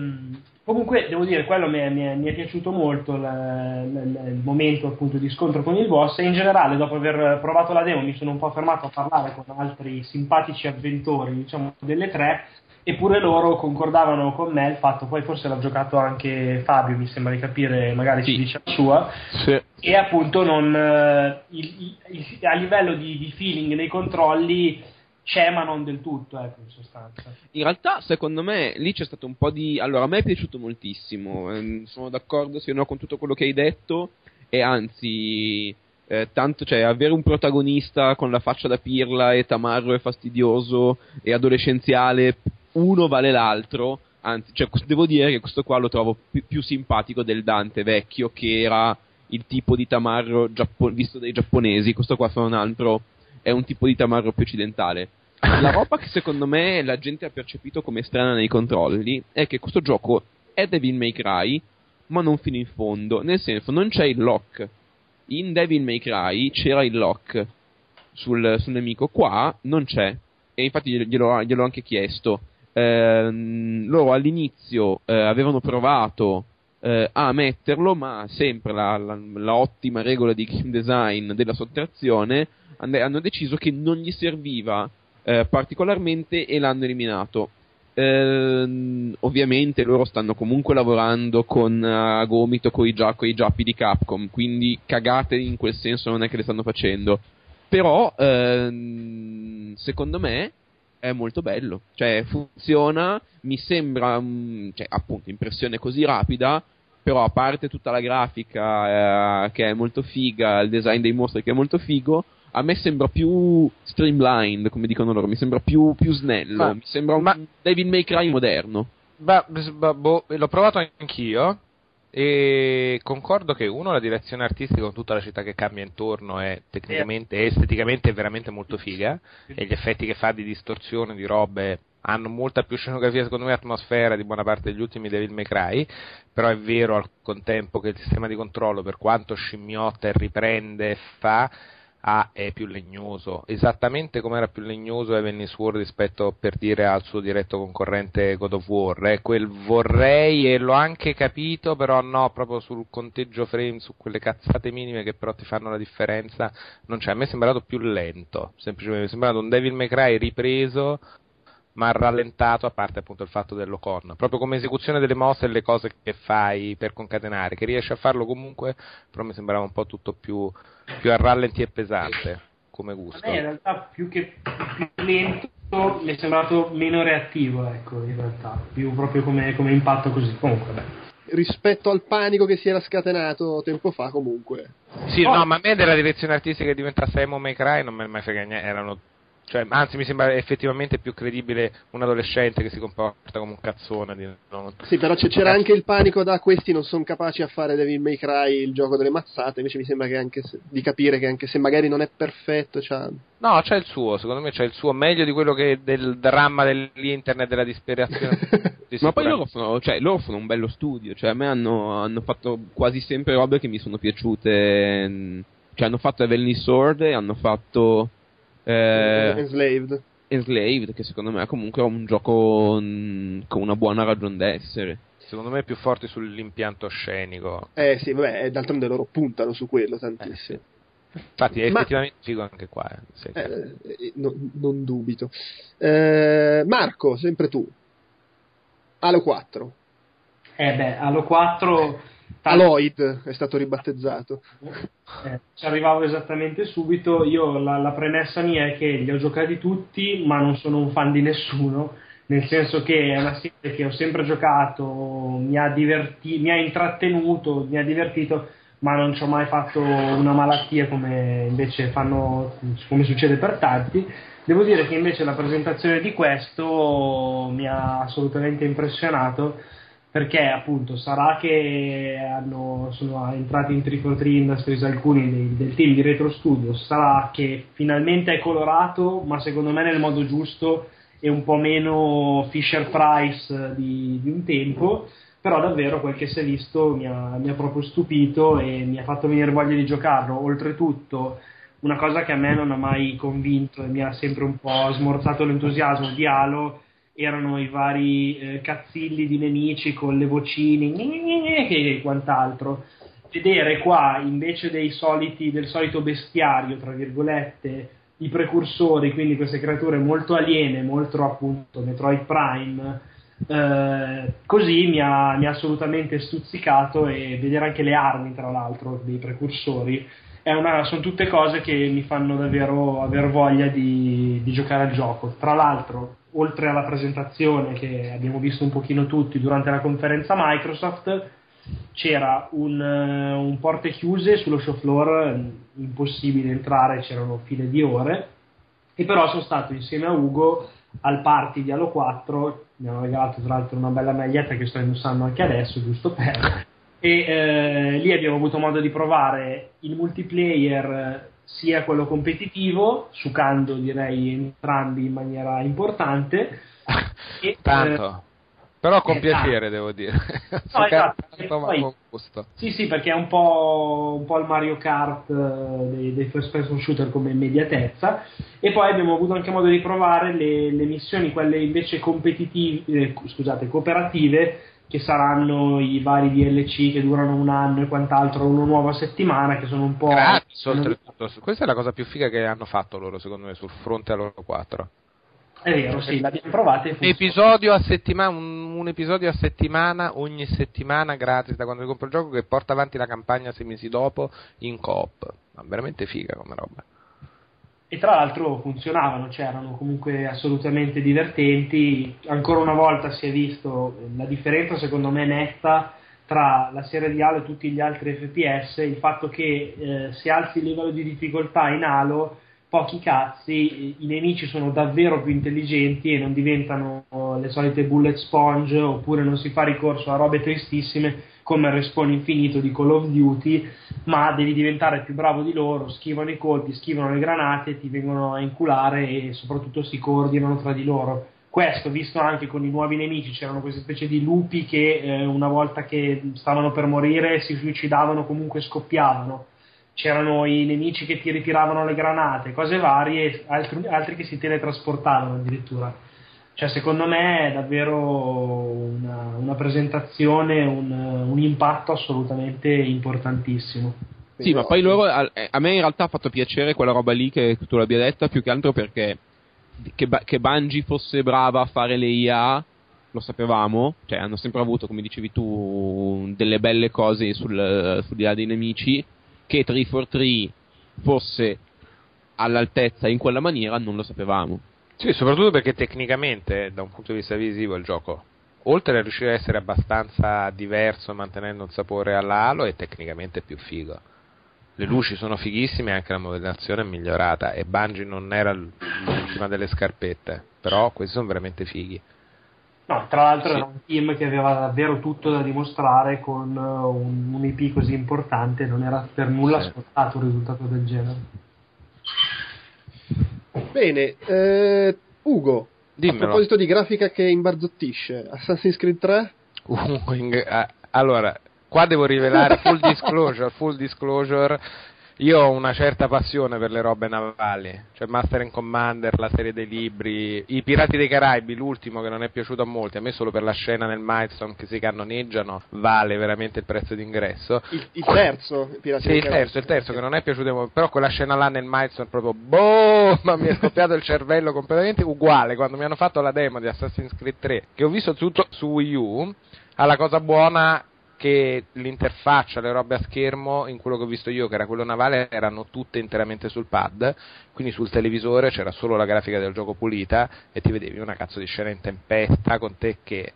Comunque, devo dire, quello mi è, mi è, mi è piaciuto molto il, il, il, momento appunto di scontro con il boss e in generale, dopo aver provato la demo, mi sono un po' fermato a parlare con altri simpatici avventori, diciamo, delle tre, eppure loro concordavano con me il fatto, poi forse l'ha giocato anche Fabio, mi sembra di capire, magari sì. ci dice la sua, sì. e appunto non, eh, il, il, a livello di, di feeling nei controlli c'è ma non del tutto, ecco, in sostanza. In realtà, secondo me, lì c'è stato un po' di... Allora, a me è piaciuto moltissimo, ehm, sono d'accordo se no con tutto quello che hai detto, e anzi, eh, tanto, cioè, avere un protagonista con la faccia da pirla e tamarro e fastidioso e adolescenziale, uno vale l'altro, anzi, cioè, devo dire che questo qua lo trovo più, più simpatico del Dante vecchio, che era il tipo di tamarro giappo- visto dai giapponesi, questo qua fa un altro è un tipo di tamarro più occidentale. La roba che secondo me la gente ha percepito come strana nei controlli è che questo gioco è Devil May Cry, ma non fino in fondo. Nel senso, non c'è il lock. In Devil May Cry c'era il lock sul, sul nemico, qua non c'è. E infatti glielo, gliel'ho anche chiesto. Eh, loro all'inizio eh, avevano provato eh, a metterlo, ma sempre la, la, la, ottima regola di game design della sottrazione hanno deciso che non gli serviva eh, particolarmente e l'hanno eliminato. Eh, ovviamente loro stanno comunque lavorando con a gomito con i, gia- i giappi di Capcom, quindi cagate in quel senso non è che le stanno facendo. Però ehm, secondo me è molto bello, cioè funziona, mi sembra, um, cioè, appunto, impressione così rapida, però a parte tutta la grafica eh, che è molto figa, il design dei mostri che è molto figo, a me sembra più streamlined, come dicono loro, mi sembra più, più snello, ma, mi sembra un ma, David May Cry moderno. Ma, boh, l'ho provato anch'io e concordo che uno la direzione artistica con tutta la città che cambia intorno è tecnicamente e esteticamente veramente molto figa e gli effetti che fa di distorsione di robe hanno molta più scenografia secondo me atmosfera di buona parte degli ultimi Devil May Cry però è vero al contempo che il sistema di controllo per quanto scimmiotta e riprende fa a è più legnoso, esattamente come era più legnoso Heavenly Sword rispetto per dire al suo diretto concorrente God of War, eh, quel vorrei e l'ho anche capito, però no, proprio sul conteggio frame, su quelle cazzate minime che però ti fanno la differenza, non c'è, a me è sembrato più lento, semplicemente. Mi è sembrato un Devil May Cry ripreso ma rallentato a parte appunto il fatto dell'Ocon, proprio come esecuzione delle mosse e le cose che fai per concatenare, che riesci a farlo comunque, però mi sembrava un po' tutto più, più a rallenti e pesante come gusto. A me in realtà più che più lento mi è sembrato meno reattivo, ecco, in realtà, più proprio come, come impatto così, comunque beh rispetto al panico che si era scatenato tempo fa comunque. Sì, oh. no, ma a me della direzione artistica che diventasse Emo May Cry non me ne mai frega niente, erano cioè, anzi, mi sembra effettivamente più credibile un adolescente che si comporta come un cazzone. Di, no? Sì, però c'era anche il panico da questi non sono capaci a fare Devil May Cry il gioco delle mazzate. Invece mi sembra che se, di capire che anche se magari non è perfetto, c'ha... No, c'è il suo, secondo me c'è il suo, meglio di quello che del dramma dell'internet, della disperazione. Ma poi loro fanno, cioè, loro fanno un bello studio, cioè a me hanno, hanno fatto quasi sempre robe che mi sono piaciute. Cioè hanno fatto Heavenly Sword e hanno fatto eh, Enslaved. Enslaved, che secondo me è comunque un gioco mh, con una buona ragione d'essere. Secondo me è più forte sull'impianto scenico. Eh sì, vabbè, d'altronde loro puntano su quello tantissimo. Eh, Infatti è effettivamente Ma... figo anche qua. Eh. Sì. Eh, eh, no, non dubito. Eh, Marco, sempre tu. Halo 4. Eh beh, Halo 4 Aloyd è stato ribattezzato. Eh, ci arrivavo esattamente subito. Io la, la, premessa mia è che li ho giocati tutti, ma non sono un fan di nessuno. Nel senso che è una serie che ho sempre giocato, mi ha, diverti- mi ha intrattenuto, mi ha divertito, ma non ci ho mai fatto una malattia come invece fanno, come succede per tanti. Devo dire che invece la presentazione di questo mi ha assolutamente impressionato perché appunto sarà che hanno, sono entrati in 3 Industries alcuni dei, del team di Retro Studios, sarà che finalmente è colorato, ma secondo me nel modo giusto e un po' meno Fisher Price di, di un tempo però davvero quel che si è visto mi ha, mi ha, proprio stupito e mi ha fatto venire voglia di giocarlo. Oltretutto, una cosa che a me non ha mai convinto e mi ha sempre un po' smorzato l'entusiasmo di Halo erano i vari eh, cazzilli di nemici con le vocine e quant'altro. Vedere qua invece soliti, del solito bestiario, tra virgolette, i precursori, quindi queste creature molto aliene, molto appunto Metroid Prime eh, così mi ha, mi ha, assolutamente stuzzicato e vedere anche le armi, tra l'altro, dei precursori. Una, sono tutte cose che mi fanno davvero aver voglia di, di, giocare al gioco. Tra l'altro, oltre alla presentazione che abbiamo visto un pochino tutti durante la conferenza Microsoft, c'era un, un porte chiuse sullo show floor, impossibile entrare, c'erano file di ore, e però sono stato insieme a Ugo al party di Halo 4 mi hanno regalato tra l'altro una bella maglietta che sto indossando anche adesso giusto per e eh, lì abbiamo avuto modo di provare il multiplayer sia quello competitivo succando direi entrambi in maniera importante e, tanto eh, però con eh, piacere, devo dire. No, esatto, poi, con gusto. Sì, sì, perché è un po', un po il Mario Kart eh, dei, dei, first person shooter come immediatezza. E poi abbiamo avuto anche modo di provare le, le missioni, quelle invece competitive, eh, scusate, cooperative, che saranno i vari DLC che durano un anno e quant'altro, una nuova settimana, che sono un po'. Gratis, oltretutto. Questa è la cosa più figa che hanno fatto loro, secondo me, sul fronte a loro 4. È vero, sì, l'abbiamo provata. Un episodio, a settimana, un, un, episodio a settimana, ogni settimana gratis da quando compro il gioco che porta avanti la campagna sei mesi dopo in coop. Ma veramente figa come roba. E tra l'altro funzionavano, cioè erano comunque assolutamente divertenti. Ancora una volta si è visto la differenza, secondo me, netta tra la serie di Halo e tutti gli altri FPS. Il fatto che eh, se alzi il livello di difficoltà in Halo pochi cazzi, i nemici sono davvero più intelligenti e non diventano le solite bullet sponge oppure non si fa ricorso a robe tristissime come il respawn infinito di Call of Duty, ma devi diventare più bravo di loro, schivano i colpi, schivano le granate, ti vengono a inculare e soprattutto si coordinano tra di loro. Questo, visto anche con i nuovi nemici, c'erano queste specie di lupi che eh, una volta che stavano per morire si suicidavano, comunque scoppiavano c'erano i nemici che ti ritiravano le granate, cose varie, altri, altri che si teletrasportavano addirittura. Cioè, secondo me è davvero una, una presentazione, un, un, impatto assolutamente importantissimo. Sì, ma poi loro, a, a, me in realtà ha fatto piacere quella roba lì che tu l'abbia detta, più che altro perché che, che Bungie fosse brava a fare le IA, lo sapevamo, cioè hanno sempre avuto, come dicevi tu, delle belle cose sul, sul di là dei nemici, che 343 fosse all'altezza in quella maniera non lo sapevamo. Sì, soprattutto perché tecnicamente, da un punto di vista visivo, il gioco, oltre a riuscire a essere abbastanza diverso mantenendo un sapore all'alo, è tecnicamente più figo. Le luci sono fighissime e anche la modellazione è migliorata e Bungie non era l'ultima delle scarpette, però questi sono veramente fighi. No, tra l'altro sì. era un team che aveva davvero tutto da dimostrare con uh, un, un, IP così importante, non era per nulla sì. scontato un risultato del genere. Bene, eh, Ugo, Dimmelo. a proposito di grafica che imbarzottisce, Assassin's Creed 3? Uh, in, uh, allora, qua devo rivelare full disclosure, full disclosure io ho una certa passione per le robe navali, cioè Master and Commander, la serie dei libri, i Pirati dei Caraibi, l'ultimo che non è piaciuto a molti, a me solo per la scena nel Milestone che si cannoneggiano vale veramente il prezzo d'ingresso. Il, il terzo, il Pirati sì, dei il terzo, il terzo che non è piaciuto molto, però quella scena là nel Milestone proprio boh, ma mi è scoppiato il cervello completamente uguale quando mi hanno fatto la demo di Assassin's Creed 3, che ho visto tutto su Wii U, alla cosa buona che l'interfaccia, le robe a schermo, in quello che ho visto io, che era quello navale, erano tutte interamente sul pad, quindi sul televisore c'era solo la grafica del gioco pulita e ti vedevi una cazzo di scena in tempesta con te che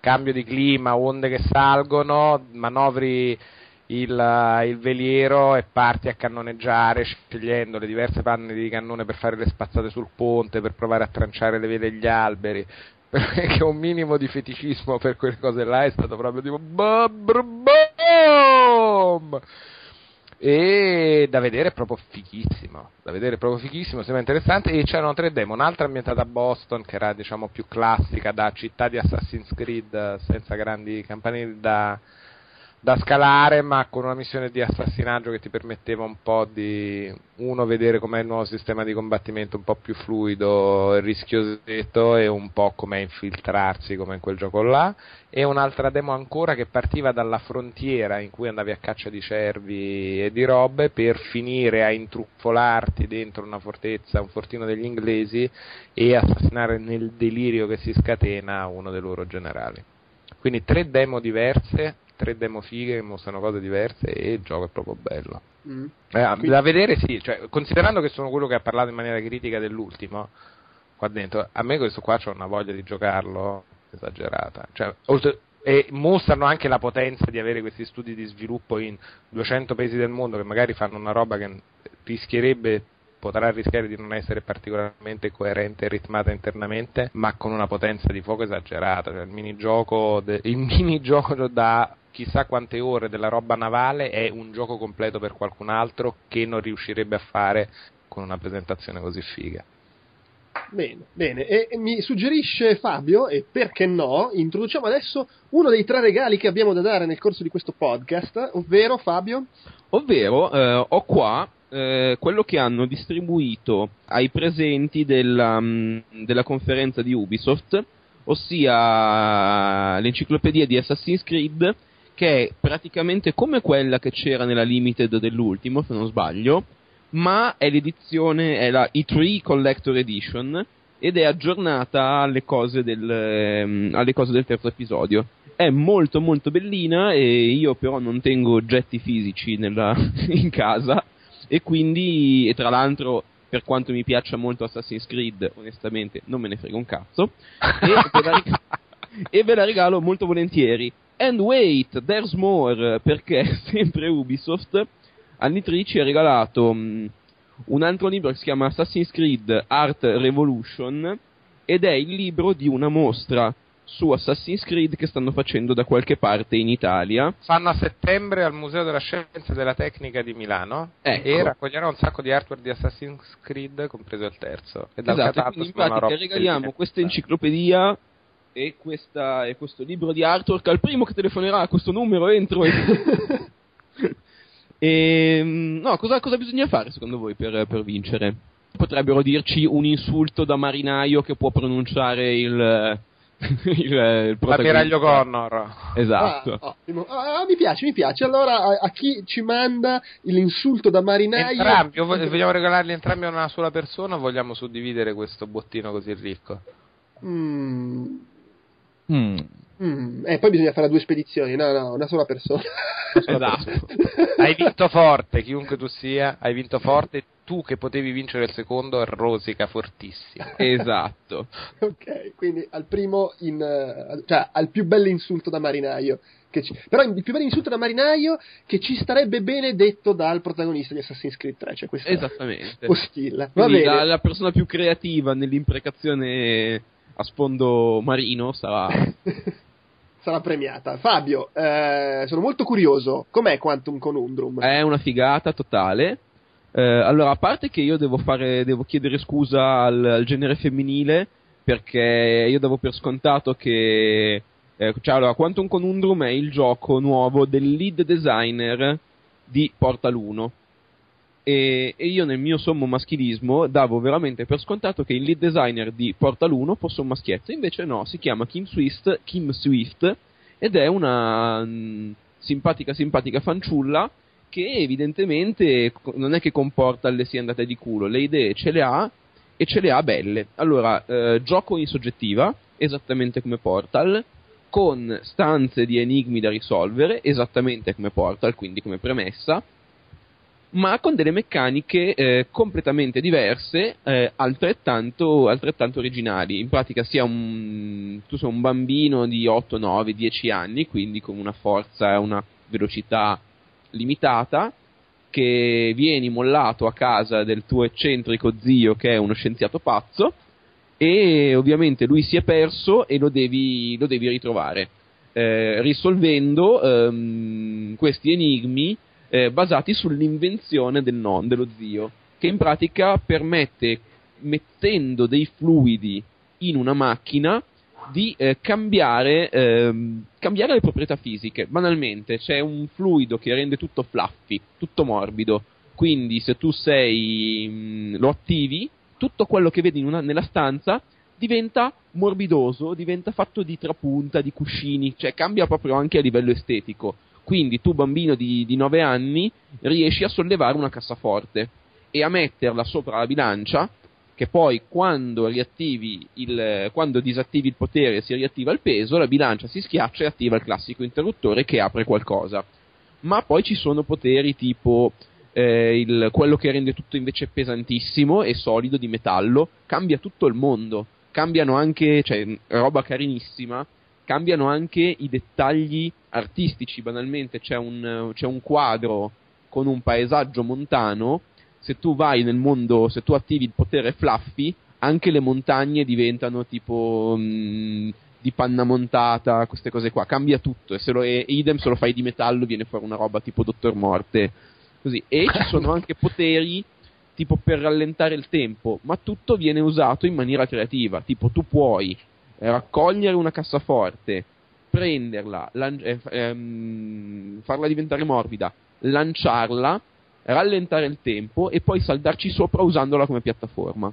cambio di clima, onde che salgono, manovri il, il, veliero e parti a cannoneggiare scegliendo le diverse panne di cannone per fare le spazzate sul ponte, per provare a tranciare le vie degli alberi, perché un minimo di feticismo per quelle cose là è stato proprio tipo boom! e da vedere è proprio fighissimo da vedere proprio fighissimo sembra interessante e c'erano tre demo un'altra ambientata a Boston che era diciamo più classica da città di Assassin's Creed senza grandi campanili da da scalare, ma con una missione di assassinaggio che ti permetteva un po' di uno vedere com'è il nuovo sistema di combattimento un po' più fluido, rischiosetto e un po' com'è infiltrarsi come in quel gioco là, e un'altra demo ancora che partiva dalla frontiera in cui andavi a caccia di cervi e di robe per finire a intruffolarti dentro una fortezza, un fortino degli inglesi e assassinare nel delirio che si scatena uno dei loro generali. Quindi tre demo diverse tre demo fighe che mostrano cose diverse e il gioco è proprio bello. Mm. Eh. Da vedere sì, cioè, considerando che sono quello che ha parlato in maniera critica dell'ultimo, qua dentro, a me questo qua c'ho una voglia di giocarlo esagerata. Cioè, oltre, e mostrano anche la potenza di avere questi studi di sviluppo in 200 paesi del mondo che magari fanno una roba che rischierebbe potrà rischiare di non essere particolarmente coerente e ritmata internamente, ma con una potenza di fuoco esagerata. Cioè, il minigioco, de- il minigioco da chissà quante ore della roba navale è un gioco completo per qualcun altro che non riuscirebbe a fare con una presentazione così figa. Bene, bene. E mi suggerisce Fabio, e perché no, introduciamo adesso uno dei tre regali che abbiamo da dare nel corso di questo podcast, ovvero Fabio? Ovvero, eh, ho qua eh, quello che hanno distribuito ai presenti della, um, della conferenza di Ubisoft, ossia l'enciclopedia di Assassin's Creed che è praticamente come quella che c'era nella Limited dell'ultimo, se non sbaglio, ma è l'edizione, è la E3 Collector Edition ed è aggiornata alle cose del, ehm, alle cose del terzo episodio. È molto molto bellina e io però non tengo oggetti fisici nella, in casa e quindi, e tra l'altro, per quanto mi piaccia molto Assassin's Creed, onestamente non me ne frega un cazzo, e ve la, e ve la regalo molto volentieri. And wait, there's more, perché sempre Ubisoft a Nitri ci ha regalato um, un altro libro che si chiama Assassin's Creed Art Revolution ed è il libro di una mostra su Assassin's Creed che stanno facendo da qualche parte in Italia. Fanno a settembre al Museo della Scienza e della Tecnica di Milano ecco. e raccoglieranno un sacco di artwork di Assassin's Creed, compreso il terzo. E esatto, quindi in pratica regaliamo questa enciclopedia e, questa, e, questo libro di artwork al primo che telefonerà a questo numero entro e... e mm, no, cosa, cosa, bisogna fare secondo voi per, per, vincere? Potrebbero dirci un insulto da marinaio che può pronunciare il, il, il L'ammiraglio Connor. Esatto. Ah, ah, mi piace mi piace. Allora a, a, chi ci manda l'insulto da marinaio? Entrambi vogliamo regalarli entrambi a una sola persona o vogliamo suddividere questo bottino così ricco? Mm, Mm. Mm. E eh, poi bisogna fare due spedizioni, no, no, una sola persona. Esatto. hai vinto forte, chiunque tu sia, hai vinto forte. Tu che potevi vincere il secondo, rosica fortissimo. Esatto. ok, quindi al primo, in, uh, cioè al più bello insulto da marinaio. Ci, però il più bello insulto da marinaio che ci starebbe bene detto dal protagonista di Assassin's Creed 3, cioè questa Esattamente. postilla. Va quindi bene. La, la persona più creativa nell'imprecazione a sfondo marino sarà... sarà premiata. Fabio, eh, sono molto curioso, com'è Quantum Conundrum? È una figata totale. Eh, allora, a parte che io devo, fare, devo chiedere scusa al, al, genere femminile, perché io devo per scontato che... Eh, cioè, allora, Quantum Conundrum è il gioco nuovo del lead designer di Portal 1 e, e, io nel mio sommo maschilismo davo veramente per scontato che il lead designer di Portal 1 fosse un maschietto, invece no, si chiama Kim Swift, Kim Swift ed è una mh, mm, simpatica simpatica fanciulla che evidentemente non è che comporta le sia andate di culo, le idee ce le ha e ce le ha belle. Allora, eh, gioco in soggettiva, esattamente come Portal, con stanze di enigmi da risolvere, esattamente come Portal, quindi come premessa, ma con delle meccaniche eh, completamente diverse, eh, altrettanto, altrettanto, originali. In pratica sia un, tu sei un bambino di 8, 9, 10 anni, quindi con una forza e una velocità limitata, che vieni mollato a casa del tuo eccentrico zio che è uno scienziato pazzo, e ovviamente lui si è perso e lo devi, lo devi ritrovare. Eh, risolvendo ehm, questi enigmi eh, basati sull'invenzione del non, dello zio, che in pratica permette, mettendo dei fluidi in una macchina, di eh, cambiare, ehm, cambiare le proprietà fisiche. Banalmente, c'è un fluido che rende tutto fluffy, tutto morbido. Quindi, se tu sei, mh, mm, lo attivi, tutto quello che vedi una, nella stanza diventa morbidoso, diventa fatto di trapunta, di cuscini, cioè cambia proprio anche a livello estetico. Quindi tu, bambino di, di 9 anni, riesci a sollevare una cassaforte e a metterla sopra la bilancia che poi quando, il, quando disattivi il potere e si riattiva il peso, la bilancia si schiaccia e attiva il classico interruttore che apre qualcosa. Ma poi ci sono poteri tipo eh, il, quello che rende tutto invece pesantissimo e solido di metallo, cambia tutto il mondo, cambiano anche, cioè roba carinissima, cambiano anche i dettagli artistici, banalmente c'è un, c'è un quadro con un paesaggio montano. Se tu vai nel mondo, se tu attivi il potere Fluffy, anche le montagne diventano tipo mh, mm, di panna montata, queste cose qua, cambia tutto e, se lo, e idem se lo fai di metallo viene fuori una roba tipo Dottor Morte, così. E ci sono anche poteri tipo per rallentare il tempo, ma tutto viene usato in maniera creativa, tipo tu puoi raccogliere una cassaforte, prenderla, lan- eh, ehm, farla diventare morbida, lanciarla rallentare il tempo e poi saldarci sopra usandola come piattaforma.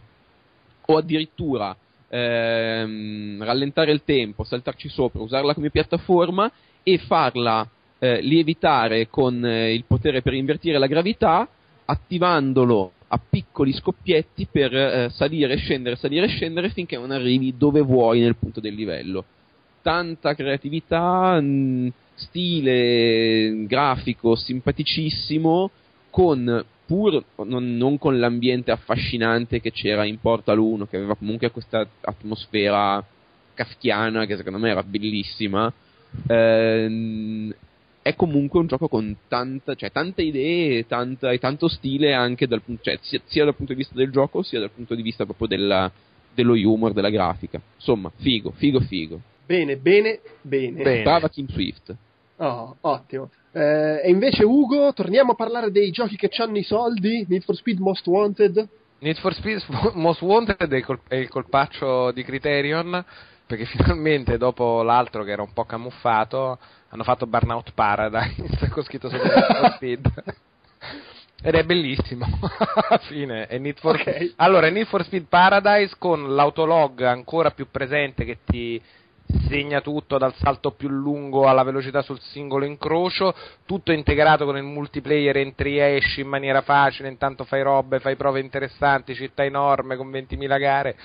O addirittura ehm, rallentare il tempo, saltarci sopra, usarla come piattaforma e farla eh, lievitare con eh, il potere per invertire la gravità, attivandolo a piccoli scoppietti per eh, salire scendere, salire scendere finché non arrivi dove vuoi nel punto del livello. Tanta creatività, mh, stile grafico simpaticissimo, con pur non, non, con l'ambiente affascinante che c'era in Portal 1, che aveva comunque questa atmosfera kafkiana che secondo me era bellissima, ehm, è comunque un gioco con tanta, cioè, tante idee tanta, e tanto stile anche dal, cioè, sia, sia, dal punto di vista del gioco sia dal punto di vista proprio della, dello humor, della grafica. Insomma, figo, figo, figo. Bene, bene, bene. bene. Brava Kim Swift. Oh, ottimo. Eh, e invece Ugo, torniamo a parlare dei giochi che hanno i soldi, Need for Speed Most Wanted. Need for Speed Most Wanted è il, col- è il colpaccio di Criterion, perché finalmente dopo l'altro che era un po' camuffato, hanno fatto Burnout Paradise con scritto sopra Need for Speed. Ed è bellissimo. Fine. È Need for... Okay. Allora, è Need for Speed Paradise con l'autolog ancora più presente che ti segna tutto dal salto più lungo alla velocità sul singolo incrocio, tutto integrato con il multiplayer entri e esci in maniera facile, intanto fai robe, fai prove interessanti, città enorme con 20.000 gare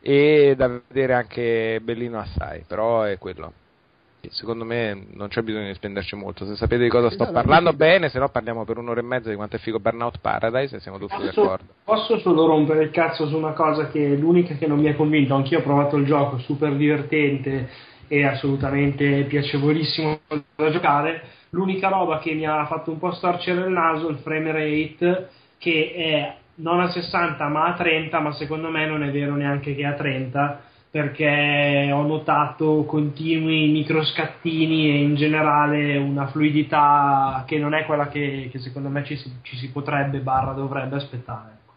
e da vedere anche bellino assai, però è quello secondo me non c'è bisogno di spenderci molto. Se sapete di cosa sto parlando, bene, se no parliamo per un'ora e mezza di quanto è figo Burnout Paradise e siamo tutti posso, d'accordo. Posso solo rompere il cazzo su una cosa che è l'unica che non mi ha convinto. Anch'io ho provato il gioco, super divertente e assolutamente piacevolissimo da giocare. L'unica roba che mi ha fatto un po' storcere il naso, il frame rate, che è non a 60 ma a 30, ma secondo me non è vero neanche che a 30 perché ho notato continui microscattini e in generale una fluidità che non è quella che, che secondo me ci si, ci si, potrebbe barra dovrebbe aspettare. Ecco.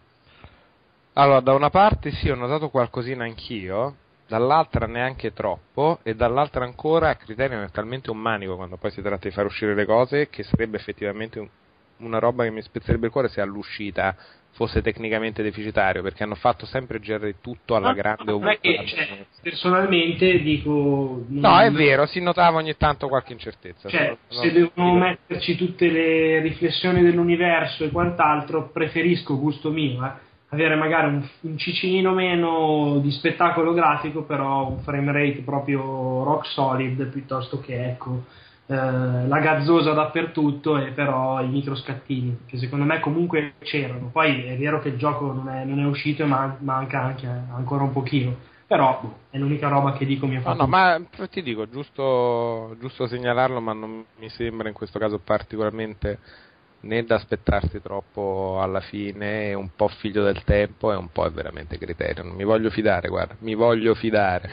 Allora, da una parte sì, ho notato qualcosina anch'io, dall'altra neanche troppo, e dall'altra ancora a criterio è talmente un manico quando poi si tratta di far uscire le cose che sarebbe effettivamente un, una roba che mi spezzerebbe il cuore se all'uscita fosse tecnicamente deficitario perché hanno fatto sempre girare tutto alla no, grande no, che, cioè, personalmente dico no è vero si notava ogni tanto qualche incertezza cioè, se devono metterci tutte le riflessioni dell'universo e quant'altro preferisco gusto mio eh, avere magari un, un cicinino meno di spettacolo grafico però un frame rate proprio rock solid piuttosto che ecco eh, la gazzosa dappertutto e però i microscattini che secondo me comunque c'erano poi è vero che il gioco non è, non è uscito e man- manca anche ancora un pochino però boh, è l'unica roba che dico mi ha fatto no, no ma ti dico giusto, giusto segnalarlo ma non mi sembra in questo caso particolarmente né da aspettarsi troppo alla fine, è un po' figlio del tempo e un po' è veramente criterio. Non mi voglio fidare, guarda, mi voglio fidare.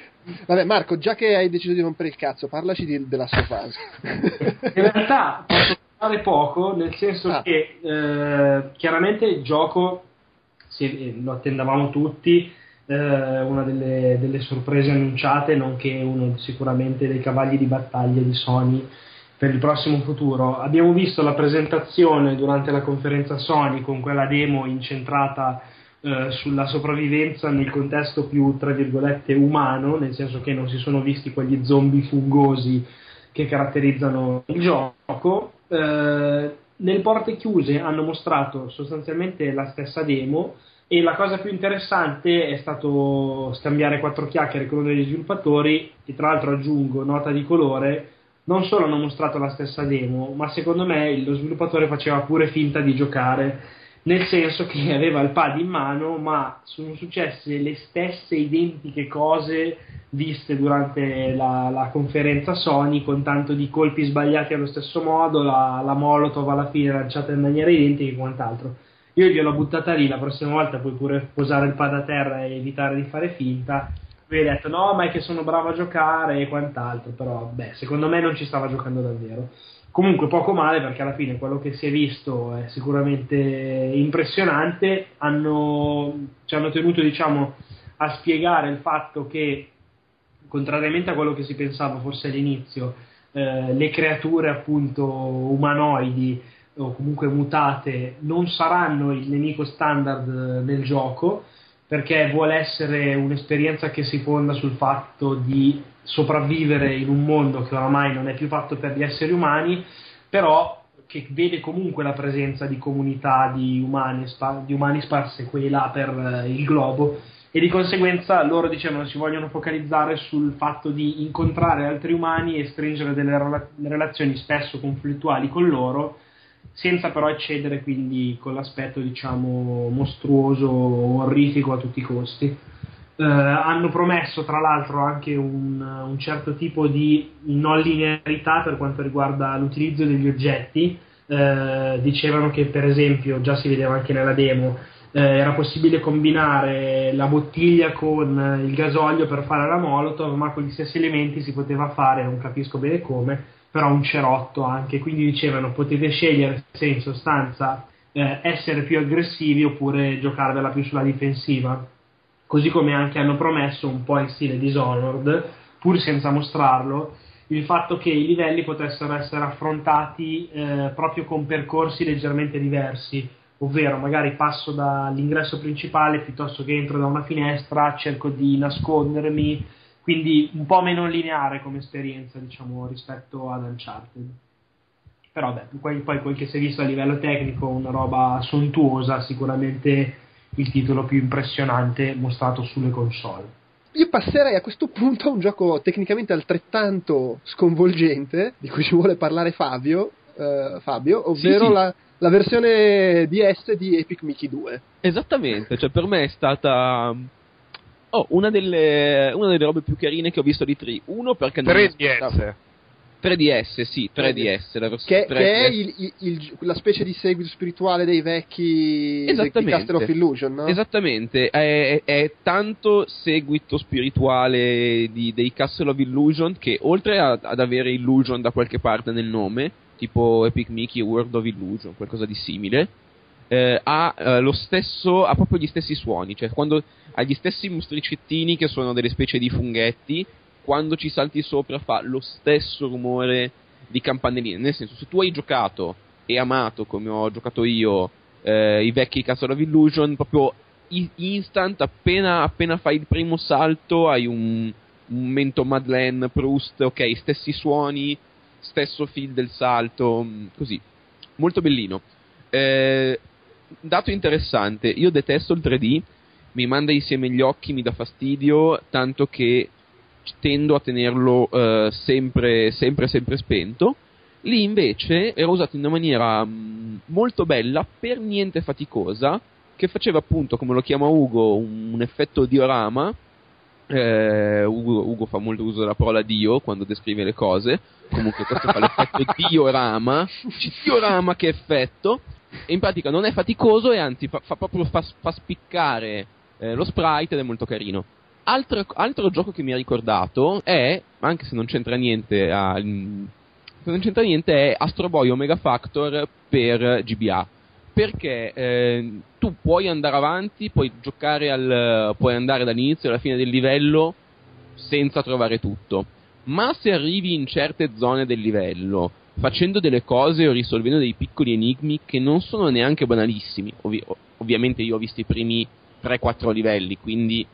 Vabbè, Marco, già che hai deciso di rompere il cazzo, parlaci di, della sua fase. In realtà posso spoilerare poco, nel senso ah. che eh, chiaramente il gioco se, eh, lo attendavamo tutti, eh, una delle, delle, sorprese annunciate, nonché uno sicuramente dei cavalli di battaglia di Sony per il prossimo futuro. Abbiamo visto la presentazione durante la conferenza Sony con quella demo incentrata eh, sulla sopravvivenza nel contesto più, tra virgolette, umano, nel senso che non si sono visti quegli zombie fungosi che caratterizzano il gioco. Eh, nel porte chiuse hanno mostrato sostanzialmente la stessa demo e la cosa più interessante è stato scambiare quattro chiacchiere con uno degli sviluppatori e tra l'altro aggiungo nota di colore non solo hanno mostrato la stessa demo ma secondo me lo sviluppatore faceva pure finta di giocare nel senso che aveva il pad in mano, ma sono successe le stesse identiche cose viste durante la, la conferenza Sony, con tanto di colpi sbagliati allo stesso modo, la, la Molotov alla fine lanciata in maniera identica e quant'altro. Io gliel'ho buttata lì, la prossima volta puoi pure posare il pad a terra e evitare di fare finta. Lui ha detto no, ma è che sono bravo a giocare e quant'altro, però beh, secondo me non ci stava giocando davvero comunque poco male perché alla fine quello che si è visto è sicuramente impressionante. Hanno, ci hanno tenuto diciamo a spiegare il fatto che contrariamente a quello che si pensava forse all'inizio eh, le creature appunto umanoidi o comunque mutate non saranno il nemico standard nel gioco perché vuole essere un'esperienza che si fonda sul fatto di sopravvivere in un mondo che oramai non è più fatto per gli esseri umani, però che vede comunque la presenza di comunità di umani, di umani sparse qui e là per eh, il globo e di conseguenza loro dicevano si vogliono focalizzare sul fatto di incontrare altri umani e stringere delle relazioni spesso conflittuali con loro senza però eccedere quindi con l'aspetto diciamo mostruoso, orrifico a tutti i costi. Eh, hanno promesso tra l'altro anche un, un, certo tipo di non linearità per quanto riguarda l'utilizzo degli oggetti. Eh, dicevano che per esempio, già si vedeva anche nella demo, eh, era possibile combinare la bottiglia con il gasolio per fare la molotov, ma con gli stessi elementi si poteva fare, non capisco bene come, però un cerotto anche, quindi dicevano potete scegliere se in sostanza eh, essere più aggressivi oppure giocarvela più sulla difensiva, così come anche hanno promesso un po' in stile Dishonored, pur senza mostrarlo, il fatto che i livelli potessero essere affrontati eh, proprio con percorsi leggermente diversi, ovvero magari passo dall'ingresso principale piuttosto che entro da una finestra, cerco di nascondermi, quindi un po' meno lineare come esperienza diciamo rispetto ad Uncharted. Però beh, poi, quel che si è visto a livello tecnico una roba sontuosa sicuramente il titolo più impressionante mostrato sulle console io passerei a questo punto a un gioco tecnicamente altrettanto sconvolgente di cui ci vuole parlare Fabio, eh, Fabio ovvero sì, sì. La, la, versione DS di Epic Mickey 2 esattamente, cioè per me è stata Oh, una delle, una delle robe più carine che ho visto di 3. Uno perché non 3DS. 3DS, sì, 3DS. La che, 3DS. che è il, il, il, la specie di seguito spirituale dei vecchi di Castle of Illusion, no? Esattamente, è, è, tanto seguito spirituale di, dei Castle of Illusion che oltre a, ad avere Illusion da qualche parte nel nome, tipo Epic Mickey World of Illusion, qualcosa di simile, eh, ha eh, lo stesso, ha proprio gli stessi suoni, cioè quando ha gli stessi mostricettini che sono delle specie di funghetti, quando ci salti sopra fa lo stesso rumore di campanelline, nel senso se tu hai giocato e amato come ho giocato io eh, i vecchi Castle of Illusion, proprio instant appena, appena fai il primo salto hai un, un mento Madeleine, Proust, ok, stessi suoni, stesso feel del salto, mm, così, molto bellino. Eh, dato interessante, io detesto il 3D, mi manda insieme gli occhi, mi dà fastidio, tanto che tendo a tenerlo uh, sempre, sempre, sempre spento. Lì invece era usato in una maniera mh, mm, molto bella, per niente faticosa, che faceva appunto, come lo chiama Ugo, un, un effetto diorama. Eh, Ugo, Ugo, fa molto uso della parola Dio quando descrive le cose. Comunque questo fa l'effetto diorama. Diorama che effetto e in pratica non è faticoso e anzi fa, fa proprio fa, fa spiccare eh, lo sprite ed è molto carino. Altro, altro, gioco che mi ha ricordato è, anche se non c'entra niente a, non c'entra niente, è Astro Boy Omega Factor per GBA. Perché eh, tu puoi andare avanti, puoi giocare al. puoi andare dall'inizio alla fine del livello senza trovare tutto. Ma se arrivi in certe zone del livello, facendo delle cose o risolvendo dei piccoli enigmi che non sono neanche banalissimi, ovvi- ovviamente io ho visto i primi 3-4 livelli, quindi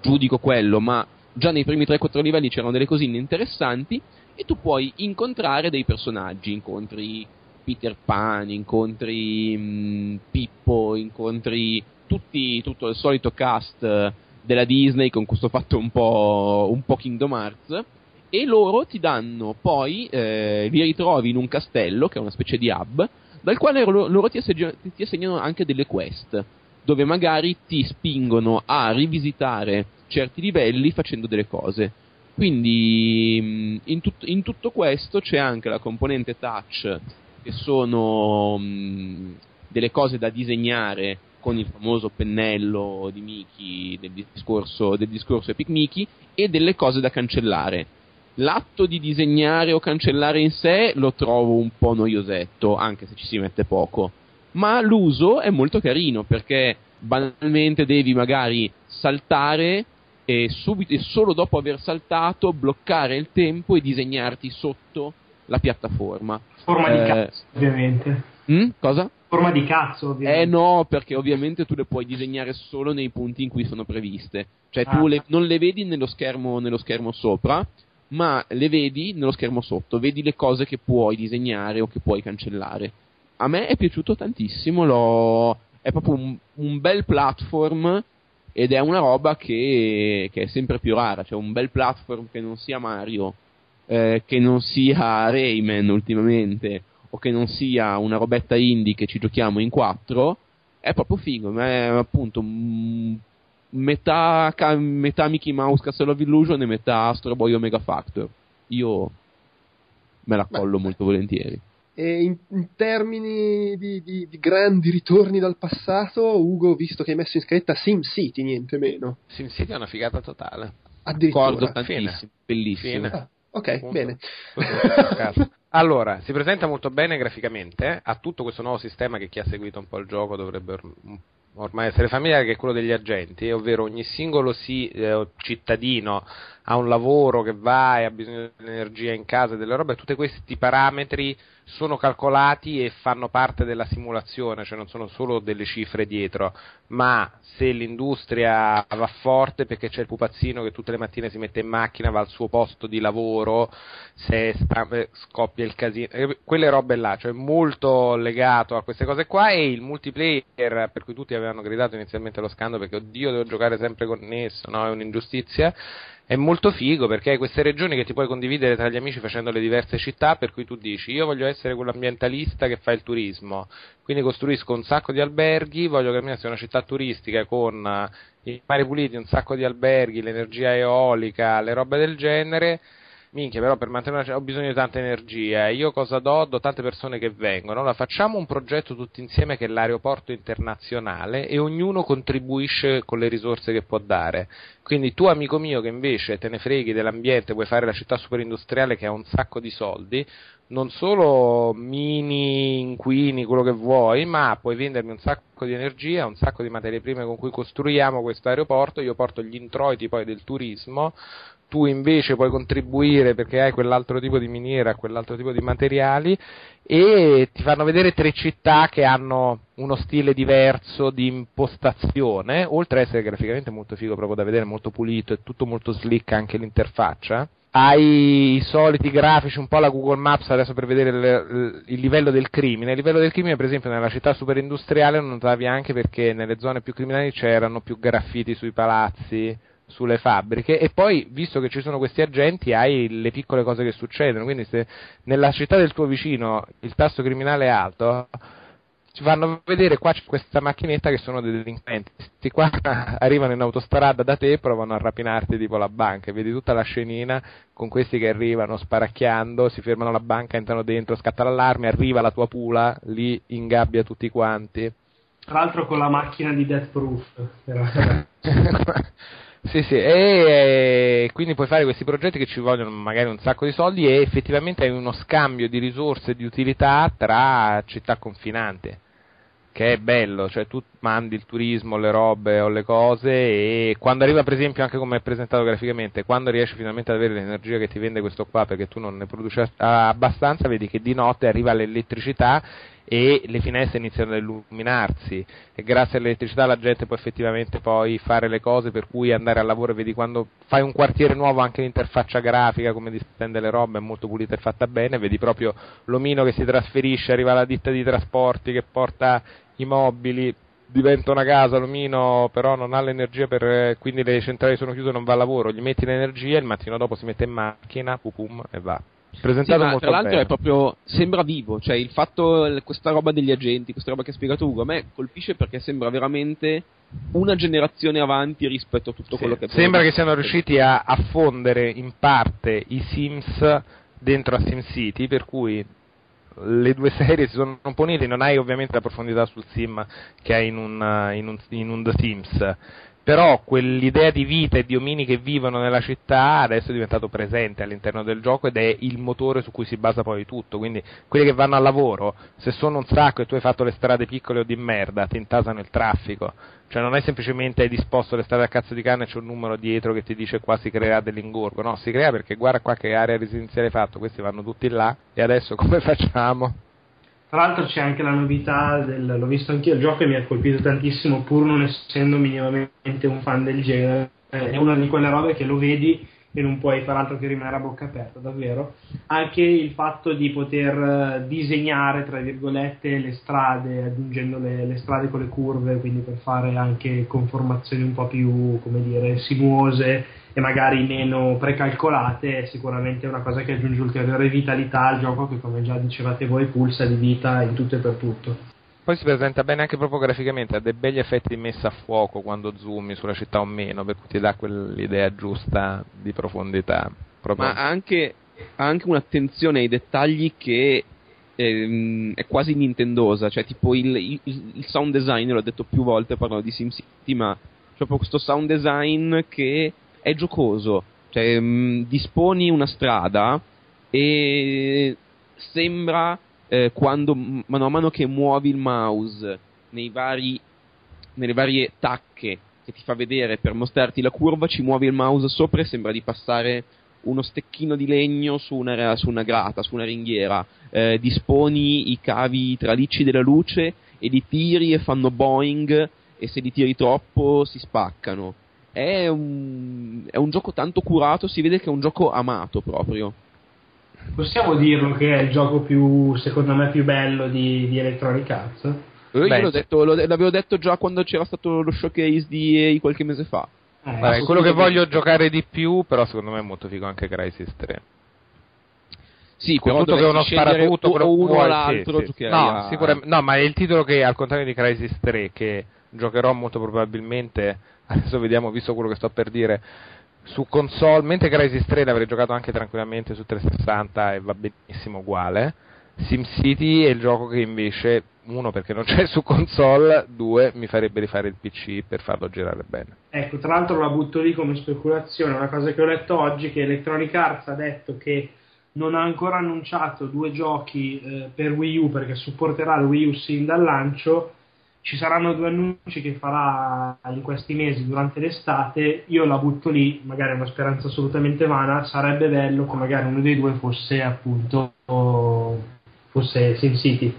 giudico quello, ma già nei primi 3-4 livelli c'erano delle cosine interessanti e tu puoi incontrare dei personaggi, incontri Peter Pan, incontri mh, Pippo, incontri tutti, tutto il solito cast della Disney con questo fatto un po', un po Kingdom Hearts e loro ti danno poi, eh, li ritrovi in un castello che è una specie di hub dal quale loro, loro ti, assegno, ti assegnano anche delle quest dove magari ti spingono a rivisitare certi livelli facendo delle cose. Quindi mm, in, tut- in tutto questo c'è anche la componente touch, che sono mh, mm, delle cose da disegnare con il famoso pennello di Mickey del discorso, del discorso Epic Mickey e delle cose da cancellare. L'atto di disegnare o cancellare in sé lo trovo un po' noiosetto, anche se ci si mette poco. Ma l'uso è molto carino perché banalmente devi magari saltare e, subito, e solo dopo aver saltato bloccare il tempo e disegnarti sotto la piattaforma. Forma eh, di cazzo, ovviamente. Mh? Hm? Cosa? Forma di cazzo, ovviamente. Eh no, perché ovviamente tu le puoi disegnare solo nei punti in cui sono previste. Cioè ah. tu le, non le vedi nello schermo, nello schermo sopra, ma le vedi nello schermo sotto. Vedi le cose che puoi disegnare o che puoi cancellare. A me è piaciuto tantissimo, l'ho... è proprio un, un bel platform ed è una roba che, che, è sempre più rara, cioè un bel platform che non sia Mario, eh, che non sia Rayman ultimamente, o che non sia una robetta indie che ci giochiamo in quattro, è proprio figo, è appunto metà, metà Mickey Mouse Castle of Illusion e metà Astro Boy Omega Factor. Io me la collo molto volentieri. E in, in termini di, di, di, grandi ritorni dal passato, Ugo, visto che hai messo in scaletta SimCity, niente meno. SimCity è una figata totale. Addirittura. Ricordo tantissimo, Fine. bellissimo. Ah, ok, Punto. bene. allora, si presenta molto bene graficamente, ha tutto questo nuovo sistema che chi ha seguito un po' il gioco dovrebbe ormai essere familiare, che è quello degli agenti, ovvero ogni singolo sì, eh, cittadino ha un lavoro che va e ha bisogno di energia in casa e delle robe, tutti questi parametri sono calcolati e fanno parte della simulazione, cioè non sono solo delle cifre dietro, ma se l'industria va forte perché c'è il pupazzino che tutte le mattine si mette in macchina, va al suo posto di lavoro, se scoppia il casino, quelle robe là, cioè molto legato a queste cose qua e il multiplayer per cui tutti avevano gridato inizialmente lo scandalo perché oddio devo giocare sempre connesso, no? è un'ingiustizia è molto figo perché hai queste regioni che ti puoi condividere tra gli amici facendo le diverse città, per cui tu dici io voglio essere quell'ambientalista che fa il turismo, quindi costruisco un sacco di alberghi, voglio che la mia sia una città turistica con eh, i mari puliti, un sacco di alberghi, l'energia eolica, le robe del genere minchia, però per mantenere ho bisogno di tanta energia. Io cosa do? Do tante persone che vengono. Allora facciamo un progetto tutti insieme che è l'aeroporto internazionale e ognuno contribuisce con le risorse che può dare. Quindi tu, amico mio, che invece te ne freghi dell'ambiente, vuoi fare la città superindustriale che ha un sacco di soldi, non solo mini, inquini, quello che vuoi, ma puoi vendermi un sacco di energia, un sacco di materie prime con cui costruiamo questo aeroporto, io porto gli introiti poi del turismo, tu invece puoi contribuire perché hai quell'altro tipo di miniera, quell'altro tipo di materiali e ti fanno vedere tre città che hanno uno stile diverso di impostazione, oltre ad essere graficamente molto figo proprio da vedere, molto pulito e tutto molto slick anche l'interfaccia. Hai i soliti grafici, un po' la Google Maps adesso per vedere il, il livello del crimine. Il livello del crimine, per esempio, nella città super industriale lo notavi anche perché nelle zone più criminali c'erano più graffiti sui palazzi, sulle fabbriche e poi visto che ci sono questi agenti hai le piccole cose che succedono. Quindi se nella città del tuo vicino il tasso criminale è alto ci fanno vedere qua c'è questa macchinetta che sono dei delinquenti. Questi qua arrivano in autostrada da te e provano a rapinarti tipo la banca. Vedi tutta la scenina con questi che arrivano sparacchiando si fermano alla banca entrano dentro scatta l'allarme arriva la tua pula lì ingabbia tutti quanti. Tra l'altro con la macchina di Death Proof Sì, sì, e quindi puoi fare questi progetti che ci vogliono magari un sacco di soldi e effettivamente hai uno scambio di risorse e di utilità tra città confinanti che è bello, cioè tu mandi il turismo, le robe o le cose e quando arriva per esempio anche come è presentato graficamente, quando riesci finalmente ad avere l'energia che ti vende questo qua perché tu non ne produci abbastanza, vedi che di notte arriva l'elettricità e le finestre iniziano ad illuminarsi e grazie all'elettricità la gente può effettivamente poi fare le cose per cui andare al lavoro vedi quando fai un quartiere nuovo anche l'interfaccia grafica come distende le robe è molto pulita e fatta bene vedi proprio l'omino che si trasferisce arriva alla ditta di trasporti che porta i mobili diventa una casa, l'omino però non ha l'energia per, quindi le centrali sono chiuse, non va al lavoro, gli metti l'energia, il mattino dopo si mette in macchina, pupum e va. Presentato sì, molto tra l'altro bene. è proprio sembra vivo, cioè il fatto questa roba degli agenti, questa roba che ha spiegato Ugo, a me colpisce perché sembra veramente una generazione avanti rispetto a tutto sì, quello che Sembra che siano riusciti a, a fondere in parte i Sims dentro a SimCity, per cui le due serie si sono un po' unite, non hai ovviamente la profondità sul sim che hai in un, in un, in un The Sims, però quell'idea di vita e di omini che vivono nella città adesso è diventato presente all'interno del gioco ed è il motore su cui si basa poi tutto, quindi quelli che vanno al lavoro, se sono un sacco e tu hai fatto le strade piccole o di merda, ti intasano il traffico, cioè non è semplicemente hai disposto le strade a cazzo di canne e c'è un numero dietro che ti dice qua si crea dell'ingorgo, no, si crea perché guarda qua che area residenziale hai fatto, questi vanno tutti là e adesso come facciamo? Tra l'altro c'è anche la novità, del, l'ho visto anch'io, il gioco e mi ha colpito tantissimo pur non essendo minimamente un fan del genere. È una di quelle robe che lo vedi e non puoi far altro che rimanere a bocca aperta, davvero. Anche il fatto di poter eh, disegnare, tra virgolette, le strade, aggiungendo le, le strade con le curve, quindi per fare anche conformazioni un po' più, come dire, sinuose e magari meno precalcolate è sicuramente una cosa che aggiunge ulteriore vitalità al gioco che come già dicevate voi pulsa di vita in tutto e per tutto. Poi si presenta bene anche proprio graficamente, ha dei begli effetti di messa a fuoco quando zoomi sulla città o meno, per cui ti dà quell'idea giusta di profondità. Proprio. Ma ha anche, anche un'attenzione ai dettagli che ehm, è quasi nintendosa, cioè tipo il, il, il, sound design, l'ho detto più volte parlando di SimCity, ma proprio questo sound design che è giocoso, cioè mh, mm, disponi una strada e sembra eh, quando mano a mano che muovi il mouse vari, nelle varie tacche che ti fa vedere per mostrarti la curva, ci muovi il mouse sopra e sembra di passare uno stecchino di legno su una, su una grata, su una ringhiera, eh, disponi i cavi tralicci della luce e li tiri e fanno boing e se li tiri troppo si spaccano è un, è un gioco tanto curato, si vede che è un gioco amato proprio. Possiamo dirlo che è il gioco più, secondo me, più bello di, di Electronic Arts? Io Beh, l'ho detto, lo, l'avevo detto già quando c'era stato lo showcase di EA qualche mese fa. Eh, Vabbè, quello che voglio giocare di più, però secondo me è molto figo anche Crisis 3. Sì, tutto che uno sparatutto o uno o l'altro sì, sì. No, a... no, ma è il titolo che al contrario di Crisis 3 che giocherò molto probabilmente adesso vediamo, visto quello che sto per dire, su console, mentre Crisis 3 l'avrei giocato anche tranquillamente su 360 e va benissimo uguale. SimCity è il gioco che invece, uno perché non c'è su console, due mi farebbe rifare il PC per farlo girare bene. Ecco, tra l'altro la butto lì come speculazione, una cosa che ho letto oggi che Electronic Arts ha detto che non ha ancora annunciato due giochi eh, per Wii U perché supporterà il Wii U sin dal lancio ci saranno due annunci che farà in questi mesi durante l'estate, io la butto lì, magari è una speranza assolutamente vana, sarebbe bello che magari uno dei due fosse appunto fosse SimCity.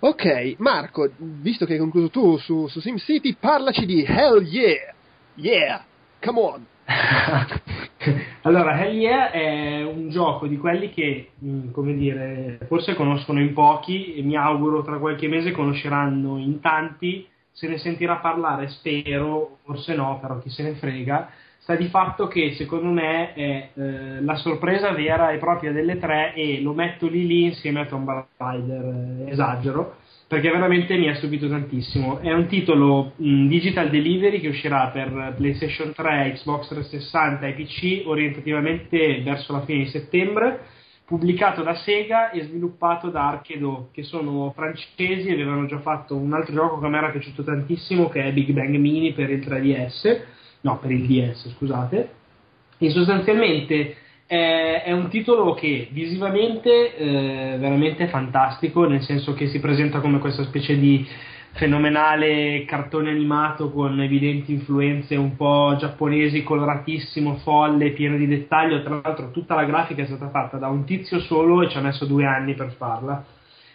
Ok, Marco, visto che hai concluso tu su, su SimCity, parlaci di Hell Yeah! Yeah! Come on! allora, Hell Yeah è un gioco di quelli che, mm, come dire, forse conoscono in pochi e mi auguro tra qualche mese conosceranno in tanti. Se ne sentirà parlare, spero, forse no, però chi se ne frega. Sta di fatto che secondo me è eh, la sorpresa vera e propria delle tre e lo metto lì lì insieme a Tomb Raider, eh, esagero perché veramente mi ha stupito tantissimo. È un titolo mh, digital delivery che uscirà per PlayStation 3, Xbox 360 e PC orientativamente verso la fine di settembre, pubblicato da Sega e sviluppato da Archedo, che sono francesi e avevano già fatto un altro gioco che a me era piaciuto tantissimo, che è Big Bang Mini per il 3DS no, per il DS, scusate, e sostanzialmente è, è un titolo che visivamente è veramente fantastico, nel senso che si presenta come questa specie di fenomenale cartone animato con evidenti influenze un po' giapponesi, coloratissimo, folle, pieno di dettaglio. Tra l'altro, tutta la grafica è stata fatta da un tizio solo e ci ha messo due anni per farla.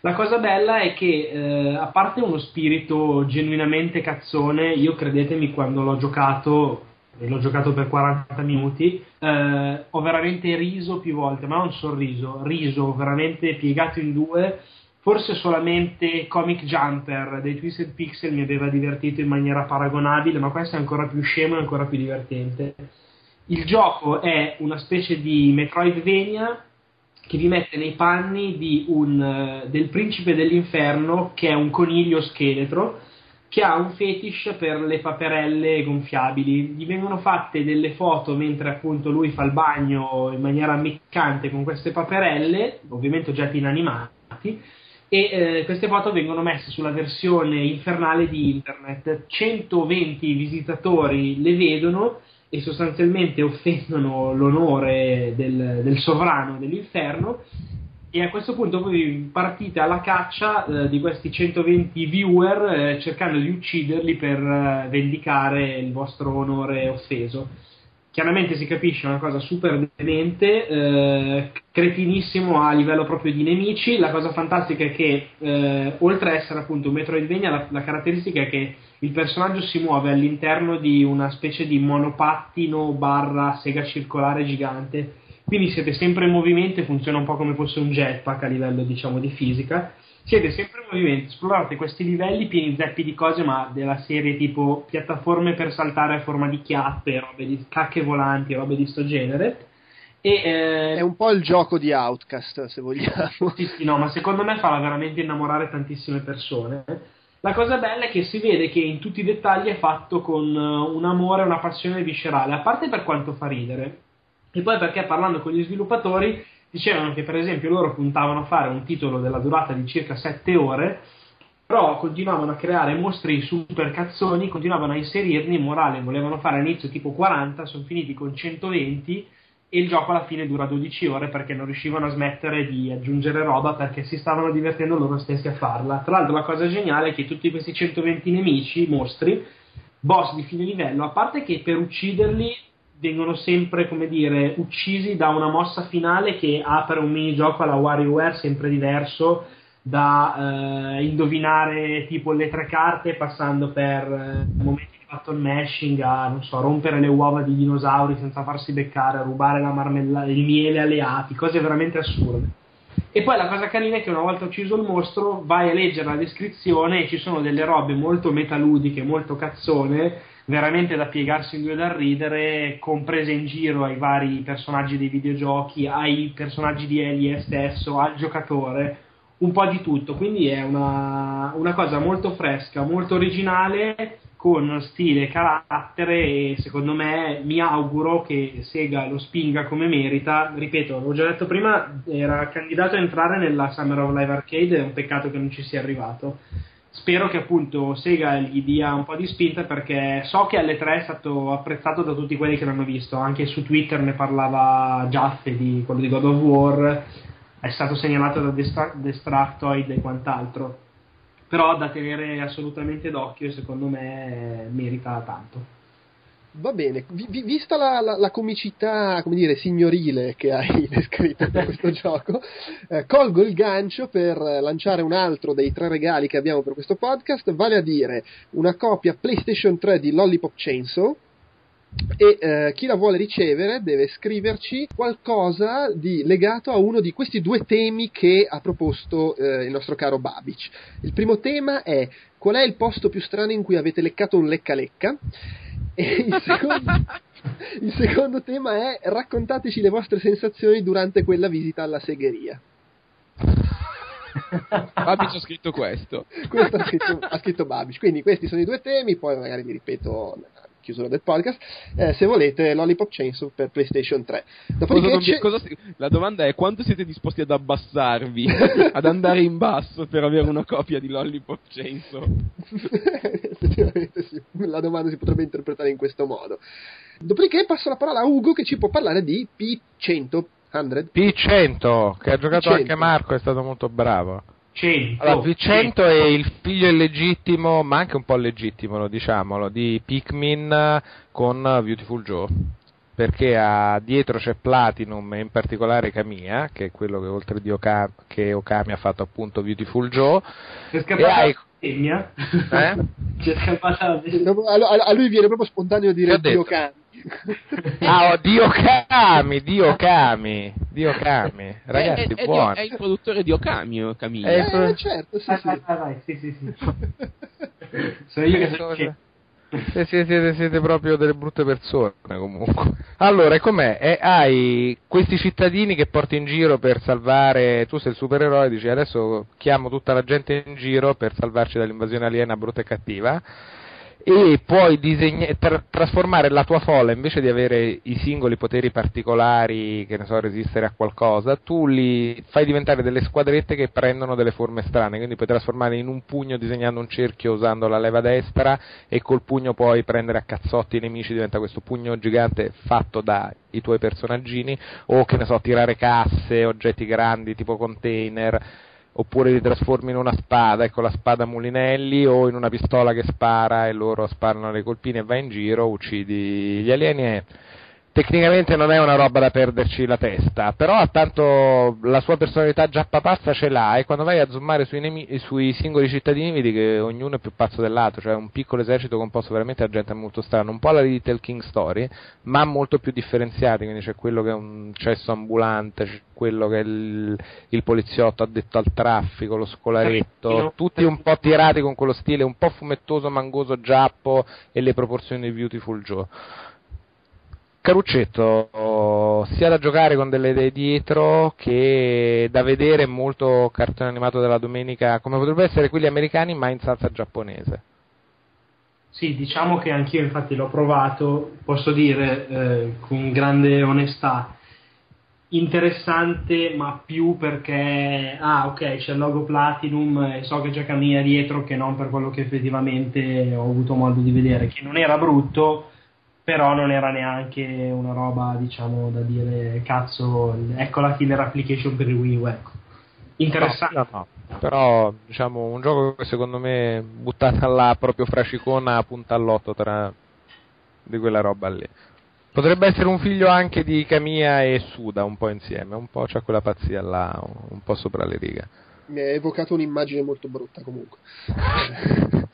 La cosa bella è che, eh, a parte uno spirito genuinamente cazzone, io credetemi, quando l'ho giocato, l'ho giocato per 40 minuti, eh, ho veramente riso più volte, ma non sorriso, riso veramente piegato in due Forse solamente Comic Jumper dei Twisted Pixel mi aveva divertito in maniera paragonabile, ma questo è ancora più scemo e ancora più divertente. Il gioco è una specie di Metroidvania che vi mette nei panni un, del principe dell'inferno che è un coniglio scheletro che ha un fetish per le paperelle gonfiabili. Gli vengono fatte delle foto mentre appunto lui fa il bagno in maniera ammiccante con queste paperelle, ovviamente oggetti inanimati, e eh, queste foto vengono messe sulla versione infernale di internet. 120 visitatori le vedono e sostanzialmente offendono l'onore del, del sovrano dell'inferno e a questo punto voi partite alla caccia eh, di questi 120 viewer eh, cercando di ucciderli per eh, vendicare il vostro onore offeso chiaramente si capisce una cosa super demente, eh, cretinissimo a livello proprio di nemici. La cosa fantastica è che, eh, oltre a essere appunto un Metroidvania, la, la caratteristica è che il personaggio si muove all'interno di una specie di monopattino barra sega circolare gigante. Quindi siete sempre in movimento e funziona un po' come fosse un jetpack a livello diciamo di fisica siete sempre in movimento, esplorate questi livelli pieni zeppi di cose, ma della serie tipo piattaforme per saltare a forma di chiappe, robe di cacche volanti, robe di sto genere. E, eh, è un po' il gioco di Outcast, se vogliamo. Sì, sì, no, ma secondo me farà veramente innamorare tantissime persone. La cosa bella è che si vede che in tutti i dettagli è fatto con uh, un amore, una passione viscerale, a parte per quanto fa ridere, e poi perché parlando con gli sviluppatori dicevano che per esempio loro puntavano a fare un titolo della durata di circa 7 ore, però continuavano a creare mostri super cazzoni, continuavano a inserirli in morale, volevano fare all'inizio tipo 40, sono finiti con 120 e il gioco alla fine dura 12 ore perché non riuscivano a smettere di aggiungere roba perché si stavano divertendo loro stessi a farla. Tra l'altro la cosa geniale è che tutti questi 120 nemici, mostri, boss di fine livello, a parte che per ucciderli vengono sempre, come dire, uccisi da una mossa finale che apre un minigioco alla WarioWare sempre diverso da eh, indovinare tipo le tre carte passando per eh, momenti di button mashing a, non so, rompere le uova di dinosauri senza farsi beccare, rubare la marmella- il miele alle api, cose veramente assurde. E poi la cosa carina è che una volta ucciso il mostro vai a leggere la descrizione e ci sono delle robe molto metaludiche, molto cazzone, veramente da piegarsi in due dal ridere, comprese in giro ai vari personaggi dei videogiochi, ai personaggi di Elie stesso, al giocatore, un po' di tutto. Quindi è una, una cosa molto fresca, molto originale, con stile e carattere e secondo me mi auguro che Sega lo spinga come merita. Ripeto, l'avevo già detto prima, era candidato a entrare nella Summer of Live Arcade, è un peccato che non ci sia arrivato spero che appunto Sega gli dia un po' di spinta perché so che alle 3 è stato apprezzato da tutti quelli che l'hanno visto, anche su Twitter ne parlava Jaffe di quello di God of War, è stato segnalato da Destructoid e quant'altro, però da tenere assolutamente d'occhio secondo me merita tanto. Va bene, v- vista la, la, la, comicità, come dire, signorile che hai descritto per questo gioco, eh, colgo il gancio per lanciare un altro dei tre regali che abbiamo per questo podcast, vale a dire una copia PlayStation 3 di Lollipop Chainsaw, e eh, chi la vuole ricevere deve scriverci qualcosa di legato a uno di questi due temi che ha proposto eh, il nostro caro Babic. Il primo tema è qual è il posto più strano in cui avete leccato un lecca lecca? E il secondo, il secondo tema è raccontateci le vostre sensazioni durante quella visita alla segheria. Babic ha scritto questo. questo ha scritto, ha scritto Babic. Quindi questi sono i due temi, poi magari vi ripeto chiusura del podcast, eh, se volete Lollipop Chainsaw per PlayStation 3. Dopodiché cosa, cosa, la domanda è quanto siete disposti ad abbassarvi, ad andare in basso per avere una copia di Lollipop Chainsaw? Effettivamente sì, la domanda si potrebbe interpretare in questo modo. Dopodiché passo la parola a Ugo che ci può parlare di P100. 100. P100, che ha giocato P100. anche Marco, è stato molto bravo. 100. Allora, P100 è il figlio illegittimo, ma anche un po' legittimo, diciamolo, di Pikmin con Beautiful Joe. Perché ha, dietro c'è Platinum e in particolare Kamiya, che è quello che oltre a Okami, che Okami ha fatto appunto Beautiful Joe. È scappata hai... la Eh? C'è scappata la A lui viene proprio spontaneo dire Dio Okami ah, oh, Dio Kami, Dio Kami, Dio Kami. Ragazzi, è, è, buono. È il produttore di Okami, Okami. Eh, eh, certo, sì, sì. Vai, vai, vai, sì, sì, sì. Sono io che sono siete, siete, siete, proprio delle brutte persone comunque. Allora, com'è? Eh, hai questi cittadini che porti in giro per salvare. Tu sei il supereroe, dici adesso chiamo tutta la gente in giro per salvarci dall'invasione aliena brutta e cattiva e puoi disegna- tra- trasformare la tua folla invece di avere i singoli poteri particolari, che ne so, resistere a qualcosa, tu li fai diventare delle squadrette che prendono delle forme strane, quindi puoi trasformare in un pugno disegnando un cerchio usando la leva destra e col pugno puoi prendere a cazzotti i nemici, diventa questo pugno gigante fatto dai tuoi personaggini o che ne so, tirare casse, oggetti grandi tipo container oppure li trasformi in una spada, ecco la spada Mulinelli, o in una pistola che spara e loro sparano le colpine e vai in giro, uccidi gli alieni. E tecnicamente non è una roba da perderci la testa, però tanto la sua personalità già papazza ce l'ha e quando vai a zoomare sui, nemi- sui, singoli cittadini vedi che ognuno è più pazzo dell'altro, cioè un piccolo esercito composto veramente da gente molto strana, un po' la Little King Story, ma molto più differenziati, quindi c'è quello che è un cesso ambulante, c'è quello che è il, il poliziotto addetto al traffico, lo scolaretto, tutti un po' tirati con quello stile un po' fumettoso, mangoso, giappo e le proporzioni di Beautiful Joe. Caruccetto, sia da giocare con delle idee dietro che da vedere molto cartone animato della domenica, come potrebbe essere quelli americani, ma in salsa giapponese. Sì, diciamo che anch'io infatti l'ho provato, posso dire eh, con grande onestà, interessante ma più perché, ah ok, c'è il logo Platinum e so che c'è Camilla dietro che non per quello che effettivamente ho avuto modo di vedere, che non era brutto, però non era neanche una roba, diciamo, da dire cazzo, ecco la killer application per il Wii U, ecco. Interessante. No, no, no. Però, diciamo, un gioco che secondo me buttata là proprio frascicona punta all'otto tra di quella roba lì. Potrebbe essere un figlio anche di Camia e Suda un po' insieme, un po' c'ha quella pazzia là, un po' sopra le righe mi ha evocato un'immagine molto brutta comunque.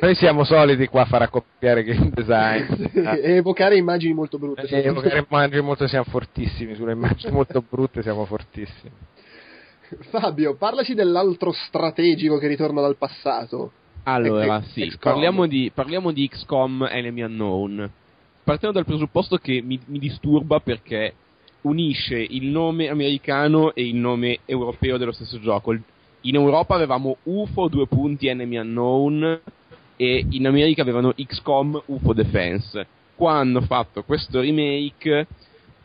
Noi siamo soliti qua a far accoppiare game design. Ah. e evocare immagini molto brutte. E evocare immagini molto, siamo fortissimi, sulle immagini molto brutte siamo fortissimi. Fabio, parlaci dell'altro strategico che ritorna dal passato. Allora, e- sì, parliamo di, parliamo di XCOM Enemy Unknown. Partiamo dal presupposto che mi, mi disturba perché unisce il nome americano e il nome europeo dello stesso gioco. In Europa avevamo UFO, due punti, Enemy Unknown, e in America avevano XCOM, UFO Defense. Qua hanno fatto questo remake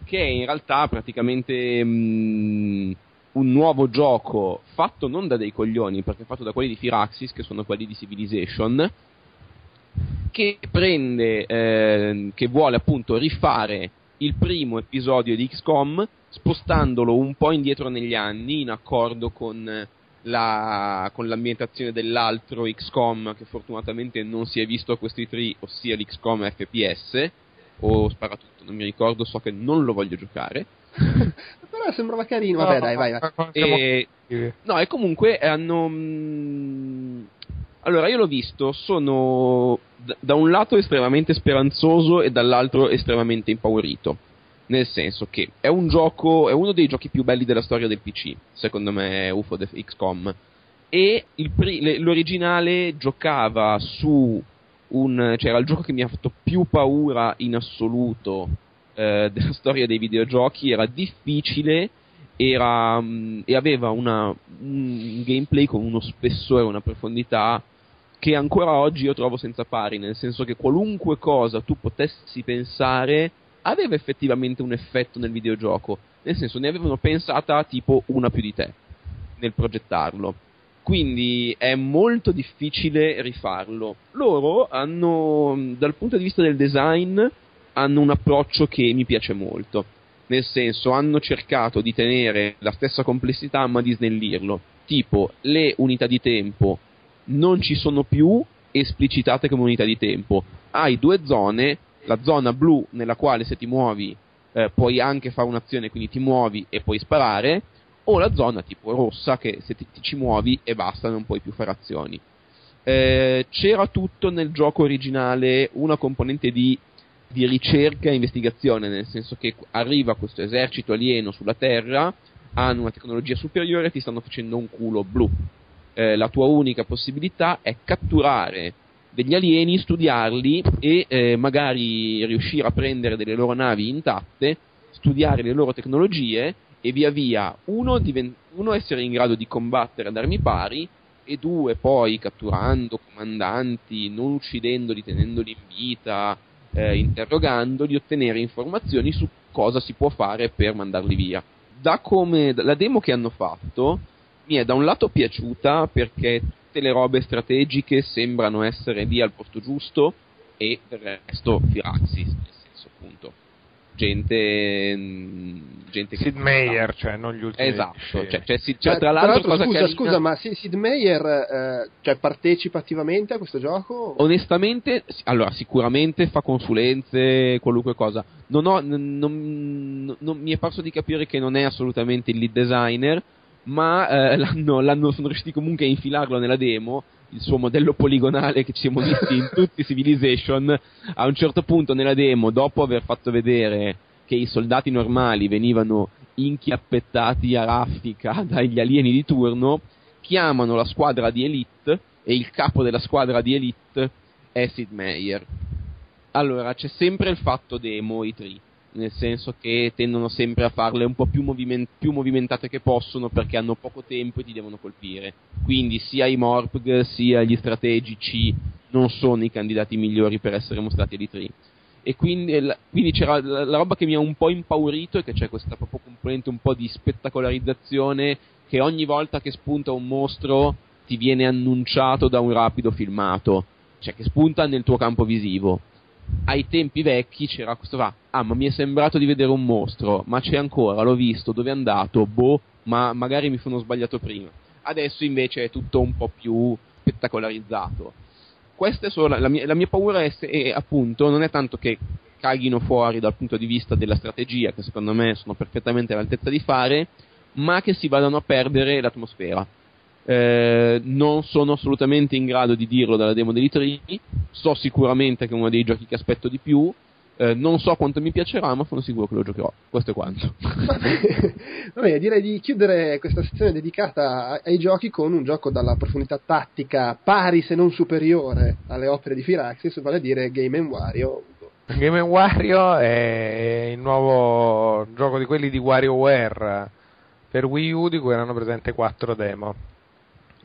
che è in realtà praticamente mh, un nuovo gioco fatto non da dei coglioni, perché è fatto da quelli di Firaxis, che sono quelli di Civilization, che prende, eh, che vuole appunto rifare il primo episodio di XCOM spostandolo un po' indietro negli anni in accordo con, la, con l'ambientazione dell'altro XCOM che fortunatamente non si è visto a questi tre, ossia l'XCOM FPS o sparatutto, non mi ricordo, so che non lo voglio giocare. Però sembrava carino, vabbè, no, dai, vai, vai. E, no, e comunque hanno. Mm, allora, io l'ho visto, sono da un lato estremamente speranzoso e dall'altro estremamente impaurito. Nel senso che è un gioco, è uno dei giochi più belli della storia del PC, secondo me, UFO The XCOM. E il, l'originale giocava su un. cioè era il gioco che mi ha fatto più paura in assoluto eh, della storia dei videogiochi, era difficile era, e aveva una, un gameplay con uno spessore, una profondità che ancora oggi io trovo senza pari, nel senso che qualunque cosa tu potessi pensare aveva effettivamente un effetto nel videogioco, nel senso ne avevano pensata tipo una più di te nel progettarlo. Quindi è molto difficile rifarlo. Loro hanno, dal punto di vista del design, hanno un approccio che mi piace molto. Nel senso, hanno cercato di tenere la stessa complessità ma di snellirlo. Tipo, le unità di tempo non ci sono più esplicitate come unità di tempo. Hai due zone, la zona blu nella quale se ti muovi eh, puoi anche fare un'azione, quindi ti muovi e puoi sparare, o la zona tipo rossa che se ti, ti ci muovi e basta non puoi più fare azioni. Eh, c'era tutto nel gioco originale una componente di, di ricerca e investigazione, nel senso che arriva questo esercito alieno sulla Terra, hanno una tecnologia superiore e ti stanno facendo un culo blu eh, la tua unica possibilità è catturare degli alieni, studiarli e eh, magari riuscire a prendere delle loro navi intatte, studiare le loro tecnologie e via via uno, divent- uno essere in grado di combattere ad armi pari e due poi catturando comandanti, non uccidendoli, tenendoli in vita, eh, interrogandoli, ottenere informazioni su cosa si può fare per mandarli via. Da come la demo che hanno fatto mi è da un lato piaciuta perché tutte le robe strategiche sembrano essere lì al posto giusto e del resto Firaxis, nel senso appunto gente, mm, gente Sid Meier, cioè non gli ultimi esatto, cioè, cioè, cioè, cioè, tra, l'altro, tra l'altro scusa, carina... scusa, ma Sid Meier eh, cioè, partecipa attivamente a questo gioco? Onestamente, allora sicuramente fa consulenze, qualunque cosa. Non, ho, non, non, non mi è parso di capire che non è assolutamente il lead designer, ma eh, l'hanno, l'hanno, sono riusciti comunque a infilarlo nella demo, il suo modello poligonale che ci siamo visti in tutti Civilization, a un certo punto nella demo, dopo aver fatto vedere che i soldati normali venivano inchiappettati a raffica dagli alieni di turno, chiamano la squadra di Elite e il capo della squadra di Elite è Sid Meier. Allora, c'è sempre il fatto demo, i tri nel senso che tendono sempre a farle un po' più, moviment- più, movimentate che possono perché hanno poco tempo e ti devono colpire. Quindi sia i Morpg sia gli strategici non sono i candidati migliori per essere mostrati agli 3. E quindi, eh, quindi c'era la, la, roba che mi ha un po' impaurito è che c'è questa proprio componente un po' di spettacolarizzazione che ogni volta che spunta un mostro ti viene annunciato da un rapido filmato, cioè che spunta nel tuo campo visivo ai tempi vecchi c'era questo va, ah ma mi è sembrato di vedere un mostro, ma c'è ancora, l'ho visto, dove è andato, boh, ma magari mi sono sbagliato prima. Adesso invece è tutto un po' più spettacolarizzato. Questa è solo la, la, mia, la mia, paura è, è, appunto non è tanto che caghino fuori dal punto di vista della strategia, che secondo me sono perfettamente all'altezza di fare, ma che si vadano a perdere l'atmosfera eh, non sono assolutamente in grado di dirlo dalla demo degli Tree, so sicuramente che è uno dei giochi che aspetto di più, eh, non so quanto mi piacerà, ma sono sicuro che lo giocherò. Questo è quanto. Va bene, direi di chiudere questa sezione dedicata ai giochi con un gioco dalla profondità tattica pari se non superiore alle opere di Firaxis, vale a dire Game Wario. Game Wario è il nuovo gioco di quelli di WarioWare per Wii U di cui erano presenti 4 demo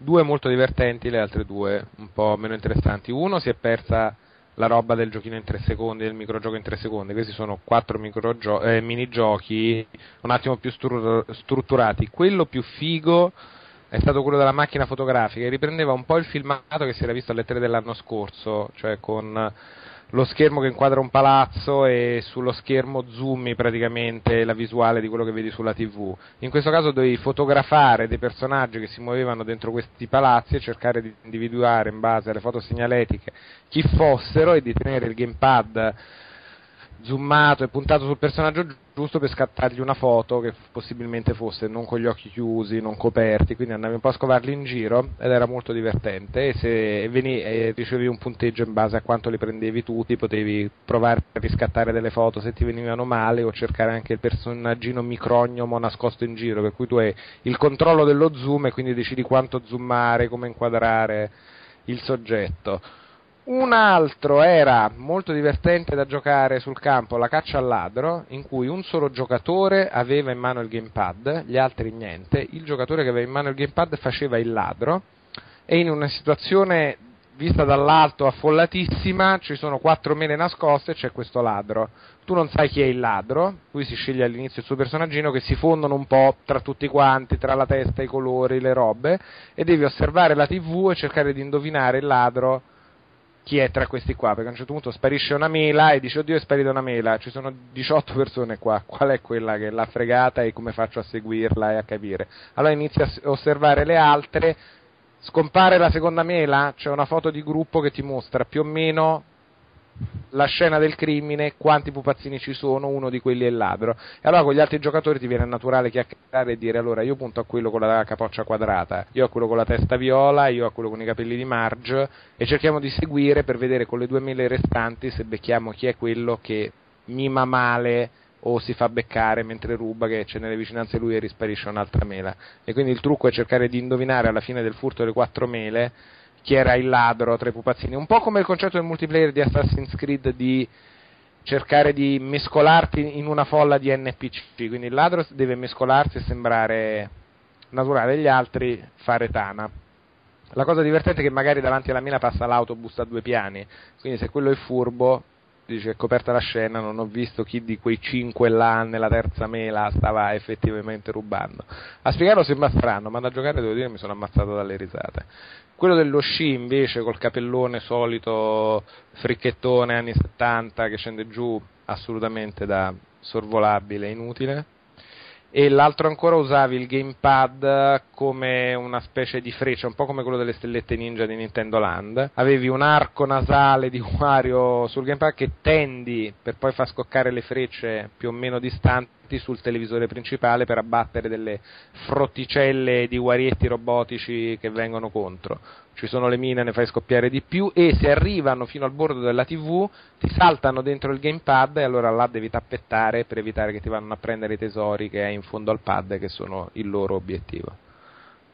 due molto divertenti, le altre due un po' meno interessanti. Uno si è persa la roba del giochino in tre secondi, del microgioco in tre secondi, questi sono quattro microgio- eh, minigiochi un attimo più stru- strutturati. Quello più figo è stato quello della macchina fotografica, riprendeva un po' il filmato che si era visto alle tre dell'anno scorso, cioè con lo schermo che inquadra un palazzo e sullo schermo zoomi praticamente la visuale di quello che vedi sulla tv. In questo caso dovevi fotografare dei personaggi che si muovevano dentro questi palazzi e cercare di individuare in base alle foto segnaletiche chi fossero e di tenere il gamepad zoomato e puntato sul personaggio giusto per scattargli una foto che possibilmente fosse non con gli occhi chiusi, non coperti, quindi andavi un po' a scovarli in giro ed era molto divertente. E se veni, e ricevevi un punteggio in base a quanto li prendevi tu, ti potevi provare a riscattare delle foto se ti venivano male o cercare anche il personaggino micrognomo nascosto in giro, per cui tu hai il controllo dello zoom e quindi decidi quanto zoomare, come inquadrare il soggetto un altro era molto divertente da giocare sul campo, la caccia al ladro, in cui un solo giocatore aveva in mano il gamepad, gli altri niente. Il giocatore che aveva in mano il gamepad faceva il ladro e in una situazione vista dall'alto affollatissima, ci sono quattro mele nascoste e c'è questo ladro. Tu non sai chi è il ladro, lui si sceglie all'inizio il suo personaggino che si fondono un po' tra tutti quanti, tra la testa, i colori, le robe, e devi osservare la tv e cercare di indovinare il ladro chi è tra questi qua, perché a un certo punto sparisce una mela e dice oddio è sparita una mela, ci sono 18 persone qua, qual è quella che l'ha fregata e come faccio a seguirla e a capire? Allora inizia a osservare le altre, scompare la seconda mela, c'è una foto di gruppo che ti mostra più o meno la scena del crimine, quanti pupazzini ci sono, uno di quelli è il ladro. E allora con gli altri giocatori ti viene naturale chiacchierare e dire allora io punto a quello con la capoccia quadrata, io a quello con la testa viola, io a quello con i capelli di Marge e cerchiamo di seguire per vedere con le due mele restanti se becchiamo chi è quello che mima male o si fa beccare mentre ruba che c'è nelle vicinanze lui e risparisce un'altra mela. E quindi il trucco è cercare di indovinare alla fine del furto delle quattro mele chi era il ladro tra i pupazzini. Un po' come il concetto del multiplayer di Assassin's Creed di cercare di mescolarti in una folla di NPC. Quindi il ladro deve mescolarsi e sembrare naturale, gli altri fare tana. La cosa divertente è che magari davanti alla mina passa l'autobus a due piani, quindi se quello è furbo dice è coperta la scena, non ho visto chi di quei cinque là nella terza mela stava effettivamente rubando. A spiegarlo sembra strano, ma da giocare devo dire mi sono ammazzato dalle risate. Quello dello sci invece col capellone solito fricchettone anni 70 che scende giù assolutamente da sorvolabile, inutile e l'altro ancora usavi il gamepad come una specie di freccia, un po' come quello delle stellette ninja di Nintendo Land. Avevi un arco nasale di Wario sul gamepad che tendi per poi far scoccare le frecce più o meno distanti sul televisore principale per abbattere delle frotticelle di guarietti robotici che vengono contro ci sono le mine, ne fai scoppiare di più e se arrivano fino al bordo della TV ti saltano dentro il gamepad e allora là devi tappettare per evitare che ti vanno a prendere i tesori che hai in fondo al pad che sono il loro obiettivo.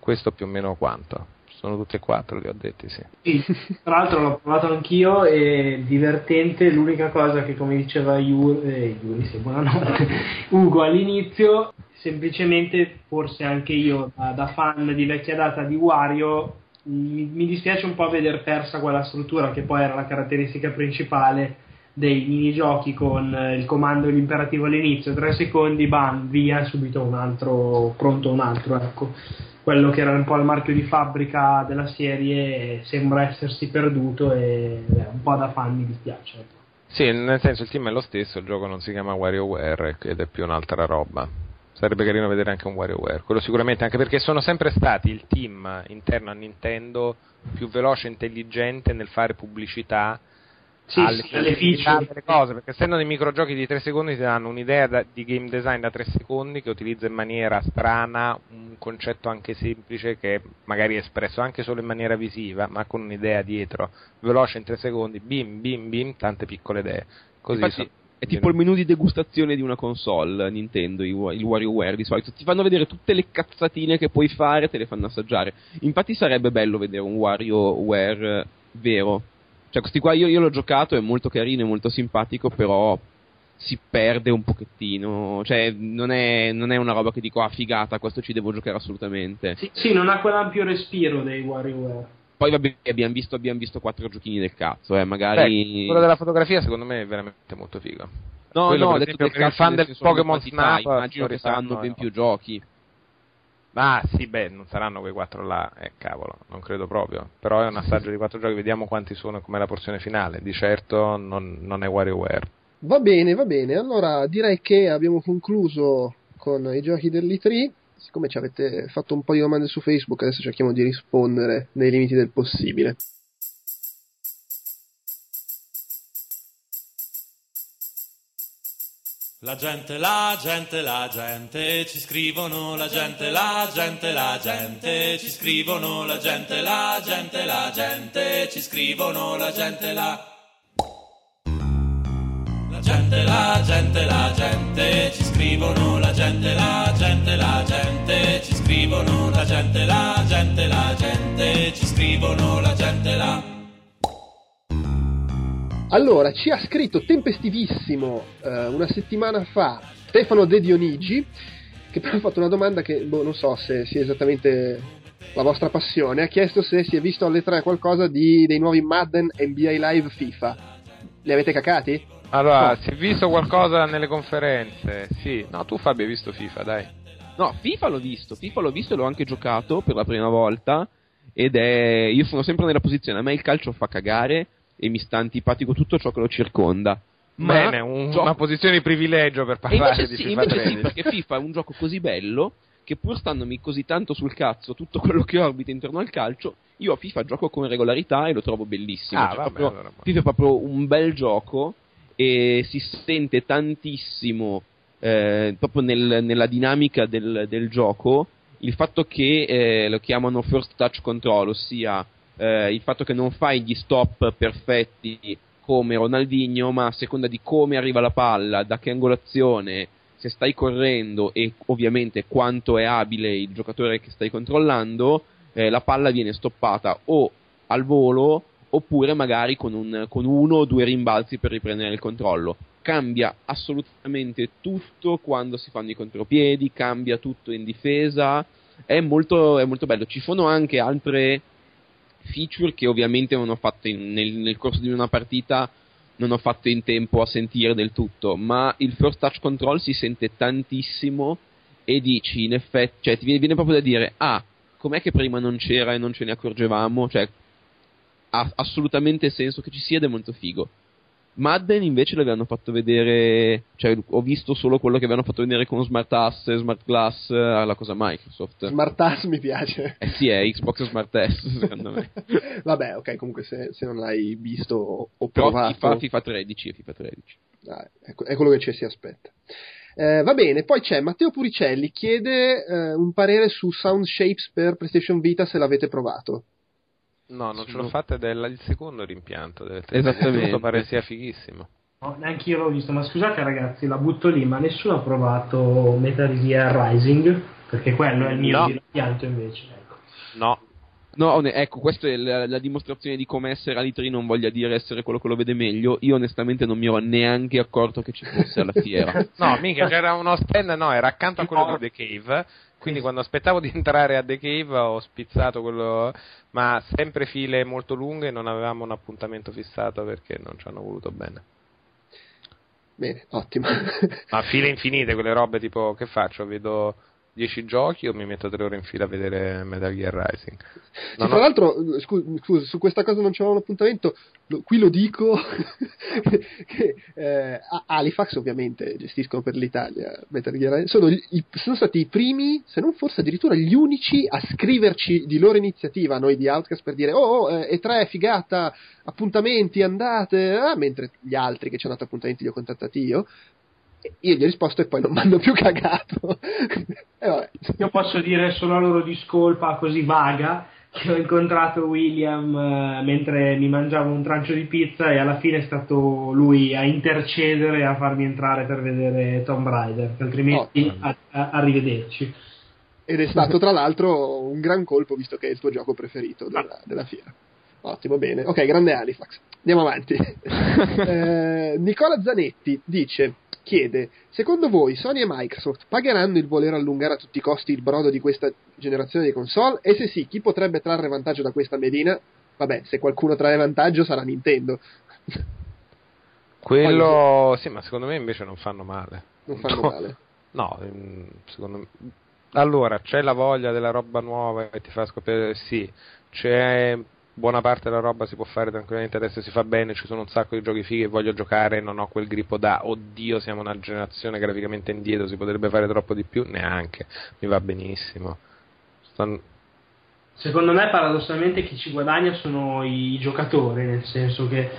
Questo più o meno quanto. Sono tutti e quattro, li ho detti, sì. sì. Tra l'altro l'ho provato anch'io e divertente, l'unica cosa che come diceva Yuri, eh, Yuri sì, Ugo all'inizio, semplicemente forse anche io da, da fan di vecchia data di Wario mi, mi dispiace un po' veder persa quella struttura che poi era la caratteristica principale dei minigiochi con eh, il comando e l'imperativo all'inizio, tre secondi, bam, via, subito un altro, pronto un altro, ecco. Quello che era un po' il marchio di fabbrica della serie sembra essersi perduto e beh, un po' da fan mi dispiace. Ecco. Sì, nel senso il team è lo stesso, il gioco non si chiama WarioWare ed è più un'altra roba sarebbe carino vedere anche un WarioWare, quello sicuramente, anche perché sono sempre stati il team interno a Nintendo più veloce e intelligente nel fare pubblicità sì, alle, sì, alle delle cose, perché essendo dei microgiochi di 3 secondi ti danno un'idea da, di game design da 3 secondi che utilizza in maniera strana un concetto anche semplice che magari è espresso anche solo in maniera visiva, ma con un'idea dietro, veloce in 3 secondi, bim bim bim, tante piccole idee. Così Infatti, è tipo il menu di degustazione di una console Nintendo, il WarioWare di solito. Ti fanno vedere tutte le cazzatine che puoi fare, te le fanno assaggiare. Infatti sarebbe bello vedere un WarioWare vero. Cioè, questi qua io, io l'ho giocato, è molto carino, è molto simpatico, però si perde un pochettino. Cioè, non è, non è una roba che dico, ah, figata, questo ci devo giocare assolutamente. Sì, sì non ha quell'ampio respiro dei WarioWare. Poi vabbè, abbiamo visto, abbiamo visto quattro giochini del cazzo, eh, magari... Beh, quello della fotografia secondo me è veramente molto figo. No, quello, no, per detto esempio, per il fan del Pokémon Snap, immagino che saranno ben più giochi. Ah sì, beh, non saranno quei quattro là, eh cavolo, non credo proprio. Però è un assaggio di quattro giochi, vediamo quanti sono e com'è la porzione finale. Di certo non, non è WarioWare. Va bene, va bene. Allora direi che abbiamo concluso con i giochi dell'E3 siccome ci avete fatto un po' di domande su Facebook, adesso cerchiamo di rispondere nei limiti del possibile. La gente, la gente, la gente, ci scrivono la gente, la gente, la gente, ci scrivono la gente, la gente, la gente, ci scrivono la gente, la gente, la gente, la gente, ci scrivono la gente, la gente, la gente, ci scrivono la gente, la gente, la gente, ci scrivono la gente, la... Allora, ci ha scritto tempestivissimo eh, una settimana fa Stefano De Dionigi, che però ha fatto una domanda che boh, non so se sia esattamente la vostra passione, ha chiesto se si è visto alle 3 qualcosa di, dei nuovi Madden NBA Live FIFA. Li avete cacati? Allora, no. si è visto qualcosa nelle conferenze? Sì. No, tu Fabio hai visto FIFA, dai. No, FIFA l'ho visto, FIFA l'ho visto e l'ho anche giocato per la prima volta ed è... io sono sempre nella posizione, a me il calcio fa cagare e mi sta antipatico tutto ciò che lo circonda. Ma Bene, un, gioco... una posizione di privilegio per parlare di sì, FIFA invece 13. Sì, perché FIFA è un gioco così bello che pur standomi così tanto sul cazzo tutto quello che orbita intorno al calcio, io a FIFA gioco con regolarità e lo trovo bellissimo. Ah, cioè, vabbè, proprio, allora, FIFA è proprio un bel gioco e si sente tantissimo eh, proprio nel, nella dinamica del, del, gioco il fatto che eh, lo chiamano first touch control, ossia eh, il fatto che non fai gli stop perfetti come Ronaldinho, ma a seconda di come arriva la palla, da che angolazione, se stai correndo e ovviamente quanto è abile il giocatore che stai controllando, eh, la palla viene stoppata o al volo oppure magari con, un, con uno o due rimbalzi per riprendere il controllo. Cambia assolutamente tutto quando si fanno i contropiedi, cambia tutto in difesa, è molto, è molto bello. Ci sono anche altre feature che ovviamente non ho fatto in, nel, nel, corso di una partita non ho fatto in tempo a sentire del tutto, ma il first touch control si sente tantissimo e dici in effetti, cioè ti viene, viene proprio da dire ah, com'è che prima non c'era e non ce ne accorgevamo? Cioè ha assolutamente senso che ci sia ed è molto figo. Madden invece l'avevano fatto vedere, cioè ho visto solo quello che avevano fatto vedere con Smart Ass, Smart Glass, eh, la cosa Microsoft. Smart Ass mi piace. Eh sì, è Xbox Smart S secondo me. Vabbè, ok, comunque se, se, non l'hai visto o provato... FIFA, FIFA 13 FIFA 13. Ah, è quello che ci si aspetta. Eh, va bene, poi c'è Matteo Puricelli, chiede eh, un parere su Sound Shapes per PlayStation Vita se l'avete provato. No, non ce l'ho fatta ed è il secondo rimpianto. Esattamente. pare sia fighissimo. No, neanche io l'ho visto, ma scusate ragazzi, la butto lì, ma nessuno ha provato Metal Gear Rising? Perché quello è il mio no. rimpianto invece. Ecco. No. No, ecco, questa è la, la, dimostrazione di come essere all'E3 non voglia dire essere quello che lo vede meglio. Io onestamente non mi ero neanche accorto che ci fosse alla fiera. no, mica c'era uno stand, no, era accanto a quello di The Cave quindi quando aspettavo di entrare a The Cave ho spizzato quello, ma sempre file molto lunghe, non avevamo un appuntamento fissato perché non ci hanno voluto bene. Bene, ottimo. ma file infinite, quelle robe tipo che faccio? Vedo 10 giochi o mi metto 3 ore in fila a vedere Metal Gear Rising. Sì, tra ho... l'altro, scusa, su questa cosa non c'era un appuntamento, lo, qui lo dico, che eh, Halifax ovviamente gestiscono per l'Italia Metal Gear Rising, sono, i, sono, stati i primi, se non forse addirittura gli unici a scriverci di loro iniziativa a noi di Outcast per dire oh, oh eh, E3 figata, appuntamenti, andate, ah, mentre gli altri che ci hanno dato appuntamenti li ho contattati io, io gli ho risposto e poi non mi hanno più cagato. Io posso dire solo a loro discolpa così vaga che ho incontrato William uh, mentre mi mangiavo un trancio di pizza e alla fine è stato lui a intercedere e a farmi entrare per vedere Tomb Raider, altrimenti a, a, arrivederci. Ed è stato tra l'altro un gran colpo visto che è il tuo gioco preferito della, della fiera. Ottimo, bene. Ok, grande Halifax. Andiamo avanti. eh, Nicola Zanetti dice chiede: Secondo voi Sony e Microsoft pagheranno il voler allungare a tutti i costi il brodo di questa generazione di console? E se sì, chi potrebbe trarre vantaggio da questa medina? Vabbè, se qualcuno trae vantaggio sarà Nintendo. Quello, sì, ma secondo me invece non fanno male. Non fanno no, male. No, mm, secondo me. Allora, c'è la voglia della roba nuova e ti fa scoprire, sì, c'è buona parte della roba si può fare tranquillamente, adesso si fa bene, ci sono un sacco di giochi fighi che voglio giocare, non ho quel grippo da oddio siamo una generazione graficamente indietro, si potrebbe fare troppo di più, neanche, mi va benissimo. Stanno... Secondo me paradossalmente chi ci guadagna sono i giocatori, nel senso che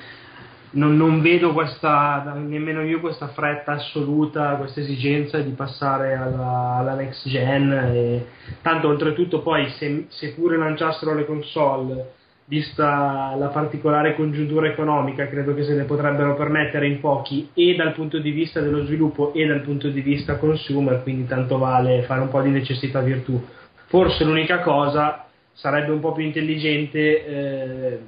non, non, vedo questa, nemmeno io questa fretta assoluta, questa esigenza di passare alla, alla next gen. E, tanto oltretutto poi se, se pure lanciassero le console vista la particolare congiuntura economica, credo che se ne potrebbero permettere in pochi e dal punto di vista dello sviluppo e dal punto di vista consumer, quindi tanto vale fare un po' di necessità virtù. Forse l'unica cosa sarebbe un po' più intelligente eh,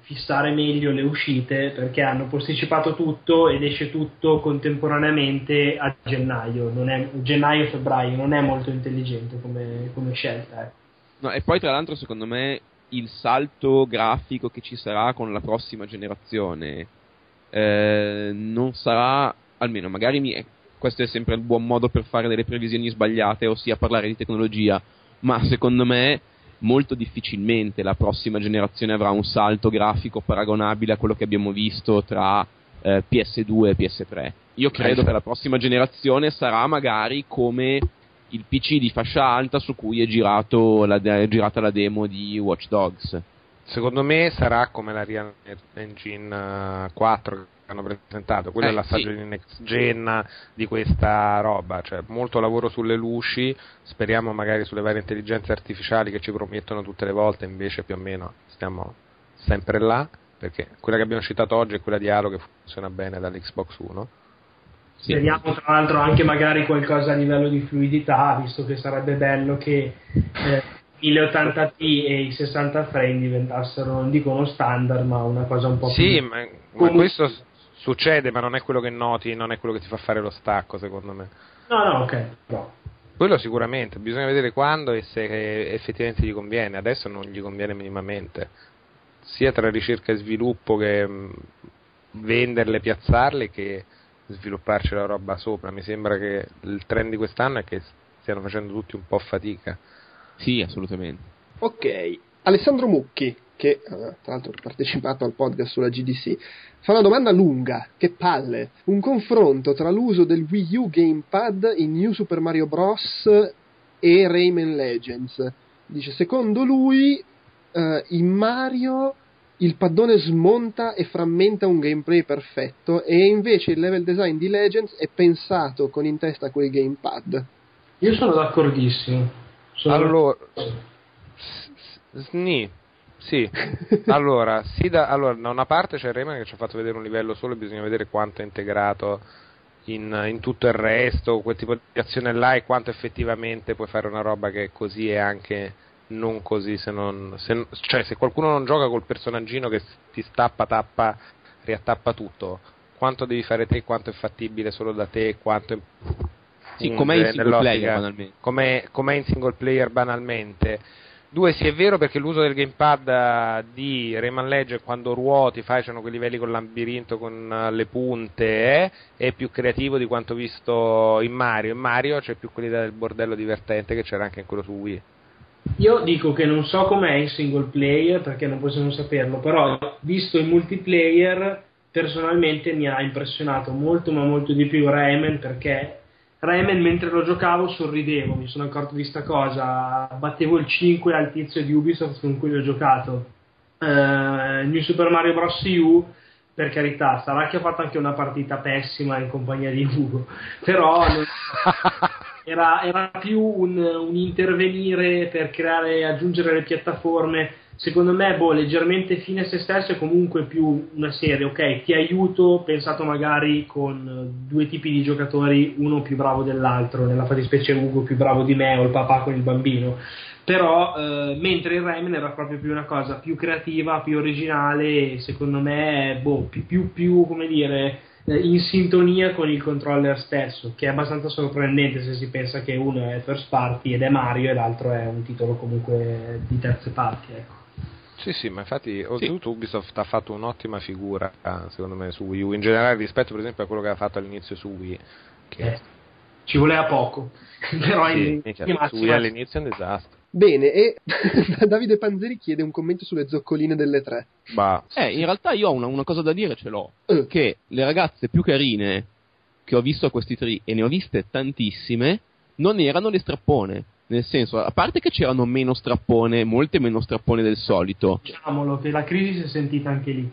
fissare meglio le uscite perché hanno posticipato tutto ed esce tutto contemporaneamente a gennaio, gennaio-febbraio, non è molto intelligente come, come scelta. Eh. No, e poi tra l'altro secondo me il salto grafico che ci sarà con la prossima generazione eh, non sarà, almeno magari mi, questo è sempre il buon modo per fare delle previsioni sbagliate, ossia parlare di tecnologia, ma secondo me molto difficilmente la prossima generazione avrà un salto grafico paragonabile a quello che abbiamo visto tra eh, PS2 e PS3. Io credo che la prossima generazione sarà magari come il PC di fascia alta su cui è, girato la, è girata la demo di Watch Dogs. Secondo me sarà come la Real Engine 4 che hanno presentato, quello Eh, è l'assaggio sì. di next gen di questa roba, cioè molto lavoro sulle luci, speriamo magari sulle varie intelligenze artificiali che ci promettono tutte le volte, invece più o meno stiamo sempre là, perché quella che abbiamo citato oggi è quella di Halo che funziona bene dall'Xbox One. Sì. Speriamo tra l'altro anche magari qualcosa a livello di fluidità, visto che sarebbe bello che eh, 1080p e i 60 frame diventassero, non dico uno standard, ma una cosa un po' Sì, più... ma, ma Comunque- questo succede, ma non è quello che noti, non è quello che ti fa fare lo stacco, secondo me. No, no, ok. No. Quello sicuramente, bisogna vedere quando e se effettivamente gli conviene, adesso non gli conviene minimamente, sia tra ricerca e sviluppo che mh, venderle, piazzarle che svilupparci la roba sopra, mi sembra che il trend di quest'anno è che stiano facendo tutti un po' fatica. Sì, assolutamente. Ok, Alessandro Mucchi, che eh, tra l'altro ha partecipato al podcast sulla GDC, fa una domanda lunga, che palle, un confronto tra l'uso del Wii U Gamepad in New Super Mario Bros. e Rayman Legends. Dice, secondo lui eh, in Mario il paddone smonta e frammenta un gameplay perfetto e invece il level design di Legends è pensato con in testa quel gamepad. Io sono d'accordissimo. Sono- Allora, sni, sì. Allora, sì, da, allora, da una parte c'è Rayman che ci ha fatto vedere un livello solo e bisogna vedere quanto è integrato in, in tutto il resto, quel tipo di azione là e quanto effettivamente puoi fare una roba che è così e anche non così se non se, cioè se qualcuno non gioca col personaggino che ti stappa, tappa, riattappa tutto, quanto devi fare te, quanto è fattibile solo da te, quanto è Sì, com'è in single player, banalmente. com'è, com'è in single player banalmente. Due, sì, è vero perché l'uso del gamepad eh, di Rayman Legend quando ruoti, fai c'hanno quei livelli con labirinto, con eh, le punte, eh, è più creativo di quanto visto in Mario. In Mario c'è più quell'idea del bordello divertente che c'era anche in quello su Wii. Io dico che non so com'è in single player perché non possiamo saperlo, però visto il multiplayer personalmente mi ha impressionato molto ma molto di più Rayman perché Rayman mentre lo giocavo sorridevo, mi sono accorto di sta cosa, battevo il 5 al tizio di Ubisoft con cui ho giocato. Eh, New Super Mario Bros. U per carità, sarà che ho fatto anche una partita pessima in compagnia di Ugo, però non- era, era più un, un intervenire per creare, aggiungere le piattaforme. Secondo me, boh, leggermente fine a se stesso è comunque più una serie, ok, ti aiuto, pensato magari con due tipi di giocatori, uno più bravo dell'altro, nella fattispecie Ugo più bravo di me o il papà con il bambino. Però, eh, mentre il Rayman era proprio più una cosa più creativa, più originale, e secondo me, boh, più, più, più come dire, in sintonia con il controller stesso, che è abbastanza sorprendente se si pensa che uno è first party ed è Mario e l'altro è un titolo comunque di terze parti. Ecco. Sì, sì, ma infatti oltretutto Ubisoft ha fatto un'ottima figura, eh, secondo me, su Wii U, in generale rispetto per esempio a quello che aveva fatto all'inizio su Wii, che Eh, ci voleva poco, però sì, in, in su Wii all'inizio è un disastro. Bene, e Davide Panzeri chiede un commento sulle zoccoline delle tre. Bah, Eh, in realtà io ho una, una cosa da dire, ce l'ho. Eh. Che le ragazze più carine che ho visto a questi tri, e ne ho viste tantissime, non erano le strappone. Nel senso, a parte che c'erano meno strappone, molte meno strappone del solito. diciamolo che la crisi si è sentita anche lì.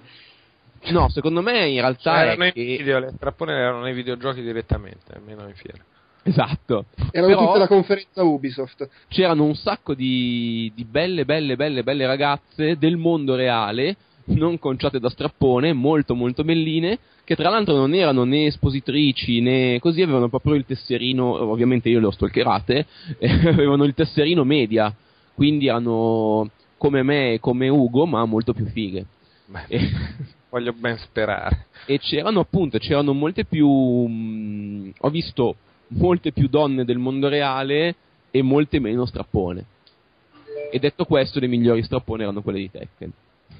No, secondo me in realtà Cioè, erano che... video, le strappone erano nei videogiochi direttamente, almeno in fiera. Esatto. Erano Però tutte la conferenza Ubisoft. c'erano un sacco di, di belle, belle, belle, belle ragazze del mondo reale, non conciate da strappone, molto, molto belline, che tra l'altro non erano né espositrici né così, avevano proprio il tesserino, ovviamente io le ho stalkerate, eh, avevano il tesserino media, quindi erano come me e come Ugo, ma molto più fighe. Beh, E- voglio ben sperare. e c'erano appunto c'erano molte più mh, ho visto molte più donne del mondo reale e molte meno strappone E detto questo, le migliori strappone erano quelle di Tekken.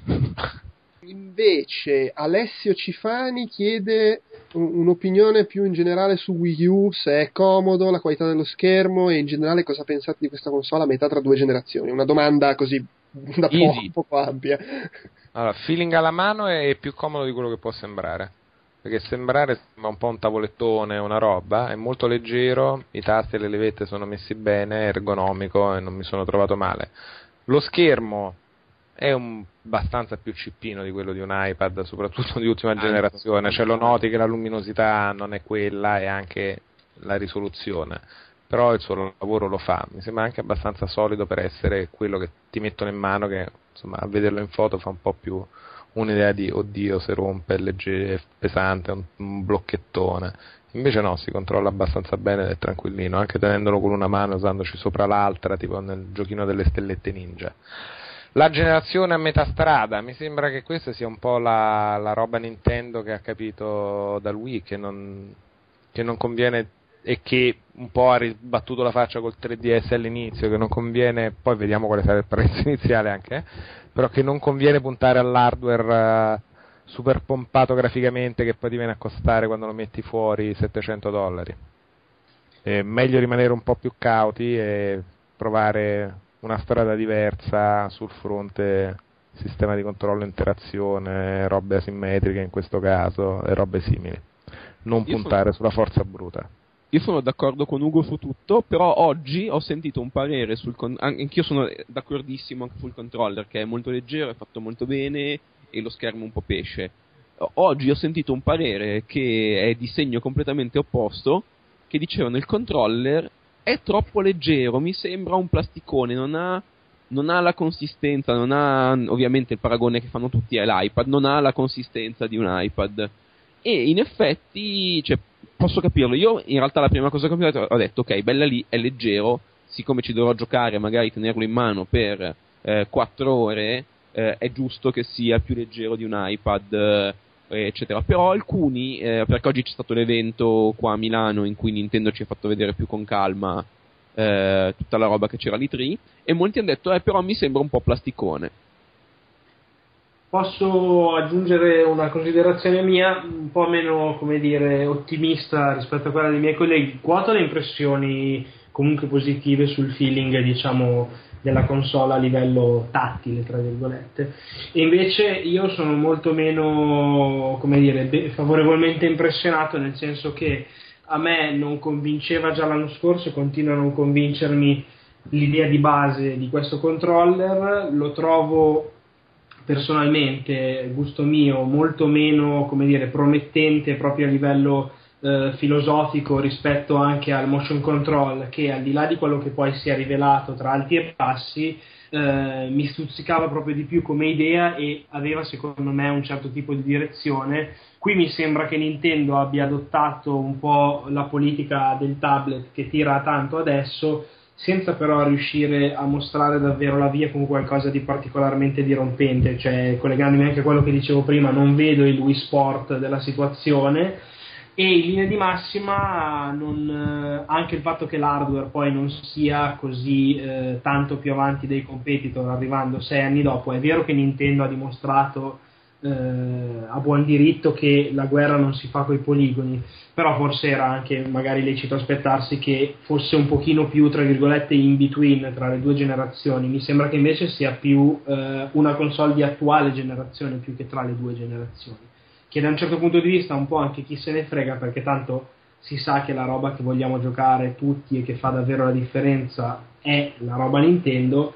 Invece Alessio Cifani chiede un'opinione più in generale su Wii U, se è comodo, la qualità dello schermo e in generale cosa pensate di questa console a metà tra due generazioni. Una domanda così da poco, poco ampia. Allora, feeling alla mano è più comodo di quello che può sembrare. Perché sembrare sembra un po' un tavolettone, una roba, è molto leggero, i tasti e le levette sono messi bene, è ergonomico e non mi sono trovato male. Lo schermo è un, abbastanza più cippino di quello di un iPad, soprattutto di ultima generazione, cioè lo noti che la luminosità non è quella e anche la risoluzione, però il suo lavoro lo fa, mi sembra anche abbastanza solido per essere quello che ti mettono in mano che insomma a vederlo in foto fa un po' più un'idea di oddio se rompe, è leggero, pesante, un, un blocchettone. Invece no, si controlla abbastanza bene ed è tranquillino, anche tenendolo con una mano usandoci sopra l'altra, tipo nel giochino delle stellette ninja la generazione a metà strada. Mi sembra che questa sia un po' la, la roba Nintendo che ha capito dal Wii che non, che non conviene e che un po' ha ribattuto la faccia col 3DS all'inizio, che non conviene, poi vediamo quale sarà il prezzo iniziale anche, eh, però che non conviene puntare all'hardware uh, super pompato graficamente che poi ti viene a costare quando lo metti fuori 700 dollari. È meglio rimanere un po' più cauti e provare una strada diversa sul fronte sistema di controllo, interazione, robe asimmetriche in questo caso e robe simili. Non io puntare sono... sulla forza bruta. Io sono d'accordo con Ugo su tutto, però oggi ho sentito un parere sul con... anch'io sono d'accordissimo anche sul controller che è molto leggero, è fatto molto bene e lo schermo un po' pesce. Oggi ho sentito un parere che è di segno completamente opposto che dicevano il controller è troppo leggero, mi sembra un plasticone, non ha, non ha la consistenza, non ha ovviamente il paragone che fanno tutti è l'iPad, non ha la consistenza di un iPad. E in effetti, cioè, posso capirlo. Io in realtà la prima cosa che ho detto, ho detto, ok, bella lì, è leggero, siccome ci dovrò giocare, magari tenerlo in mano per eh, 4 ore, eh, è giusto che sia più leggero di un iPad eccetera. Però alcuni, eh, perché oggi c'è stato l'evento qua a Milano in cui Nintendo ci ha fatto vedere più con calma eh, tutta la roba che c'era lì 3 e molti hanno detto, eh, però mi sembra un po' plasticone. Posso aggiungere una considerazione mia, un po' meno, come dire, ottimista rispetto a quella dei miei colleghi. Quanto alle impressioni comunque positive sul feeling, diciamo, della console a livello tattile, tra virgolette. E invece io sono molto meno, come dire, favorevolmente impressionato, nel senso che a me non convinceva già l'anno scorso e continua a non convincermi l'idea di base di questo controller, lo trovo personalmente, gusto mio, molto meno, come dire, promettente proprio a livello eh, filosofico rispetto anche al motion control che al di là di quello che poi si è rivelato tra alti e bassi eh, mi stuzzicava proprio di più come idea e aveva secondo me un certo tipo di direzione. Qui mi sembra che Nintendo abbia adottato un po' la politica del tablet che tira tanto adesso senza però riuscire a mostrare davvero la via con qualcosa di particolarmente dirompente, cioè collegandomi anche a quello che dicevo prima, non vedo il Wii Sport della situazione, e in linea di massima non, eh, anche il fatto che l'hardware poi non sia così eh, tanto più avanti dei competitor arrivando sei anni dopo è vero che Nintendo ha dimostrato eh, a buon diritto che la guerra non si fa coi poligoni però forse era anche magari lecito aspettarsi che fosse un pochino più tra virgolette in between tra le due generazioni. Mi sembra che invece sia più eh, una console di attuale generazione più che tra le due generazioni che da un certo punto di vista un po' anche chi se ne frega perché tanto si sa che la roba che vogliamo giocare tutti e che fa davvero la differenza è la roba Nintendo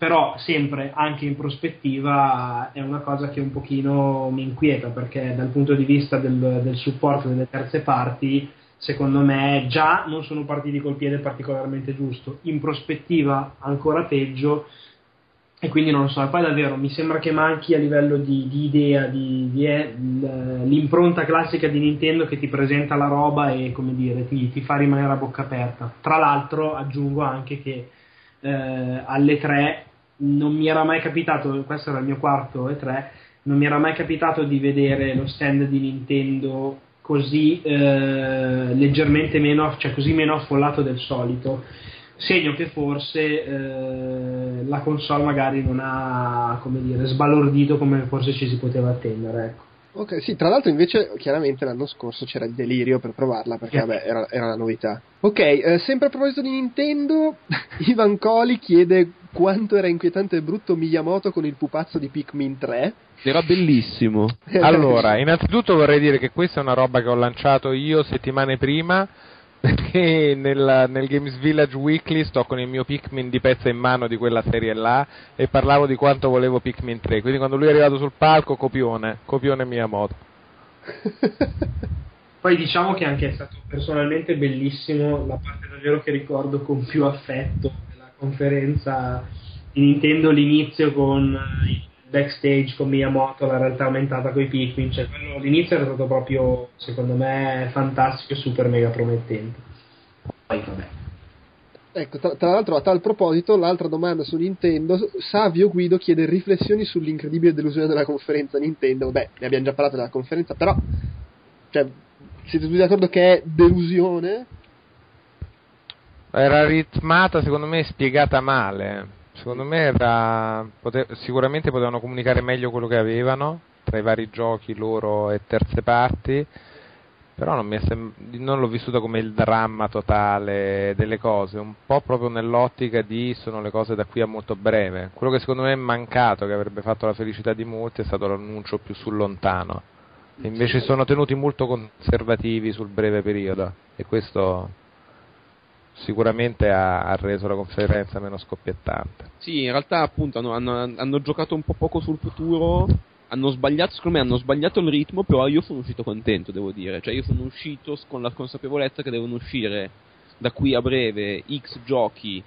però sempre anche in prospettiva è una cosa che un pochino mi inquieta perché dal punto di vista del, del supporto delle terze parti secondo me già non sono partiti col piede particolarmente giusto in prospettiva ancora peggio e quindi non lo so, poi davvero mi sembra che manchi a livello di, di idea, di, di, eh, l'impronta classica di Nintendo che ti presenta la roba e come dire, ti, ti, fa rimanere a bocca aperta. Tra l'altro aggiungo anche che eh, alle 3 non mi era mai capitato, questo era il mio quarto E3, non mi era mai capitato di vedere lo stand di Nintendo così eh, leggermente meno, cioè così meno affollato del solito segno che forse eh, la console magari non ha come dire, sbalordito come forse ci si poteva attendere. Ecco. Ok, sì, tra l'altro invece chiaramente l'anno scorso c'era il delirio per provarla perché Yeah. vabbè era, era la novità. Ok, eh, sempre a proposito di Nintendo, Ivan Coli chiede quanto era inquietante e brutto Miyamoto con il pupazzo di Pikmin 3. Era bellissimo. Allora, innanzitutto vorrei dire che questa è una roba che ho lanciato io settimane prima perché nel, nel Games Village Weekly sto con il mio Pikmin di pezza in mano di quella serie là e parlavo di quanto volevo Pikmin 3, quindi quando lui è arrivato sul palco, copione, copione Miyamoto. Poi diciamo che anche è stato personalmente bellissimo la parte davvero che ricordo con più affetto della conferenza di Nintendo l'inizio con il backstage con Miyamoto, la realtà aumentata con i Pikmin, cioè quello, l'inizio era stato proprio secondo me fantastico e super mega promettente. Poi vabbè. Ecco, tra, tra l'altro a tal proposito, l'altra domanda su Nintendo, Savio Guido chiede riflessioni sull'incredibile delusione della conferenza Nintendo. Beh, ne abbiamo già parlato della conferenza, però cioè, siete tutti d'accordo che è delusione? Era ritmata, secondo me, spiegata male. Secondo me era, pote- sicuramente potevano comunicare meglio quello che avevano tra i vari giochi loro e terze parti, però non, sem- non l'ho vissuta come il dramma totale delle cose, un po' proprio nell'ottica di sono le cose da qui a molto breve. Quello che secondo me è mancato, che avrebbe fatto la felicità di molti, è stato l'annuncio più sul lontano. Invece sono tenuti molto conservativi sul breve periodo e questo sicuramente ha, ha reso la conferenza meno scoppiettante. Sì, in realtà appunto hanno, hanno- hanno giocato un po' poco sul futuro, hanno sbagliato, secondo me hanno sbagliato il ritmo, però io sono uscito contento, devo dire. Cioè io sono uscito con la consapevolezza che devono uscire da qui a breve X giochi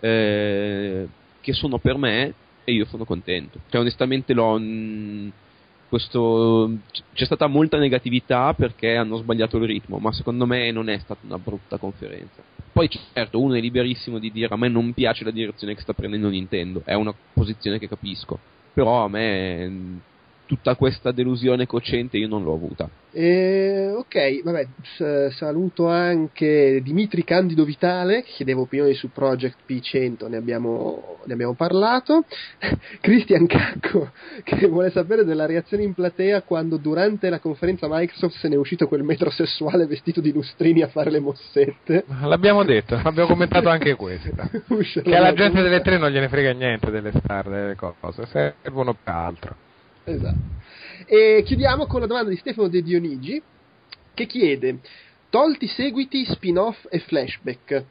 eh, che sono per me e io sono contento. Cioè onestamente l'ho... mh, questo, c'è stata molta negatività perché hanno sbagliato il ritmo, ma secondo me non è stata una brutta conferenza. Poi certo, uno è liberissimo di dire a me non piace la direzione che sta prendendo Nintendo, è una posizione che capisco, però a me tutta questa delusione cocente io non l'ho avuta. E, ok, vabbè, s- saluto anche Dimitri Candido Vitale, che chiedeva opinioni su Project P100, ne abbiamo, ne abbiamo parlato. Cristian Cacco, che vuole sapere della reazione in platea quando durante la conferenza Microsoft se ne è uscito quel metrosessuale vestito di lustrini a fare le mossette. L'abbiamo detto, abbiamo commentato anche questa. Uscire Che alla gente delle tre non gliene frega niente delle star, delle cose, servono per altro. Esatto. E chiudiamo con la domanda di Stefano De Dionigi che chiede: Tolti seguiti, spin-off e flashback,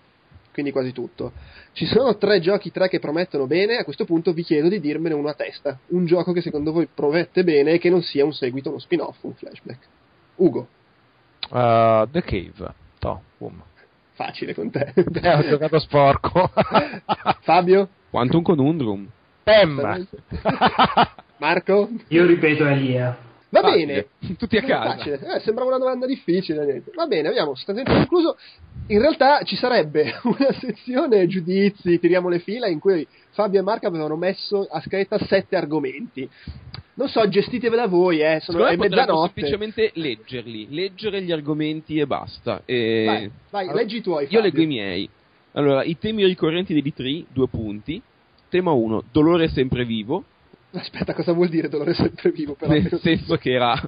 quindi quasi tutto. Ci sono tre giochi, tre che promettono bene. A questo punto vi chiedo di dirmene uno a testa. Un gioco che secondo voi promette bene e che non sia un seguito, uno spin-off, un flashback. Ugo, Uh, The Cave, to, boom. facile con te. Eh, ho giocato sporco. Fabio? Quantum Conundrum. Pem! Marco? Io ripeto è Lia. Va Facile. bene. Tutti a casa. Facile. Eh, sembrava una domanda difficile. niente. Va bene, abbiamo sostanzialmente concluso. In realtà ci sarebbe una sezione giudizi, tiriamo le fila, in cui Fabio e Marco avevano messo a scaletta sette argomenti. Non so, gestitevela voi, eh. Sono, Secondo me mezzanotte. semplicemente leggerli, leggere gli argomenti e basta. E... Vai, vai, Allora, leggi i tuoi. Io Fabio. leggo i miei. Allora, i temi ricorrenti degli tri, due punti. Tema 1, dolore sempre vivo, Aspetta, cosa vuol dire dolore sempre vivo? Però? nel senso che era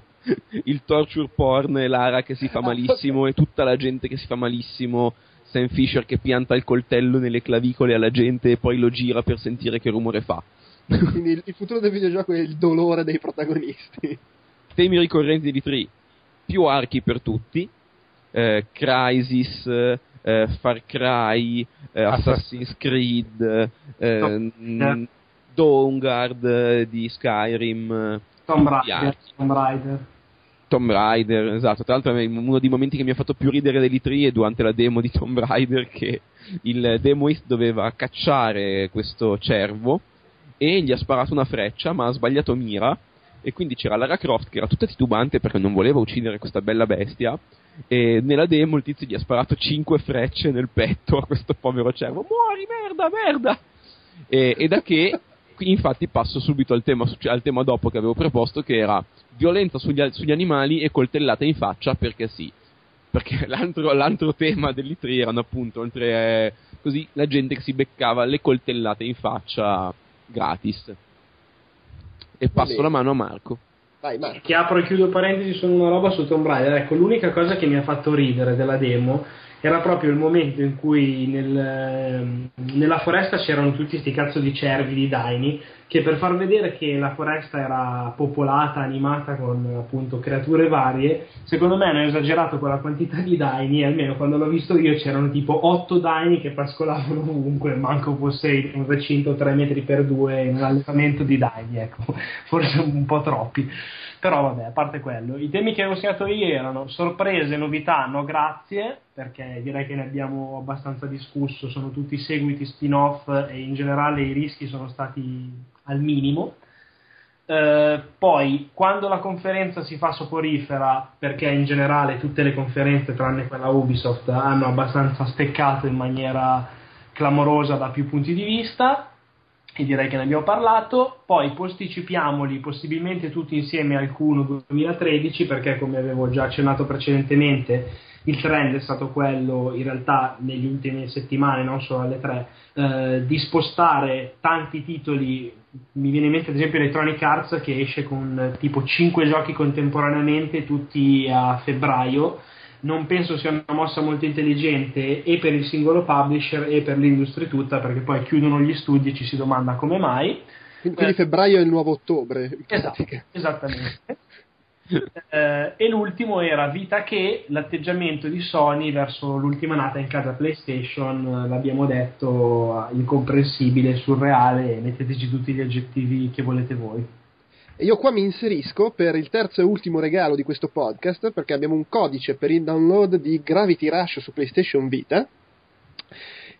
il torture porn e Lara che si fa Ah, malissimo e tutta la gente che si fa malissimo, Sam Fisher che pianta il coltello nelle clavicole alla gente e poi lo gira per sentire che rumore fa. Quindi il, il futuro del videogioco è il dolore dei protagonisti. Temi ricorrenti degli tri, più archi per tutti, eh, Crysis, eh, Far Cry, eh, Assassin's Creed, eh, No. mm, Dawnguard eh, di Skyrim, eh, Tomb Raider. Tomb Raider. Tomb Raider, esatto. Tra l'altro, uno dei momenti che mi ha fatto più ridere degli tri è durante la demo di Tomb Raider che il demoist doveva cacciare questo cervo e gli ha sparato una freccia, ma ha sbagliato mira. E quindi c'era Lara Croft che era tutta titubante perché non voleva uccidere questa bella bestia. E nella demo il tizio gli ha sparato 5 frecce nel petto a questo povero cervo. Muori, merda, merda! E, e da che, infatti, passo subito al tema, al tema dopo che avevo proposto, che era violenza sugli, sugli animali e coltellata in faccia perché sì. perché l'altro, l'altro tema dell'E3 erano appunto, oltre così, la gente che si beccava le coltellate in faccia gratis. E passo la mano a Marco. Vai, Marco. Che apro e chiudo parentesi su una roba su Tomb Raider. Ecco, l'unica cosa che mi ha fatto ridere della demo era proprio il momento in cui nel, ehm, nella foresta c'erano tutti questi cazzo di cervi, di daini, che per far vedere che la foresta era popolata, animata con appunto creature varie, secondo me hanno esagerato con la quantità di daini, almeno quando l'ho visto io c'erano tipo 8 daini che pascolavano ovunque, manco fosse un recinto 3 metri per 2 in un allevamento di daini, ecco, forse un po' troppi. Però vabbè, a parte quello, i temi che avevo segnato io erano sorprese, novità, no grazie, perché direi che ne abbiamo abbastanza discusso, sono tutti seguiti spin-off e in generale i rischi sono stati al minimo. Eh, poi, quando la conferenza si fa soporifera, perché in generale tutte le conferenze, tranne quella Ubisoft, hanno abbastanza steccato in maniera clamorosa da più punti di vista, e direi che ne abbiamo parlato. Poi posticipiamoli possibilmente tutti insieme al Q1 2013, perché come avevo già accennato precedentemente, il trend è stato quello, in realtà, negli ultime settimane, non solo alle tre, eh, di spostare tanti titoli. Mi viene in mente, ad esempio, Electronic Arts che esce con tipo 5 giochi contemporaneamente, tutti a febbraio. Non penso sia una mossa molto intelligente e per il singolo publisher e per l'industria tutta, perché poi chiudono gli studi e ci si domanda come mai. Quindi, quindi febbraio è il nuovo ottobre. Esatto, esattamente. Eh, e l'ultimo era Vita che l'atteggiamento di Sony verso l'ultima nata in casa PlayStation, eh, l'abbiamo detto, eh, incomprensibile, surreale, metteteci tutti gli aggettivi che volete voi. E io qua mi inserisco per il terzo e ultimo regalo di questo podcast, perché abbiamo un codice per il download di Gravity Rush su PlayStation Vita.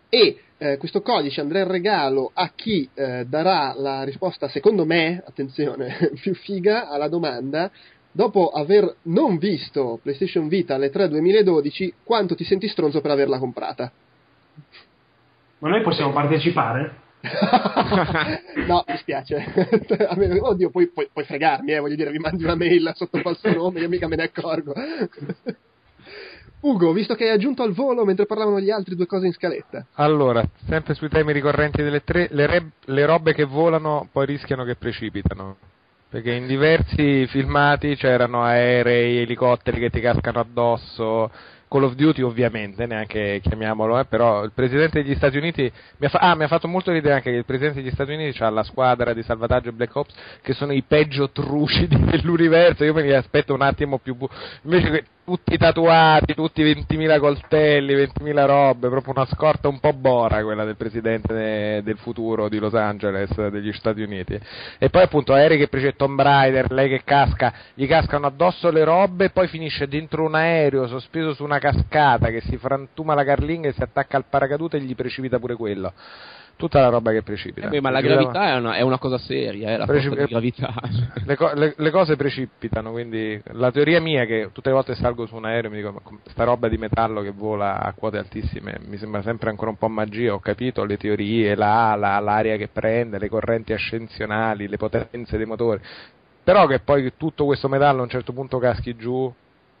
E eh, questo codice andrà in regalo a chi eh, darà la risposta, secondo me, attenzione, più figa alla domanda. Dopo aver non visto PlayStation Vita alle 3 2012, quanto ti senti stronzo per averla comprata? Ma noi possiamo partecipare? no, mi spiace. Oddio, puoi, puoi- puoi fregarmi, eh, voglio dire, mi mandi una mail sotto falso nome, io mica me ne accorgo. Ugo, visto che hai aggiunto al volo mentre parlavano gli altri due cose in scaletta. Allora, sempre sui temi ricorrenti delle tre, le, re- le robe che volano poi rischiano che precipitano. Perché in diversi filmati c'erano aerei, elicotteri che ti cascano addosso. Call of Duty ovviamente, neanche chiamiamolo, eh, però il Presidente degli Stati Uniti mi ha, fa- ah, mi ha fatto molto ridere anche che il Presidente degli Stati Uniti ha la squadra di salvataggio Black Ops che sono i peggio trucidi dell'universo, io me li aspetto un attimo più... bu- invece tutti tatuati, tutti 20.000 coltelli, 20.000 robe, proprio una scorta un po' bora quella del Presidente de- del futuro di Los Angeles, degli Stati Uniti. E poi appunto aerei che prece Tomb Raider, lei che casca, gli cascano addosso le robe e poi finisce dentro un aereo sospeso su una cascata che si frantuma la carlinga e si attacca al paracadute e gli precipita pure quello. Tutta la roba che precipita. Eh ma la gravità è una, è una cosa seria, eh, la Precip- gravità. le, co- le- le cose precipitano, quindi la teoria mia è che tutte le volte salgo su un aereo mi dico ma sta roba di metallo che vola a quote altissime mi sembra sempre ancora un po' magia, ho capito le teorie, la ala, l'aria che prende, le correnti ascensionali, le potenze dei motori, però che poi tutto questo metallo a un certo punto caschi giù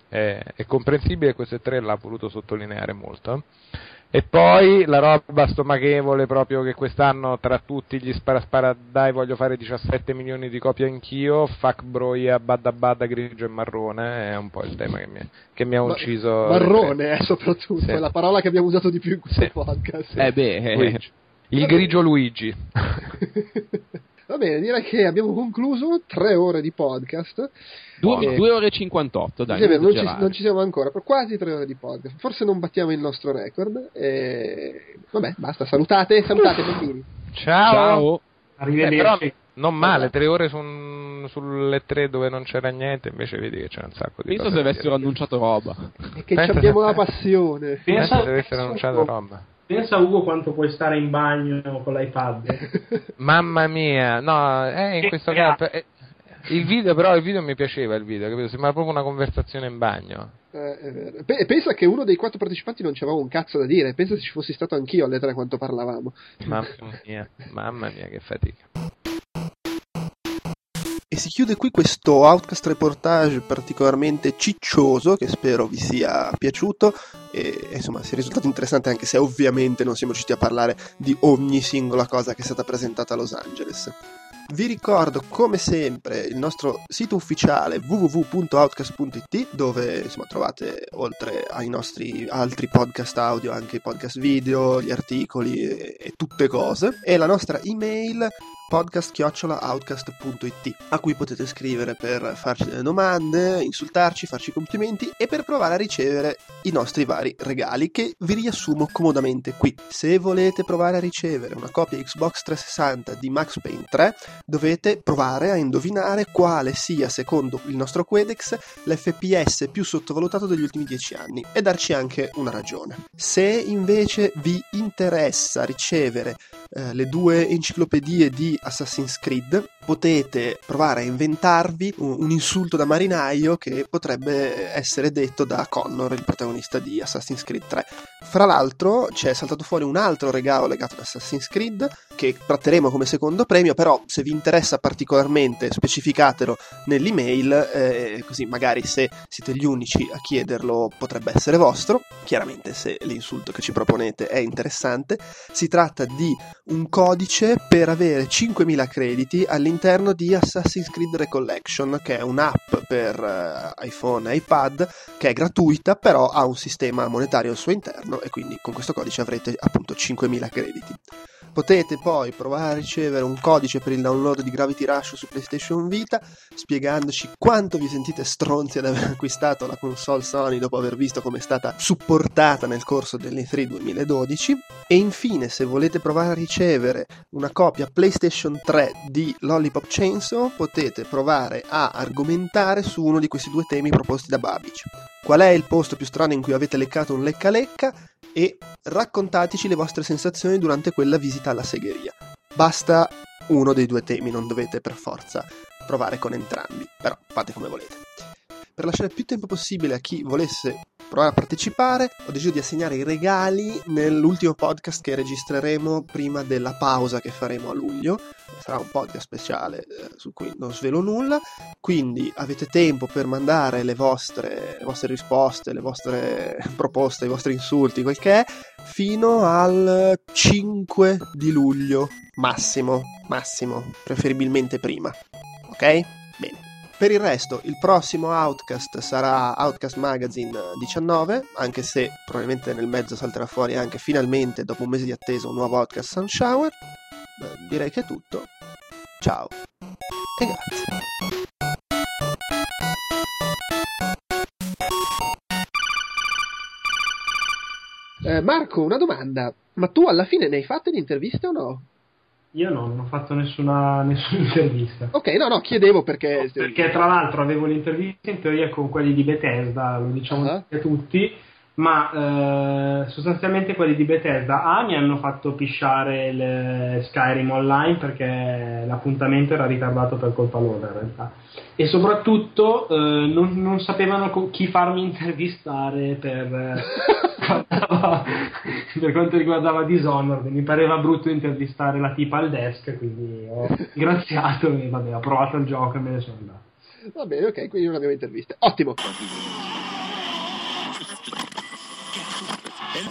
è, è comprensibile e questo e tre l'ha voluto sottolineare molto. eh. E poi la roba stomachevole proprio che quest'anno tra tutti gli spara spara dai voglio fare 17 milioni di copie anch'io, fuck broia, badda badda grigio e marrone, è un po' il tema che mi, che mi ha Ma- ucciso. Marrone, eh, soprattutto, Sì. è la parola che abbiamo usato di più in questo Sì. podcast. Eh beh, eh. Il grigio Luigi. Va bene, direi che abbiamo concluso tre ore di podcast. due, Eh, due ore e 58, dai. Sì, vero, non, ci, non ci siamo ancora, per quasi tre ore di podcast. Forse non battiamo il nostro record. E... Vabbè, basta, salutate, salutate bambini. Ciao. Ciao. Eh, Arrivederci. però non male, tre ore su un- sulle tre dove non c'era niente, invece vedi che c'è un sacco di Penso cose se avessero annunciato roba. E che abbiamo la passione. Eh, Pensa- se avessero annunciato roba. Pensa Ugo quanto puoi stare in bagno con l'iPad. Mamma mia, no, eh, in questo caso eh, il video però il video mi piaceva il video, capito? Sembra proprio una conversazione in bagno. Eh, pensa che uno dei quattro partecipanti non c'aveva un cazzo da dire. Pensa se ci fossi stato anch'io alle tre quanto parlavamo. Mamma mia, mamma mia che fatica. Si chiude qui questo Outcast reportage particolarmente ciccioso che spero vi sia piaciuto e insomma sia risultato interessante anche se ovviamente non siamo riusciti a parlare di ogni singola cosa che è stata presentata a Los Angeles. Vi ricordo come sempre il nostro sito ufficiale www.outcast.it dove insomma, trovate oltre ai nostri altri podcast audio anche i podcast video, gli articoli e, e tutte cose e la nostra email podcast-outcast.it a cui potete scrivere per farci delle domande, insultarci, farci complimenti e per provare a ricevere i nostri vari regali che vi riassumo comodamente qui. Se volete provare a ricevere una copia Xbox 360 di Max Payne 3 dovete provare a indovinare quale sia secondo il nostro Quedex l'FPS più sottovalutato degli ultimi 10 anni e darci anche una ragione. Se invece vi interessa ricevere eh, le due enciclopedie di Assassin's Creed, potete provare a inventarvi un, insulto da marinaio che potrebbe essere detto da Connor, il protagonista di Assassin's Creed 3. Fra l'altro c'è saltato fuori un altro regalo legato ad Assassin's Creed che tratteremo come secondo premio, però se vi interessa particolarmente specificatelo nell'email, eh, così magari se siete gli unici a chiederlo potrebbe essere vostro, chiaramente se l'insulto che ci proponete è interessante. Si tratta di un codice per avere 5.000 crediti all'interno di Assassin's Creed Recollection, che è un'app per uh, iPhone e iPad che è gratuita, però ha un sistema monetario al suo interno e quindi con questo codice avrete appunto 5.000 crediti. Potete poi provare a ricevere un codice per il download di Gravity Rush su PlayStation Vita, spiegandoci quanto vi sentite stronzi ad aver acquistato la console Sony dopo aver visto come è stata supportata nel corso dell'E3 2012. E infine, se volete provare a ricevere una copia PlayStation 3 di Lollipop Chainsaw, potete provare a argomentare su uno di questi due temi proposti da Babic. Qual è il posto più strano in cui avete leccato un lecca lecca? e raccontateci le vostre sensazioni durante quella visita alla segheria. Basta uno dei due temi, non dovete per forza provare con entrambi, però fate come volete. Per lasciare più tempo possibile a chi volesse provare a partecipare, ho deciso di assegnare i regali nell'ultimo podcast che registreremo prima della pausa che faremo a luglio. Sarà un podcast speciale eh, su cui non svelo nulla, quindi avete tempo per mandare le vostre, le vostre risposte, le vostre proposte, i vostri insulti, quel che è, fino al 5 di luglio, massimo, massimo, preferibilmente prima. Ok? Per il resto, il prossimo Outcast sarà Outcast Magazine 19, anche se probabilmente nel mezzo salterà fuori anche finalmente, dopo un mese di attesa, un nuovo Outcast Sunshower. Beh, direi che è tutto. Ciao e grazie. Eh, Marco, una domanda. Ma tu alla fine ne hai fatte di interviste o no? Io no, non ho fatto nessuna, nessuna intervista. Ok, no, no, chiedevo perché... No, perché tra l'altro avevo l'intervista in teoria con quelli di Bethesda, lo diciamo uh-huh. a tutti, ma eh, sostanzialmente quelli di Bethesda A mi hanno fatto pisciare il Skyrim online perché l'appuntamento era ritardato per colpa loro in realtà e soprattutto eh, non, non, sapevano chi farmi intervistare per, per quanto riguardava Dishonored mi pareva brutto intervistare la tipa al desk quindi ho ringraziato e vabbè ho provato il gioco e me ne sono andato. Va bene ok quindi non abbiamo interviste. Ottimo